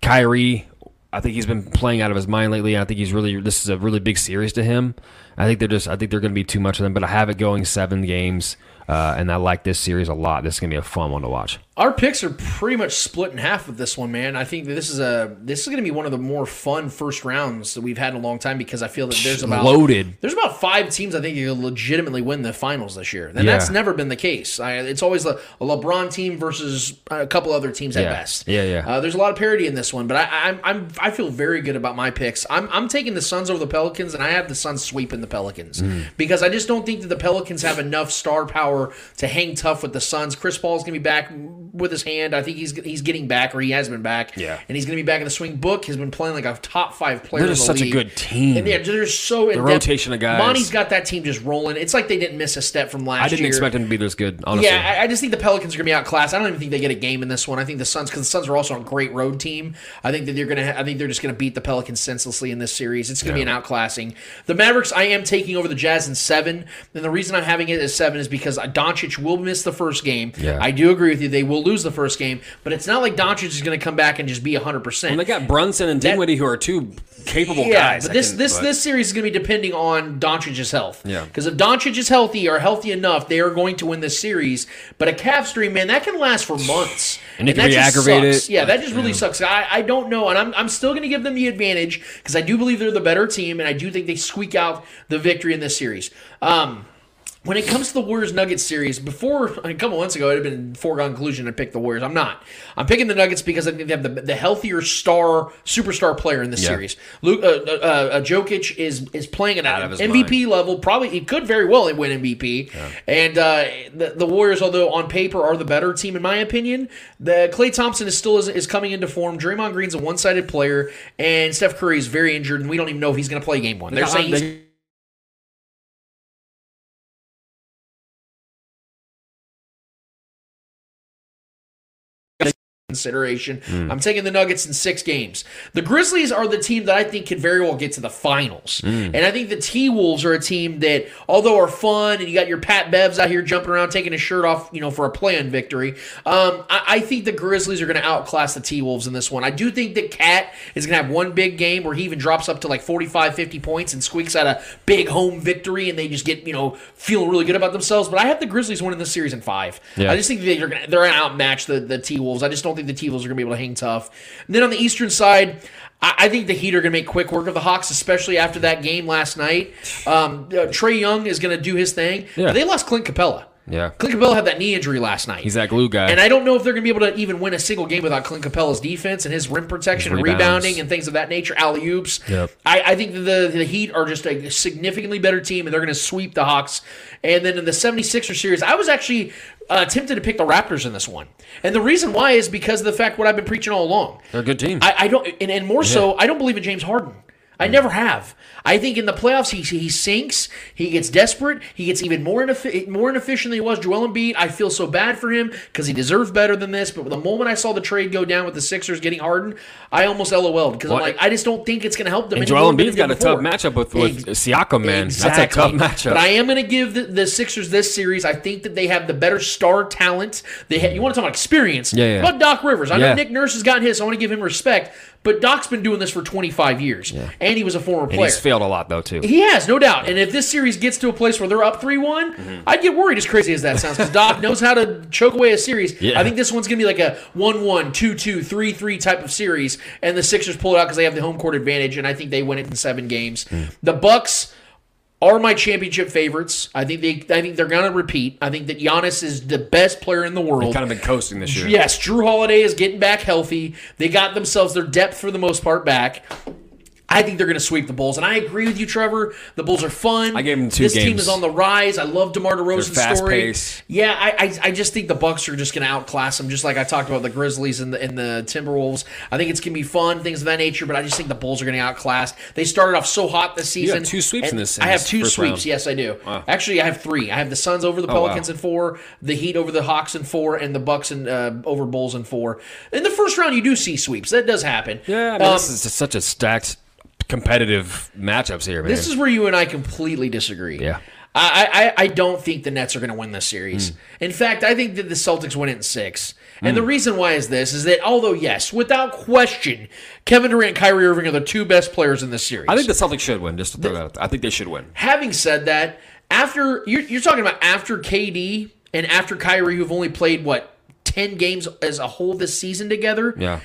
Kyrie. I think he's been playing out of his mind lately. I think he's really this is a really big series to him. I think they're just I think they're going to be too much of them. But I have it going seven games, uh, and I like this series a lot. This is going to be a fun one to watch. Our picks are pretty much split in half with this one, man. I think that this is a this is going to be one of the more fun first rounds that we've had in a long time because I feel that there's about Loaded. There's about five teams I think you can legitimately win the finals this year, and Yeah. that's never been the case. I, it's always a, a LeBron team versus a couple other teams at best. Yeah, yeah. Uh, there's a lot of parity in this one, but I, I'm, I'm I feel very good about my picks. I'm, I'm taking the Suns over the Pelicans, and I have the Suns sweeping the Pelicans Mm. because I just don't think that the Pelicans have enough star power to hang tough with the Suns. Chris Paul's gonna be back with his hand. I think he's he's getting back, or he has been back. Yeah. and he's gonna be back in the swing. Book has been playing like a top five player. They're just the such a good team. And yeah, they're so in rotation of guys. Monty's got that team just rolling. It's like they didn't miss a step from last year. I didn't year. expect him to be this good. Honestly, Yeah, I, I just think the Pelicans are gonna be outclassed. I don't even think they get a game in this one. I think the Suns, because the Suns are also a great road team. I think that they're gonna. Ha- I think they're just gonna beat the Pelicans senselessly in this series. It's gonna be an outclassing. The Mavericks, I am taking over the Jazz in seven, and the reason I'm having it as seven is because Doncic will miss the first game. Yeah. I do agree with you. They will lose the first game, but it's not like Doncic is gonna come back and just be hundred percent. and they got Brunson and Dinwiddie, who are two capable Yeah, guys. but this can- this but- this series is going to be depending on Doncic's health. Yeah. because if Doncic is healthy or healthy enough, they are going to win this series. But a calf strain, man, that can last for months, And it can that be just aggravated. sucks. Yeah, that just really Yeah. sucks. I, I don't know, and I'm I'm still going to give them the advantage because I do believe they're the better team, and I do think they squeak out the victory in this series. Um, when it comes to the Warriors Nuggets series, before a couple months ago, it had been foregone conclusion to pick the Warriors. I'm not. I'm picking the Nuggets because I think they have the, the healthier star, superstar player in this Yeah. series. Luke, uh, uh, uh, Jokic is is playing at an MVP level. Probably he could very well win MVP. And uh, the, the Warriors, although on paper are the better team in my opinion, the Klay Thompson is still is, is coming into form. Draymond Green's a one sided player, and Steph Curry is very injured, and we don't even know if he's going to play Game One. They're They- saying consideration. Hmm. I'm taking the Nuggets in six games. The Grizzlies are the team that I think could very well get to the finals. Hmm. And I think the T Wolves are a team that, although are fun, and you got your Pat Bevs out here jumping around taking his shirt off, you know, for a play-in victory. Um, I, I think the Grizzlies are going to outclass the T Wolves in this one. I do think that Cat is going to have one big game where he even drops up to like 45, 50 points and squeaks out a big home victory, and they just get, you know, feeling really good about themselves. But I have the Grizzlies winning this series in five. Yeah. I just think they're gonna, they're going to outmatch the, the T Wolves. I just don't think the T Wolves are going to be able to hang tough. And then on the Eastern side, I, I think the Heat are going to make quick work of the Hawks, especially after that game last night. Um, uh, Trae Young is going to do his thing. Yeah. They lost Clint Capela. Yeah. Clint Capela had that knee injury last night. He's that glue guy. And I don't know if they're going to be able to even win a single game without Clint Capela's defense and his rim protection His and rebounding and things of that nature, alley oops. Yep. I, I think the, the Heat are just a significantly better team and they're going to sweep the Hawks. And then in the 76er series, I was actually uh, tempted to pick the Raptors in this one. And the reason why is because of the fact what I've been preaching all along. They're a good team. I, I don't, and, and more so, I don't believe in James Harden. I hmm. never have. I think in the playoffs he he sinks. He gets desperate. He gets even more ineffi- more inefficient than he was. Joel Embiid. I feel so bad for him because he deserves better than this. But the moment I saw the trade go down with the Sixers getting Harden, I almost LOL'd because I'm like, I just don't think it's going to help them. and any Joel more than it Embiid's got a tough matchup with, with Ex- Siakam, man. Exactly. That's a tough matchup. But I am going to give the, the Sixers this series. I think that they have the better star talent. They ha- you want to talk about experience? Yeah, yeah. About Doc Rivers? I know Yeah. Nick Nurse has gotten his. So I want to give him respect. But Doc's been doing this for 25 years, and he was a former and player. he's failed a lot, though, too. He has, no doubt. And if this series gets to a place where they're up 3 one Mm-hmm. I'd get worried, as crazy as that sounds, because Doc knows how to choke away a series. Yeah. I think this one's going to be like a 1 1, 2 2, 3 3 type of series, and the Sixers pull it out because they have the home court advantage, and I think they win it in seven games. Mm. The Bucks are my championship favorites. I think they I think they're going to repeat. I think that Giannis is the best player in the world. They've kind of been coasting this year. Yes, Jrue Holiday is getting back healthy. They got themselves their depth for the most part back. I think they're going to sweep the Bulls, and I agree with you, Trevor. The Bulls are fun. I gave them two This team is on the rise. I love DeMar DeRozan's story. pace. Yeah, I, I I just think the Bucks are just going to outclass them, just like I talked about the Grizzlies and the and the Timberwolves. I think it's going to be fun, things of that nature. But I just think the Bulls are going to outclass. They started off so hot this You season. have two sweeps in this- in I have two sweeps. round. Yes, I do. Wow. Actually, I have three. I have the Suns over the Oh, wow. Pelicans in four, the Heat over the Hawks in four, and the Bucks and uh, over Bulls in four. In the first round, you do see sweeps. That does happen. Yeah, I mean, Um, this is such a stacked, competitive matchups here, man. This is where you and I completely disagree. Yeah. I, I, I don't think the Nets are going to win this series. Hmm. In fact, I think that the Celtics win it in six. And the hmm. reason why is this is that although yes, without question, Kevin Durant and Kyrie Irving are the two best players in this series. I think the Celtics should win. Just to throw that out there. I think they should win. Having said that, after you're, you're talking about after KD and after Kyrie, who've only played what ten games as a whole this season together. Yeah.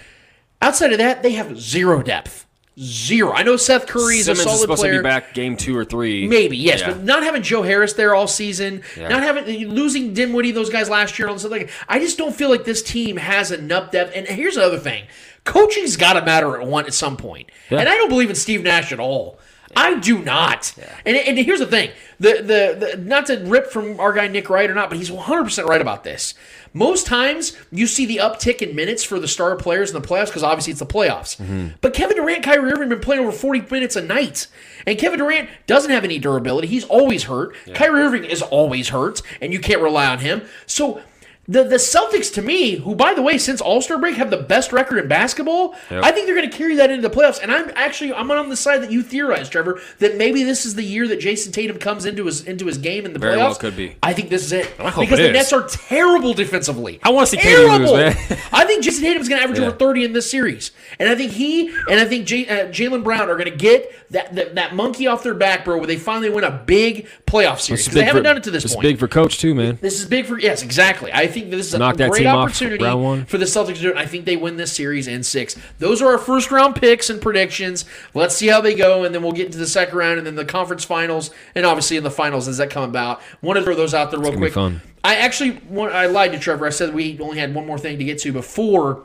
Outside of that, they have zero depth. Zero. I know Seth Curry is Simmons a solid is supposed player. to be back game two or three. Maybe yes, Yeah. but not having Joe Harris there all season, Yeah. not having losing Dinwiddie, those guys last year, and all stuff like. I just don't feel like this team has enough depth. And here's another thing: coaching's got to matter at one at some point. Yeah. And I don't believe in Steve Nash at all. I do not. And, and here's the thing: the, the the not to rip from our guy Nick Wright or not, but he's 100 percent right about this. Most times you see the uptick in minutes for the star players in the playoffs because obviously it's the playoffs. Mm-hmm. But Kevin Durant, Kyrie Irving have been playing over 40 minutes a night. And Kevin Durant doesn't have any durability. He's always hurt. Kyrie Irving is always hurt, and you can't rely on him. So the the Celtics, to me, who by the way, since All Star break, have the best record in basketball. Yep. I think they're going to carry that into the playoffs. And I'm actually I'm on the side that you theorized, Trevor, that maybe this is the year that Jayson Tatum comes into his into his game in the Very playoffs. well could be. I think this is it I hope because it the is. Nets are terrible defensively. I wanna see Tatum lose, man. I think Jayson Tatum's going to average Yeah. over 30 in this series, and I think he and I think J- uh, Jaylen Brown are going to get that, that that monkey off their back, bro, where they finally win a big playoff series because they haven't for- done it to this It's point. big for coach too, man. This is big for yes, exactly. I think this is a Knock that great opportunity one. for the Celtics to do it. I think they win this series in six. Those are our first round picks and predictions. Let's see how they go, and then we'll get into the second round, and then the conference finals, and obviously in the finals as that come about. Want to throw those out there real quick. I actually want, I lied to Trevor. I said we only had one more thing to get to before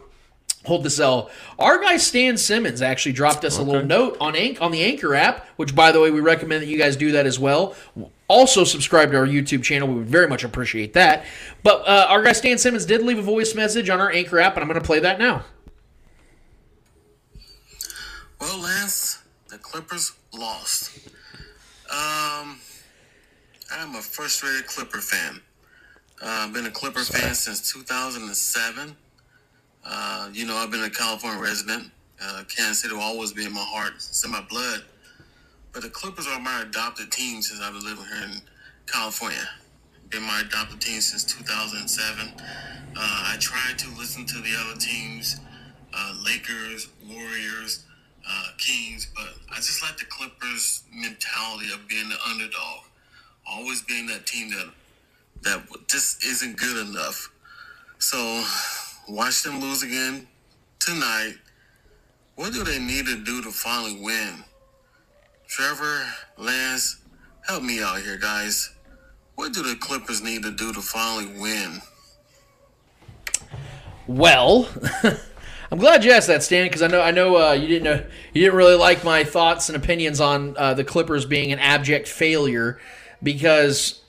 hold the cell. Our guy Stan Simmons actually dropped us a little note on Anch- on the Anchor app, which by the way we recommend that you guys do that as well. Also subscribe to our YouTube channel. We would very much appreciate that. But uh, our guy Stan Simmons did leave a voice message on our Anchor app, and I'm going to play that now. Well, Lance, the Clippers lost. Um, I'm a frustrated Clipper fan. Uh, I've been a Clipper fan since 2007. Uh, you know, I've been a California resident. Uh, Kansas City will always be in my heart. It's in my blood. But the Clippers are my adopted team since I've been living here in California. Been my adopted team since 2007. Uh, I tried to listen to the other teams, uh, Lakers, Warriors, uh, Kings, but I just like the Clippers' mentality of being the underdog, always being that team that that just isn't good enough. So watch them lose again tonight. What do they need to do to finally win? Trevor, Lance, help me out here, guys. What do the Clippers need to do to finally win? Well, I'm glad you asked that, Stan, because I know I know uh, you didn't know you didn't really like my thoughts and opinions on uh, the Clippers being an abject failure because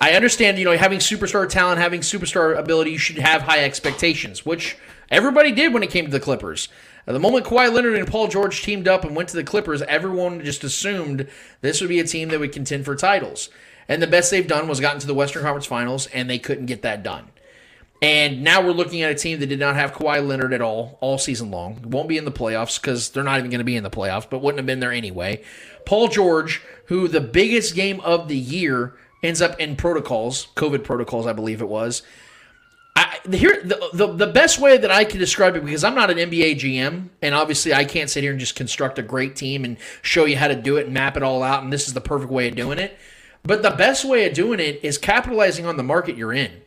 I understand you know having superstar talent, having superstar ability, you should have high expectations, which everybody did when it came to the Clippers. At the moment Kawhi Leonard and Paul George teamed up and went to the Clippers, everyone just assumed this would be a team that would contend for titles. And the best they've done was gotten to the Western Conference Finals, and they couldn't get that done. And now we're looking at a team that did not have Kawhi Leonard at all, all season long. Won't be in the playoffs because they're not even going to be in the playoffs, but wouldn't have been there anyway. Paul George, who the biggest game of the year ends up in protocols, COVID protocols, I believe it was. Here, the, the the best way that I can describe it, because I'm not an NBA GM, and obviously I can't sit here and just construct a great team and show you how to do it and map it all out, and this is the perfect way of doing it. But the best way of doing it is capitalizing on the market you're in.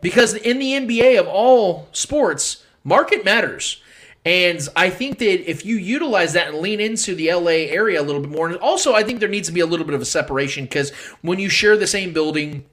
Because in the NBA of all sports, market matters. And I think that if you utilize that and lean into the LA area a little bit more, and also I think there needs to be a little bit of a separation because when you share the same building,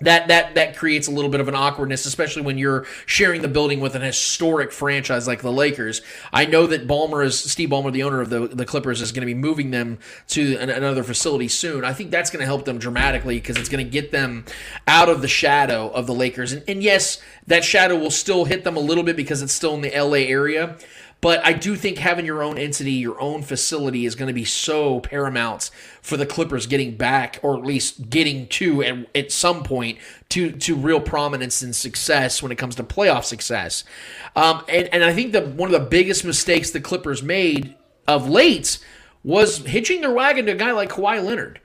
that that that creates a little bit of an awkwardness, especially when you're sharing the building with an historic franchise like the Lakers. I know that Ballmer is Steve Ballmer, the owner of the the Clippers, is going to be moving them to an, another facility soon. I think that's going to help them dramatically because it's going to get them out of the shadow of the Lakers. And, and yes, that shadow will still hit them a little bit because it's still in the LA area. But I do think having your own entity, your own facility is going to be so paramount for the Clippers getting back, or at least getting to at, at some point to to real prominence and success when it comes to playoff success. Um, and and I think that one of the biggest mistakes the Clippers made of late was hitching their wagon to a guy like Kawhi Leonard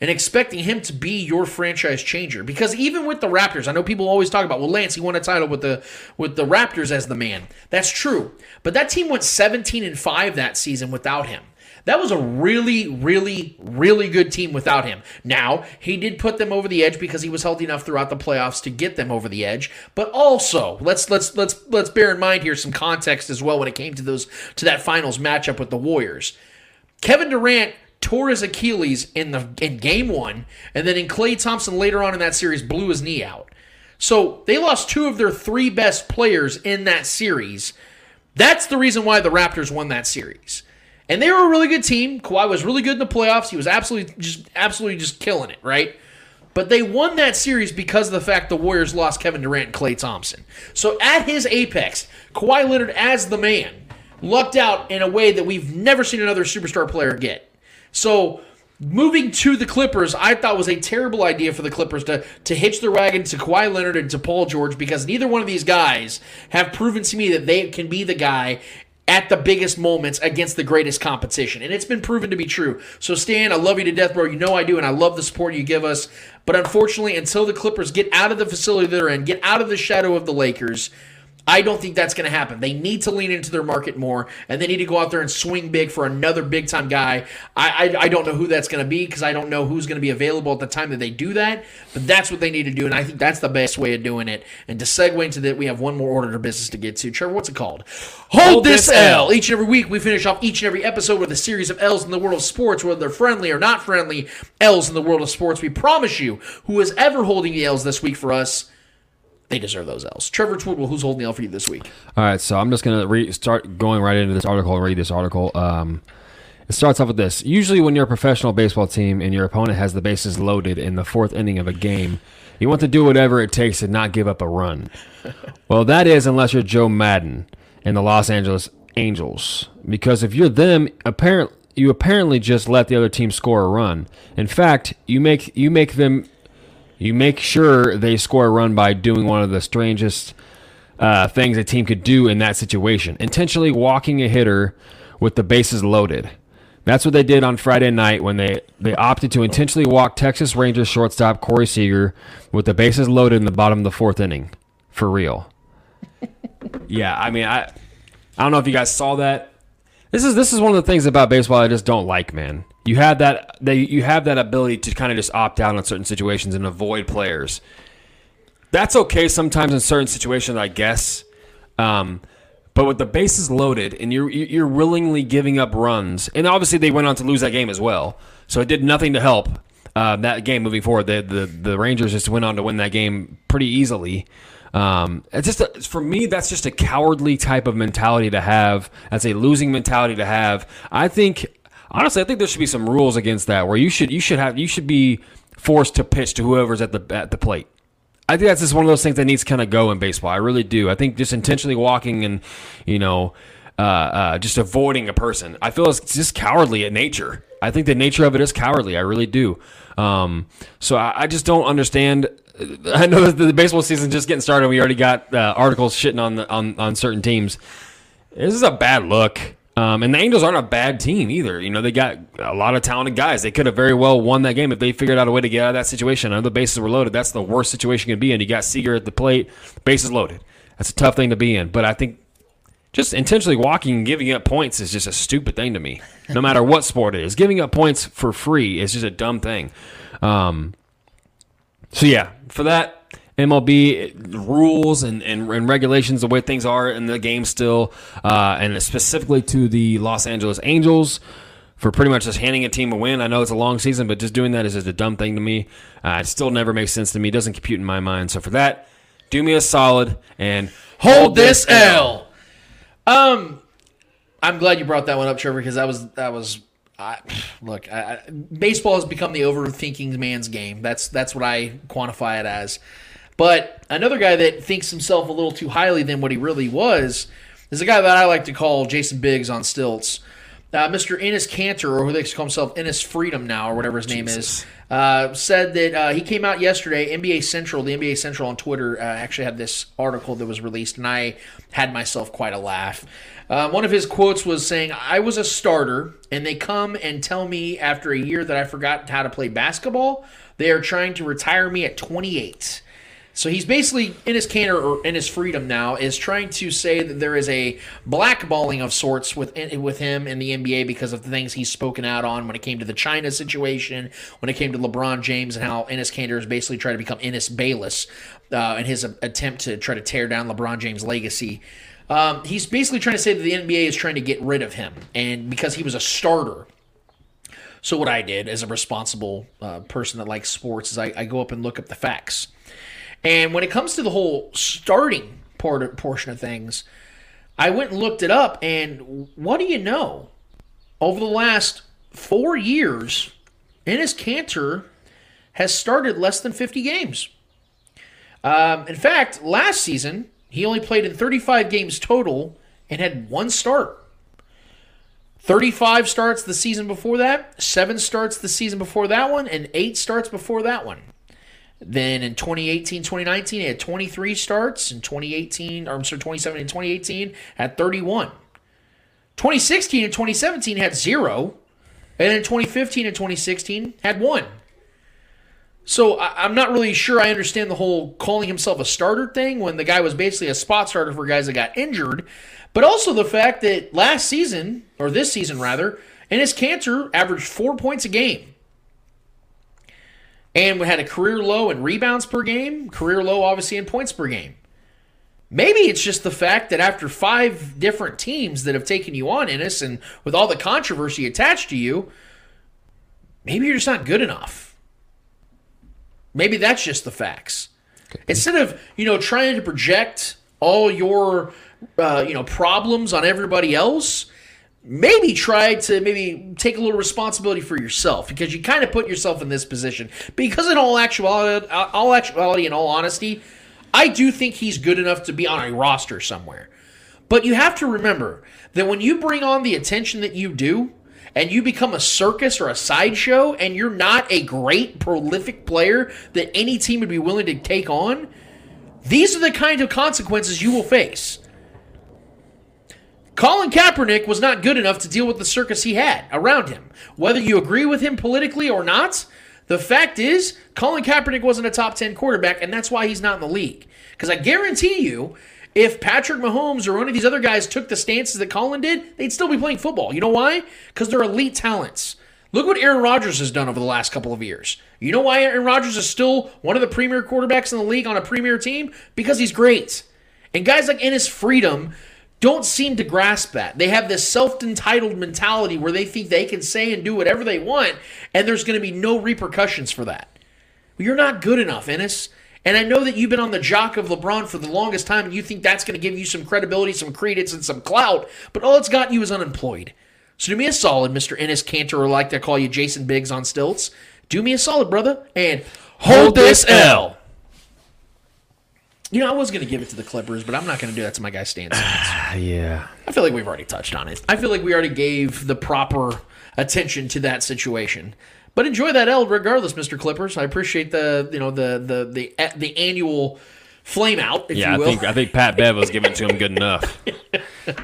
and expecting him to be your franchise changer. Because even with the Raptors, I know people always talk about, well, Lance, he won a title with the with the Raptors as the man. That's true. But that team went 17 and 5 that season without him. That was a really, really, really good team without him. Now, he did put them over the edge because he was healthy enough throughout the playoffs to get them over the edge. But also, let's let's let's let's bear in mind here some context as well when it came to those to that finals matchup with the Warriors. Kevin Durant tore his Achilles in the in game one, and then in Klay Thompson later on in that series blew his knee out. So they lost two of their three best players in that series. That's the reason why the Raptors won that series. And they were a really good team. Kawhi was really good in the playoffs. He was absolutely just absolutely just killing it, right? But they won that series because of the fact the Warriors lost Kevin Durant and Klay Thompson. So at his apex, Kawhi Leonard as the man lucked out in a way that we've never seen another superstar player get. So moving to the Clippers, I thought was a terrible idea for the Clippers to to hitch their wagon to Kawhi Leonard and to Paul George because neither one of these guys have proven to me that they can be the guy at the biggest moments against the greatest competition. And it's been proven to be true. So, Stan, I love you to death, bro. You know I do, and I love the support you give us. But unfortunately, until the Clippers get out of the facility they're in, get out of the shadow of the Lakers, I don't think that's going to happen. They need to lean into their market more, and they need to go out there and swing big for another big time guy. I I, I don't know who that's going to be because I don't know who's going to be available at the time that they do that. But that's what they need to do, and I think that's the best way of doing it. And to segue into that, we have one more order of business to get to. Trevor, what's it called? Hold, this, this L. L. Each and every week, we finish off each and every episode with a series of L's in the world of sports, whether they're friendly or not friendly. L's in the world of sports. We promise you, who is ever holding the L's this week for us, they deserve those L's. Trevor Twidwell, who's holding the L for you this week? All right, so I'm just gonna re- start going right into this article and read this article. Um, it starts off with this: Usually, when you're a professional baseball team and your opponent has the bases loaded in the fourth inning of a game, you want to do whatever it takes to not give up a run. well, that is unless you're Joe Maddon and the Los Angeles Angels, because if you're them, apparent you apparently just let the other team score a run. In fact, you make you make them you make sure they score a run by doing one of the strangest uh, things a team could do in that situation intentionally walking a hitter with the bases loaded. That's what they did on Friday night when they, they opted to intentionally walk Texas Rangers shortstop Corey Seager with the bases loaded in the bottom of the fourth inning. For real. yeah, I mean, I I don't know if you guys saw that. This is this is one of the things about baseball I just don't like, man. You have that they you have that ability to kind of just opt out on certain situations and avoid players. That's okay sometimes in certain situations, I guess. Um, but with the bases loaded and you're you're willingly giving up runs, and obviously they went on to lose that game as well, so it did nothing to help uh, that game moving forward. The, the the Rangers just went on to win that game pretty easily. Um, it's just a, for me, that's just a cowardly type of mentality to have. That's a losing mentality to have. I think honestly, I think there should be some rules against that where you should you should have you should be forced to pitch to whoever's at the at the plate. I think that's just one of those things that needs to kind of go in baseball. I really do. I think just intentionally walking and you know uh, uh, just avoiding a person, I feel it's just cowardly in nature. I think the nature of it is cowardly. I really do. Um, so I, I just don't understand. I know that the baseball season just getting started. We already got uh, articles shitting on the, on on certain teams. This is a bad look. Um, and the Angels aren't a bad team either. You know, they got a lot of talented guys. They could have very well won that game if they figured out a way to get out of that situation. I know the bases were loaded. That's the worst situation you can be in. You got Seager at the plate, bases loaded. That's a tough thing to be in. But I think just intentionally walking and giving up points is just a stupid thing to me. No matter what sport it is, giving up points for free is just a dumb thing. Um, so yeah, for that MLB rules and, and, and, regulations, the way things are in the game still, uh, and specifically to the Los Angeles Angels for pretty much just handing a team a win. I know it's a long season, but just doing that is just a dumb thing to me. Uh, it still never makes sense to me. It doesn't compute in my mind. So for that, do me a solid and hold this L. Um, I'm glad you brought that one up, Trevor, because that was that was. I, look, I, I, baseball has become the overthinking man's game. That's that's what I quantify it as. But another guy that thinks himself a little too highly than what he really was is a guy that I like to call Jason Biggs on stilts. Uh, Mr. Enes Kanter, or who they call himself Enes Freedom now, or whatever his name is, uh, said that uh, he came out yesterday. NBA Central, the NBA Central on Twitter, uh, actually had this article that was released, and I had myself quite a laugh. Uh, one of his quotes was saying, I was a starter, and they come and tell me after a year that I forgot how to play basketball. They are trying to retire me at 28. So he's basically in his Kanter or in his freedom now is trying to say that there is a blackballing of sorts with with him in the NBA because of the things he's spoken out on when it came to the China situation, when it came to LeBron James and how Enes Kanter is basically trying to become Enes Bayless uh, in his attempt to try to tear down LeBron James' legacy. Um, he's basically trying to say that the NBA is trying to get rid of him, and because he was a starter. So what I did as a responsible uh, person that likes sports is I, I go up and look up the facts. And when it comes to the whole starting part portion of things, I went and looked it up, and what do you know? Over the last four years, Enes Kanter has started less than 50 games. Um, in fact, last season, he only played in 35 games total and had one start. 35 starts the season before that, seven starts the season before that one, and eight starts before that one. Then in 2018, 2019, he had 23 starts. In 2018, or I'm sorry, 2017 and 2018, had 31. 2016 and 2017 had zero. And in 2015 and 2016 had one. So I, I'm not really sure I understand the whole calling himself a starter thing when the guy was basically a spot starter for guys that got injured. But also the fact that last season, or this season rather, Enes Kanter averaged four points a game. And we had a career low in rebounds per game, career low obviously in points per game. Maybe it's just the fact that after five different teams that have taken you on, Enes, and with all the controversy attached to you, maybe you're just not good enough. Maybe that's just the facts. Instead of you know trying to project all your uh, you know problems on everybody else, maybe try to maybe take a little responsibility for yourself because you kind of put yourself in this position. Because in all actuality, all actuality, in all honesty, I do think he's good enough to be on a roster somewhere. But you have to remember that when you bring on the attention that you do, and you become a circus or a sideshow, and you're not a great, prolific player that any team would be willing to take on, these are the kind of consequences you will face. Colin Kaepernick was not good enough to deal with the circus he had around him. Whether you agree with him politically or not, the fact is, Colin Kaepernick wasn't a top 10 quarterback, and that's why he's not in the league. Because I guarantee you, if Patrick Mahomes or one of these other guys took the stances that Colin did, they'd still be playing football. You know why? Because they're elite talents. Look what Aaron Rodgers has done over the last couple of years. You know why Aaron Rodgers is still one of the premier quarterbacks in the league on a premier team? Because he's great. And guys like Enes Freedom don't seem to grasp that. They have this self entitled mentality where they think they can say and do whatever they want, and there's going to be no repercussions for that. You're not good enough, Enes. And I know that you've been on the jock of LeBron for the longest time, and you think that's going to give you some credibility, some credence, and some clout, but all it's got you is unemployed. So do me a solid, Mr. Enes Kanter, or like to call you Jason Biggs on stilts. Do me a solid, brother, and hold this L. You know, I was going to give it to the Clippers, but I'm not going to do that to my guy Stan Simmons. yeah. I feel like we've already touched on it. I feel like we already gave the proper attention to that situation. But enjoy that L regardless, Mr. Clippers. I appreciate the you know the the the the annual flame out. If yeah, you will. I think I think Pat Bev was giving it to him good enough. that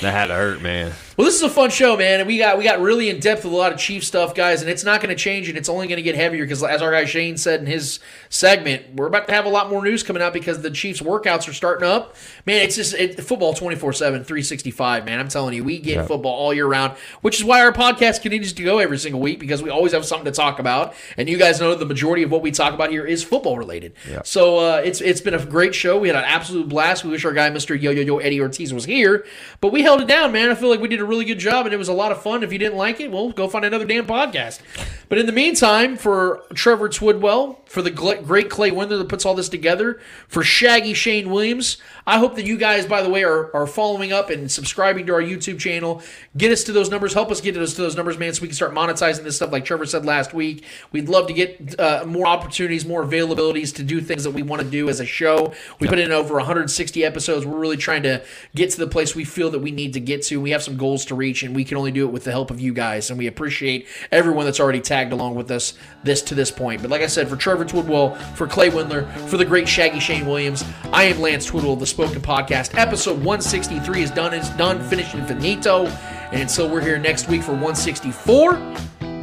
had to hurt, man. Well, this is a fun show, man, and we got we got really in depth with a lot of Chief stuff, guys, and it's not going to change, and it's only going to get heavier because, as our guy Shane said in his segment, we're about to have a lot more news coming out because the Chiefs workouts are starting up. Man, it's just it, football 24 7, 365, man. I'm telling you, we get Yeah. football all year round, which is why our podcast continues to go every single week because we always have something to talk about, and you guys know the majority of what we talk about here is football related. Yeah. So uh, it's it's been a great show. We had an absolute blast. We wish our guy Mr. Yo Yo Yo Eddie Ortiz was here, but we held it down, man. I feel like we did a really good job, and it was a lot of fun. If you didn't like it, well, go find another damn podcast. But in the meantime, for Trevor Twidwell, for the great Clay Winder that puts all this together, for Shaggy Shane Williams, I hope that you guys, by the way, are, are following up and subscribing to our YouTube channel. Get us to those numbers. Help us get us to those numbers, man, so we can start monetizing this stuff like Trevor said last week. We'd love to get uh, more opportunities, more availabilities to do things that we want to do as a show. We put in over 160 episodes. We're really trying to get to the place we feel that we need to get to. We have some goals to reach, and we can only do it with the help of you guys. And we appreciate everyone that's already tagged along with us this to this point. But like I said, for Trevor Twidwell, for Clay Windler, for the great Shaggy Shane Williams, I am Lance Twidwell, the Spoken Podcast. Episode 163 is done. It's done, finished, and finito. And until we're here next week for 164,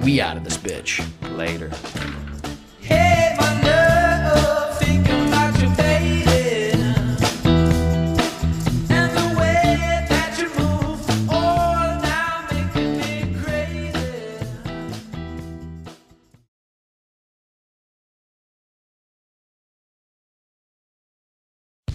we out of this bitch. Later. Hey,